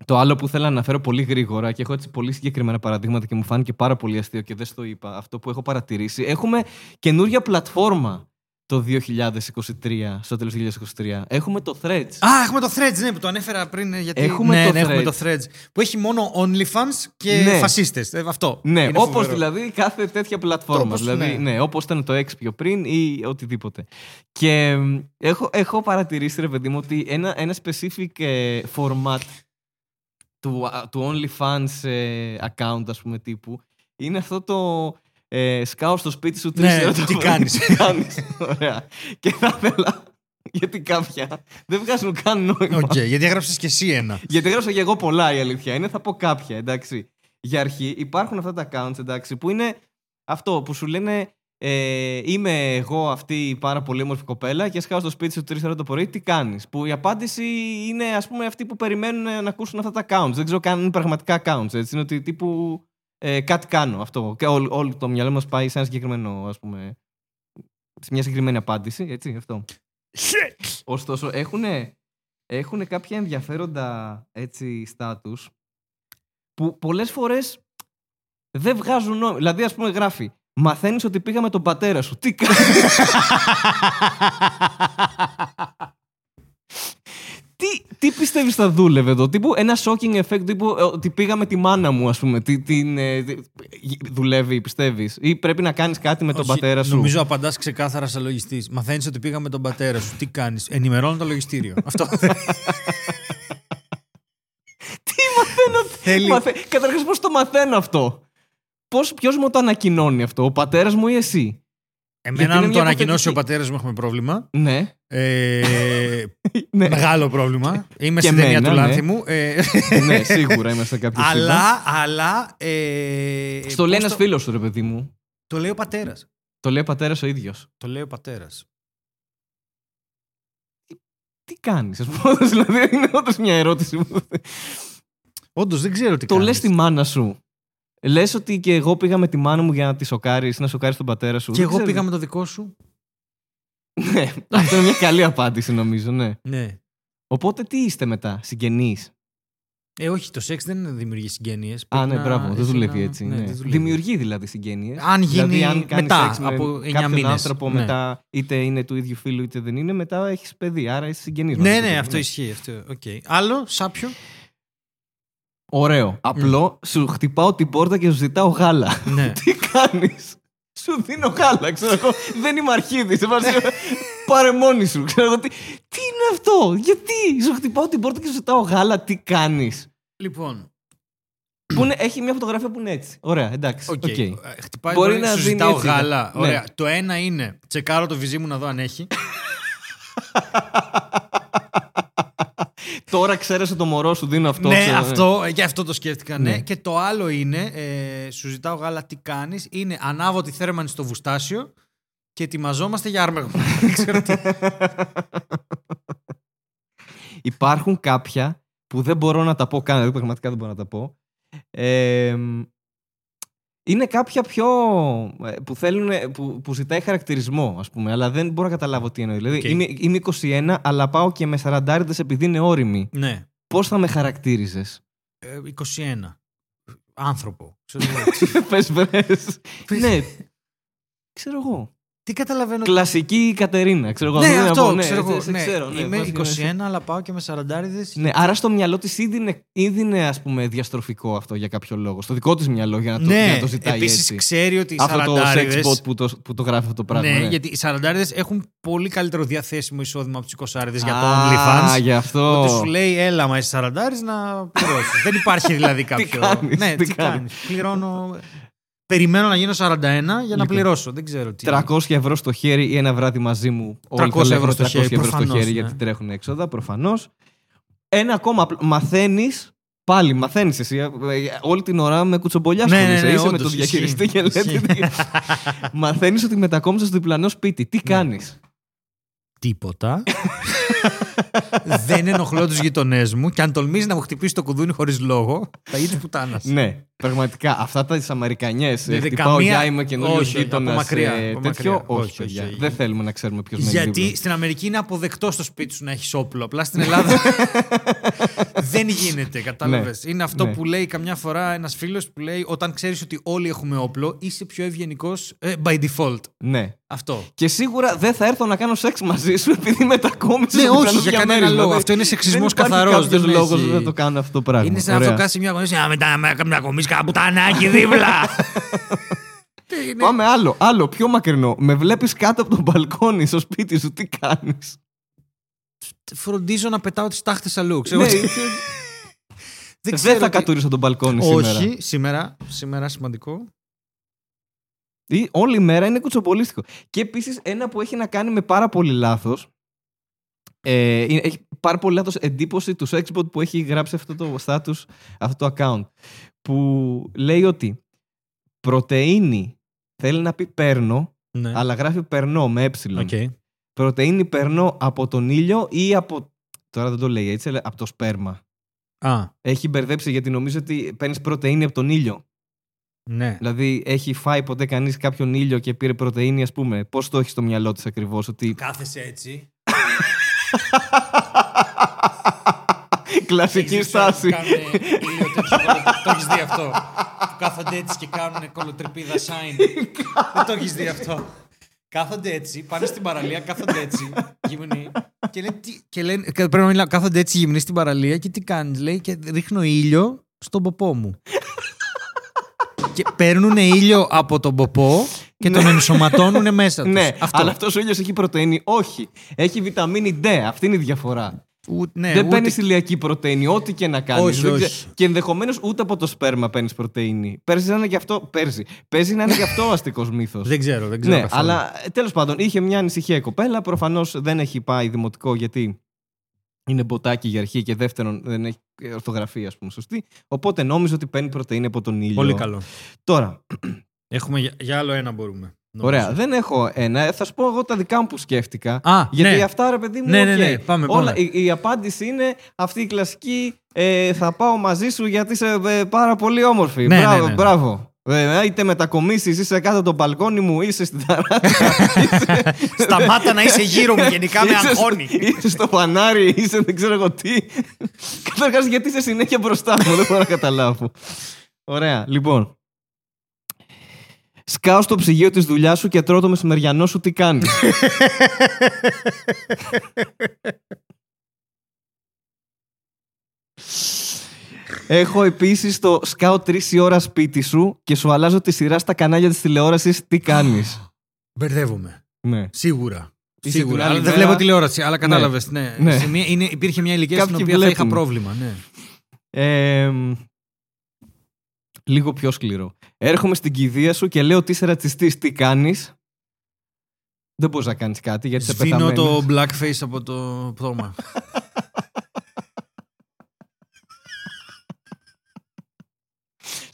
το άλλο που θέλω να αναφέρω πολύ γρήγορα και έχω έτσι πολύ συγκεκριμένα παραδείγματα και μου φάνηκε πάρα πολύ αστείο και δεν στο είπα. Αυτό που έχω παρατηρήσει. Έχουμε καινούρια πλατφόρμα το 2023, στο τέλος του 2023. Έχουμε το Threads. Α, έχουμε το Threads, ναι, που το ανέφερα πριν. ε, Γιατί... Έχουμε ναι, το ναι, έχουμε Threads. το Threads. Που έχει μόνο OnlyFans και Ναι. φασίστες. Ε, αυτό. Ναι, Είναι όπως φοβερό. δηλαδή κάθε τέτοια πλατφόρμα. Όπως, δηλαδή, ναι. ναι, όπως ήταν το X πιο πριν ή οτιδήποτε. Και μ, έχω, έχω παρατηρήσει, ρε παιδί μου, ότι ένα, ένα specific ε, format του, α, του OnlyFans ε, account, ας πούμε, τύπου, είναι αυτό το ε, σκάω στο σπίτι σου τρεις Ναι, ώρα το τι πρωί. κάνεις; [laughs] Τι κάνεις; Ωραία. Και θα ήθελα, γιατί κάποια δεν βγάζουν καν νόημα. Οκ, γιατί έγραψες και εσύ ένα. Γιατί έγραψα και εγώ πολλά η αλήθεια είναι, θα πω κάποια, εντάξει. Για αρχή υπάρχουν αυτά τα accounts, εντάξει, που είναι αυτό που σου λένε ε, είμαι εγώ αυτή η πάρα πολύ όμορφη κοπέλα και σκάω στο σπίτι σου 3 ώρα το πρωί, τι κάνεις; Που η απάντηση είναι ας πούμε αυτοί που περιμένουν να ακούσουν αυτά τα accounts. Δεν ξέρω καν αν είναι πραγματικά accounts, έτσι. Είναι ότι τύπου ε, κάτι κάνω αυτό. Και όλο, όλο το μυαλό μας πάει σε ένα συγκεκριμένο, ας πούμε, σε μια συγκεκριμένη απάντηση, έτσι, αυτό. Ωστόσο, έχουν έχουν κάποια ενδιαφέροντα έτσι στάτους που πολλές φορές δεν βγάζουν νόημα. Δηλαδή, ας πούμε, γράφει Μαθαίνεις ότι πήγα με τον πατέρα σου. Τι κάνεις. [laughs] [laughs] τι, τι, πισ- πιστεύεις θα δούλευε εδώ. Τύπου ένα shocking effect τύπου ε, ότι πήγαμε τη μάνα μου, ας πούμε. Τι, την, ε, τι- δουλεύει, πιστεύεις. Ή πρέπει να κάνεις κάτι με τον Όχι, πατέρα σου; Νομίζω απαντάς ξεκάθαρα σαν λογιστής. Μαθαίνεις ότι πήγα με τον πατέρα σου. Τι κάνεις; Ενημερώνω το λογιστήριο. [laughs] Αυτό. [laughs] Τι μαθαίνω. Θέλει- Μαθε... Καταρχάς, πώς το μαθαίνω αυτό; Πώς, ποιος μου το ανακοινώνει αυτό, ο πατέρας μου ή εσύ; Γιατί Εμένα, είναι αν μια το ανακοινώσει ο υποθετική. πατέρας μου, έχουμε πρόβλημα. Ναι. Ε, [laughs] ναι. Μεγάλο πρόβλημα. Είμαι Και στην ταινία εμένα, του ναι. Λάνθιμου. Ε, [laughs] ναι, σίγουρα είμαστε κάποιο αλλά, αλλά. Ε, Στο λέει πώς ένας το- φίλος του, ρε παιδί μου. Το λέει ο πατέρας. Το λέει ο πατέρας ο ίδιος. Το λέει ο πατέρας. Τι κάνεις, ας πούμε. [laughs] δηλαδή, είναι όντως μια ερώτηση. που- Όντως δεν ξέρω τι το κάνεις. λε στη μάνα σου. Λες ότι και εγώ πήγα με τη μάνα μου για να τη σοκάρεις, να σοκάρεις τον πατέρα σου. Και Δεν εγώ ξέρω. πήγα με το δικό σου. Ναι, αυτό είναι μια καλή απάντηση, νομίζω, ναι. Ναι. Οπότε τι είστε μετά, συγγενείς; Ε, όχι, το σεξ δεν δημιουργεί συγγένειε. Α, ναι, μπράβο, δεν δουλεύει έτσι. Ναι. δεν δουλεύει. Δημιουργεί δηλαδή συγγένειε. Αν γίνει δηλαδή, αν κάνεις μετά, σεξ με από 9 κάποιον μήνες. άνθρωπο Ναι. μετά, είτε είναι του ίδιου φίλου είτε δεν είναι, μετά έχεις παιδί. Άρα είσαι συγγενής. Ναι, ναι, αυτό ισχύει. Αυτό. Okay. Άλλο, σάπιο; Ωραίο. Απλό, σου χτυπάω την πόρτα και σου ζητάω γάλα. ναι. [laughs] Τι κάνεις; Σου δίνω γάλα, ξέρω εγώ. Δεν είμαι αρχίδι. Σε βάζει. [laughs] Πάρε μόνη σου. Ξέρω εγώ. Τι, τι είναι αυτό, γιατί; Σου χτυπάω την πόρτα και σου ζητάω γάλα, τι κάνεις; Λοιπόν, έχει μια φωτογραφία που είναι έτσι. Ωραία, εντάξει. οκ. οκ. Ε, Χτυπάει Μπορεί μπορεί να σου δίνει ζητάω έτσι, γάλα. ναι. Ωραία. Το ένα είναι τσεκάρω το βυζί μου να δω αν έχει. [laughs] Τώρα ξέρεις το μωρό σου δίνω αυτό. ναι, ξέρω, αυτό, και αυτό το σκέφτηκα. Ναι. Ναι. Και το άλλο είναι, ε, σου ζητάω γάλα, τι κάνεις. Είναι ανάβω τη θέρμανση στο βουστάσιο και ετοιμαζόμαστε για άρμεγμα. [laughs] Δεν ξέρω τι. Υπάρχουν κάποια που δεν μπορώ να τα πω καν, δηλαδή πραγματικά δεν μπορώ να τα πω. Ε, είναι κάποια πιο. ε, που θέλουν. Που, που ζητάει χαρακτηρισμό, ας πούμε, αλλά δεν μπορώ να καταλάβω τι εννοεί. Δηλαδή, Οκ. είμαι, είμαι 21, αλλά πάω και με 40 επειδή είναι ώριμη. ναι. Πώς θα με χαρακτήριζες; Ε, 21. Άνθρωπο. [laughs] Ξέρω εγώ. Πες, βρες. ναι. Ξέρω εγώ. Τι καταλαβαίνω. Κλασική Κατερίνα. Ξέρω εγώ. Ναι, δεν είναι αυτό από- ναι, ξέρω σε- εγώ. σε ναι. ξέρω, ναι, Είμαι πώς γίνεσαι. 21, αλλά πάω και με 40 Ναι, άρα στο μυαλό της ήδη είναι, ήδη είναι ας πούμε, διαστροφικό αυτό για κάποιο λόγο. Στο δικό της μυαλό για να το, για να το ζητάει επίσης έτσι. ξέρει ότι οι αυτό το sex σαραντάριδες... bot που το, που το γράφει αυτό το πράγμα. ναι, ναι. γιατί οι σαραντάριδες έχουν πολύ καλύτερο διαθέσιμο εισόδημα από τους 20 για το Α, OnlyFans. γι' αυτό. Ότι σου λέει, έλα, μα είσαι σαραντάρης να πληρώσεις. Δεν υπάρχει δηλαδή [laughs] κάποιο. κάνεις, ναι, τι τι, κάνεις. κάνεις. Πληρώνω. Περιμένω να γίνω 41 για να Λοιπόν, πληρώσω. Δεν ξέρω τι. 300 ευρώ στο χέρι ή ένα βράδυ μαζί μου. 300 θα λέγουν ευρώ στο 300 χέρι, ευρώ στο προφανώς, χέρι ναι. γιατί τρέχουν έξοδα, προφανώς. Ένα ακόμα. Μαθαίνεις. Πάλι μαθαίνεις εσύ. ε, ε, Όλη την ώρα με κουτσομπολιά Ναι, ασχολείσαι. ναι, ναι, Είσαι με όντως, τον διαχειριστή ισχύει. και λέτε. Ισχύει. [laughs] Μαθαίνεις ότι μετακόμισε στο διπλανό σπίτι. Τι κάνεις; Τίποτα. [laughs] [laughs] δεν ενοχλώ τους γειτονές μου και αν τολμήσει να μου χτυπήσει το κουδούνι χωρίς λόγο, θα γίνει πουτάνας. Ναι, πραγματικά. Αυτά τα Αμερικανιέ. Ναι, δεν Χτυπάω καμία- γεια, είμαι καινούριο όχι, όχι, γείτονας. από μακριά, από Τέτοιο. μακριά. Όχι, Όχι, παιδιά. όχι. Δεν θέλουμε να ξέρουμε ποιος μένει Γιατί δίπλα. στην Αμερική είναι αποδεκτό στο σπίτι σου να έχεις όπλο. Απλά στην Ελλάδα [laughs] δεν γίνεται, κατάλαβες. Ναι. Είναι αυτό Ναι. που λέει καμιά φορά ένας φίλος που λέει όταν ξέρεις ότι όλοι έχουμε όπλο, είσαι πιο ευγενικός by default. Ναι. Αυτό. Και σίγουρα δεν θα έρθω να κάνω σεξ μαζί σου επειδή μετακόμισε. Ναι, στο όχι, διπλανό για κανένα διαμέρισμα. λόγο. Δεν- Αυτό είναι σεξισμός δεν υπάρχει καθαρός, κάποιος δεν λόγος έχει- να το κάνω αυτό το πράγμα. Είναι σαν να Ωραία. το κάτσει μια γονέα. Να μετά με καμιά κομίσει κάνα πουτανάκι δίπλα. [laughs] Τι είναι; Πάμε άλλο, άλλο, πιο μακρινό. Με βλέπεις κάτω από τον μπαλκόνι στο σπίτι σου, τι κάνεις; Φροντίζω να πετάω τις τάχτες αλλού. Ξέρω Ναι, τι- δεν Δεν ξέρω θα τι- κατουρίσω τον μπαλκόνι σήμερα. Όχι, σήμερα. Σήμερα σημαντικό. Η όλη μέρα είναι κουτσομπολίστικο. Και επίσης ένα που έχει να κάνει με πάρα πολύ λάθος. Ε, είναι- έχει πάρα πολύ λάθος εντύπωση του sexbot που έχει γράψει αυτό το status, αυτό το account. Που λέει ότι πρωτεΐνη θέλει να πει παίρνω, Ναι. αλλά γράφει περνώ με ε. Οk. Πρωτεΐνη περνώ από τον ήλιο ή από. Τώρα δεν το λέει έτσι, αλλά από το σπέρμα. Α, Έχει μπερδέψει γιατί νομίζω ότι παίρνεις πρωτεΐνη από τον ήλιο. ναι. Δηλαδή, έχει φάει ποτέ κανείς κάποιον ήλιο και πήρε πρωτενη, ας πούμε; Πώς το έχει στο μυαλό της ακριβώς, ότι. Κάθεσαι έτσι. [laughs] Κλασική Έχεις δει στάση. που κάνουνε ήλιο τέτοιο κολο- Το έχεις δει αυτό. Που κάθονται έτσι και κάνουν κολοτρυπίδα sign. Δεν το έχεις δει αυτό. Κάθονται έτσι, πάνε στην παραλία, κάθονται έτσι, γυμνοί. Και λένε, τι, και λένε κα- πρέπει να μιλάω, κάθονται έτσι γυμνοί στην παραλία και τι κάνεις, λέει, και ρίχνω ήλιο στον ποπό μου. και παίρνουν ήλιο από τον ποπό και τον ενσωματώνουν μέσα [laughs] τους. Ναι, Αυτό. αλλά αυτό ο ήλιος έχει πρωτενη. Όχι. Έχει βιταμίνη D. Αυτή είναι η διαφορά. Ου- ναι, δεν ούτε- παίρνεις ηλιακή πρωτενη, ό,τι και να κάνεις. Όχι, όχι. Και ενδεχομένως ούτε από το σπέρμα παίρνεις πρωτενη. Παίζει να είναι γι' αυτό. Παίζει. Παίζει να είναι γι' αυτό ο αστικός μύθος. Δεν ξέρω, δεν ξέρω. Ναι, καθόλου. αλλά τέλος πάντων είχε μια ανησυχία η κοπέλα. Προφανώς δεν έχει πάει δημοτικό γιατί είναι μποτάκι για αρχή και δεύτερον δεν έχει ορθογραφία, ας πούμε, σωστή. Οπότε νόμιζε ότι παίρνει πρωτεΐνη από τον ήλιο. Πολύ καλό. Τώρα, Έχουμε για, για άλλο ένα μπορούμε. ωραία, νομίζω. δεν έχω ένα. Ε, Θα σου πω εγώ τα δικά μου που σκέφτηκα. Α, Γιατί ναι. αυτά ρε παιδί μου. Ναι, ναι, οκ. ναι, πάμε, Όλα, πάμε. η, η απάντηση είναι αυτή η κλασική. Ε, θα πάω μαζί σου γιατί είσαι ε, πάρα πολύ όμορφη. Ναι, μπράβο. ναι, ναι. μπράβο. Ε, είτε μετακομίσεις, είσαι κάτω από το μπαλκόνι μου, είσαι στην ταράτσα. είσαι, [laughs] Σταμάτα να είσαι γύρω μου, γενικά με είσαι στο- αγχώνει. Είσαι στο φανάρι, είσαι δεν ξέρω εγώ τι. Καταρχάς, γιατί είσαι συνέχεια μπροστά μου, δεν μπορώ να καταλάβω. Ωραία, λοιπόν. Σκάω στο ψυγείο της δουλειάς σου και τρώω το μεσημεριανό σου τι κάνει. Έχω επίσης το σκάω τρεις η ώρα σπίτι σου και σου αλλάζω τη σειρά στα κανάλια της τηλεόρασης. Τι κάνεις. Μπερδεύομαι. ναι. Σίγουρα. Είσαι Σίγουρα. την άλλη Αλλά δεν μέρα- βλέπω τηλεόραση, αλλά κατάλαβες. Ναι. Ναι. Σε μια- είναι, υπήρχε μια ηλικία στην Κάποιοι οποία θα είχα βλέπουν. πρόβλημα. Ναι. Ε, λίγο πιο σκληρό. Έρχομαι στην κηδεία σου και λέω ότι είσαι ρατσιστής. Τι κάνεις; Δεν μπορείς να κάνεις κάτι γιατί είσαι Σβήνω πεθαμένος. το blackface από το πτώμα. [laughs]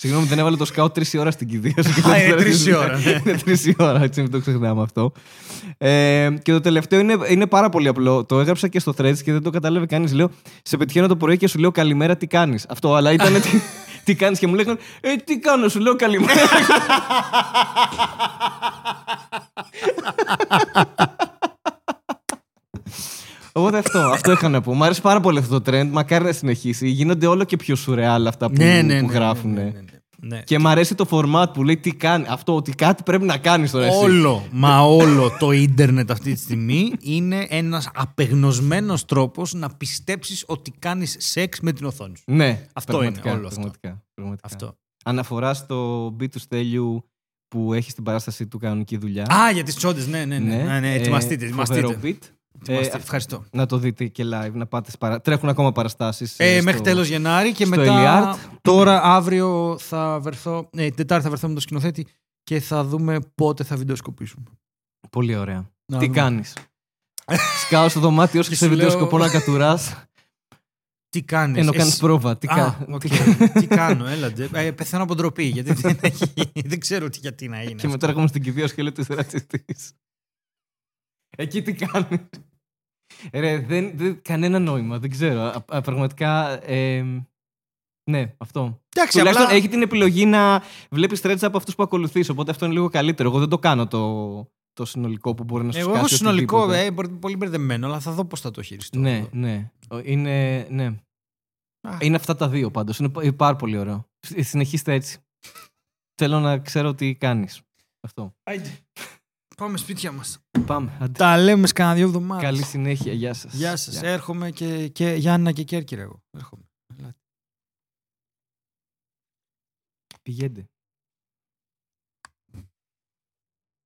Συγγνώμη, δεν έβαλε το σκάου τρεις ώρα στην κηδεία σου. και Α, δεν είναι ξέρω τρεις τι- η ώρα, ναι. είναι τρεις η ώρα, έτσι μην το ξεχνάμε αυτό. Ε, και το τελευταίο είναι, είναι πάρα πολύ απλό. Το έγραψα και στο threads και δεν το κατάλαβε κανείς. Λέω, σε πετυχαίνω το πρωί και σου λέω καλημέρα, τι κάνεις; Αυτό, αλλά ήταν τι, [laughs] τι κάνεις και μου λέγανε, Ε, τι κάνω, σου λέω καλημέρα. [laughs] Οπότε αυτό, αυτό είχα να πω. Μου άρεσε πάρα πολύ αυτό το trend. Μακάρι να συνεχίσει. Γίνονται όλο και πιο σουρεάλ αυτά που, ναι, ναι, που ναι, γράφουν. ναι, ναι, ναι, ναι. Και μ' αρέσει το format που λέει τι κάνει. Αυτό, ότι κάτι πρέπει να κάνεις τώρα εσύ. Όλο, μα όλο το ίντερνετ αυτή τη στιγμή είναι ένας απεγνωσμένος τρόπος να πιστέψεις ότι κάνεις σεξ με την οθόνη σου. Ναι, Αυτό πραγματικά, είναι όλο αυτό. Πραγματικά, πραγματικά. Αυτό. Αναφορά στο beat του Στέλιου που έχει στην παράσταση του κανονική δουλειά. Α, για τις τσόντες, ναι, ναι, ναι. ναι, ναι, Ε, ετοιμαστείτε, ετοιμαστείτε. φοβερό beat. Ετοιμαστείτε. Ε, Ευχαριστώ. Να το δείτε και live, να πάτε στις παρα... Τρέχουν ακόμα παραστάσεις. Ε, στο- Μέχρι τέλος Γενάρη και στο μετά Ελιάρτ. τώρα αύριο θα βρεθώ, ναι, Τετάρτη θα βρεθώ με τον σκηνοθέτη και θα δούμε πότε θα βιντεοσκοπήσουμε. Πολύ ωραία. Να τι δούμε. κάνεις; [laughs] Σκάω στο δωμάτιο σου Και και σε σου λέω- βιντεοσκοπώ να κατουράς Τι κάνεις; ενώ εσύ- κάνεις πρόβα. Τι, Α, κα... οκ. τι... τι κάνω, έλατε. Ε, πεθαίνω από ντροπή, γιατί δεν, έχει, [laughs] δεν ξέρω τι, γιατί να είναι. και αυτό. μετά έρχομαι στην κηδεία σου και λέω ότι είσαι ρατσιστής. Εκεί τι κάνεις; Ρε, δεν, δεν, κανένα νόημα, δεν ξέρω. Α, α, πραγματικά, ε, ναι, αυτό. Εντάξει, Τουλάχιστον απλά... έχει την επιλογή να βλέπεις threads από αυτούς που ακολουθείς. Οπότε αυτό είναι λίγο καλύτερο. Εγώ δεν το κάνω το, το συνολικό που μπορεί να σου Εγώ σκάσει έχω συνολικό, οτιδήποτε. ε, μπορεί- πολύ μπερδεμένο, αλλά θα δω πώς θα το χειριστώ. Ναι, ναι. Ο- Είναι, ναι. Α. είναι αυτά τα δύο πάντως. Είναι πα- πάρα πολύ ωραίο. Συ- Συνεχίστε έτσι. Θέλω να ξέρω τι κάνεις. Αυτό. Άιντε. Πάμε σπίτια μας. Πάμε. Άντε. Τα λέμε σε κανένα δύο εβδομάδες. Καλή συνέχεια. Γεια σας. Γεια σας. Έρχομαι και, και Γιάννα και Κέρκυρα εγώ. Έρχομαι. Πηγαίνετε.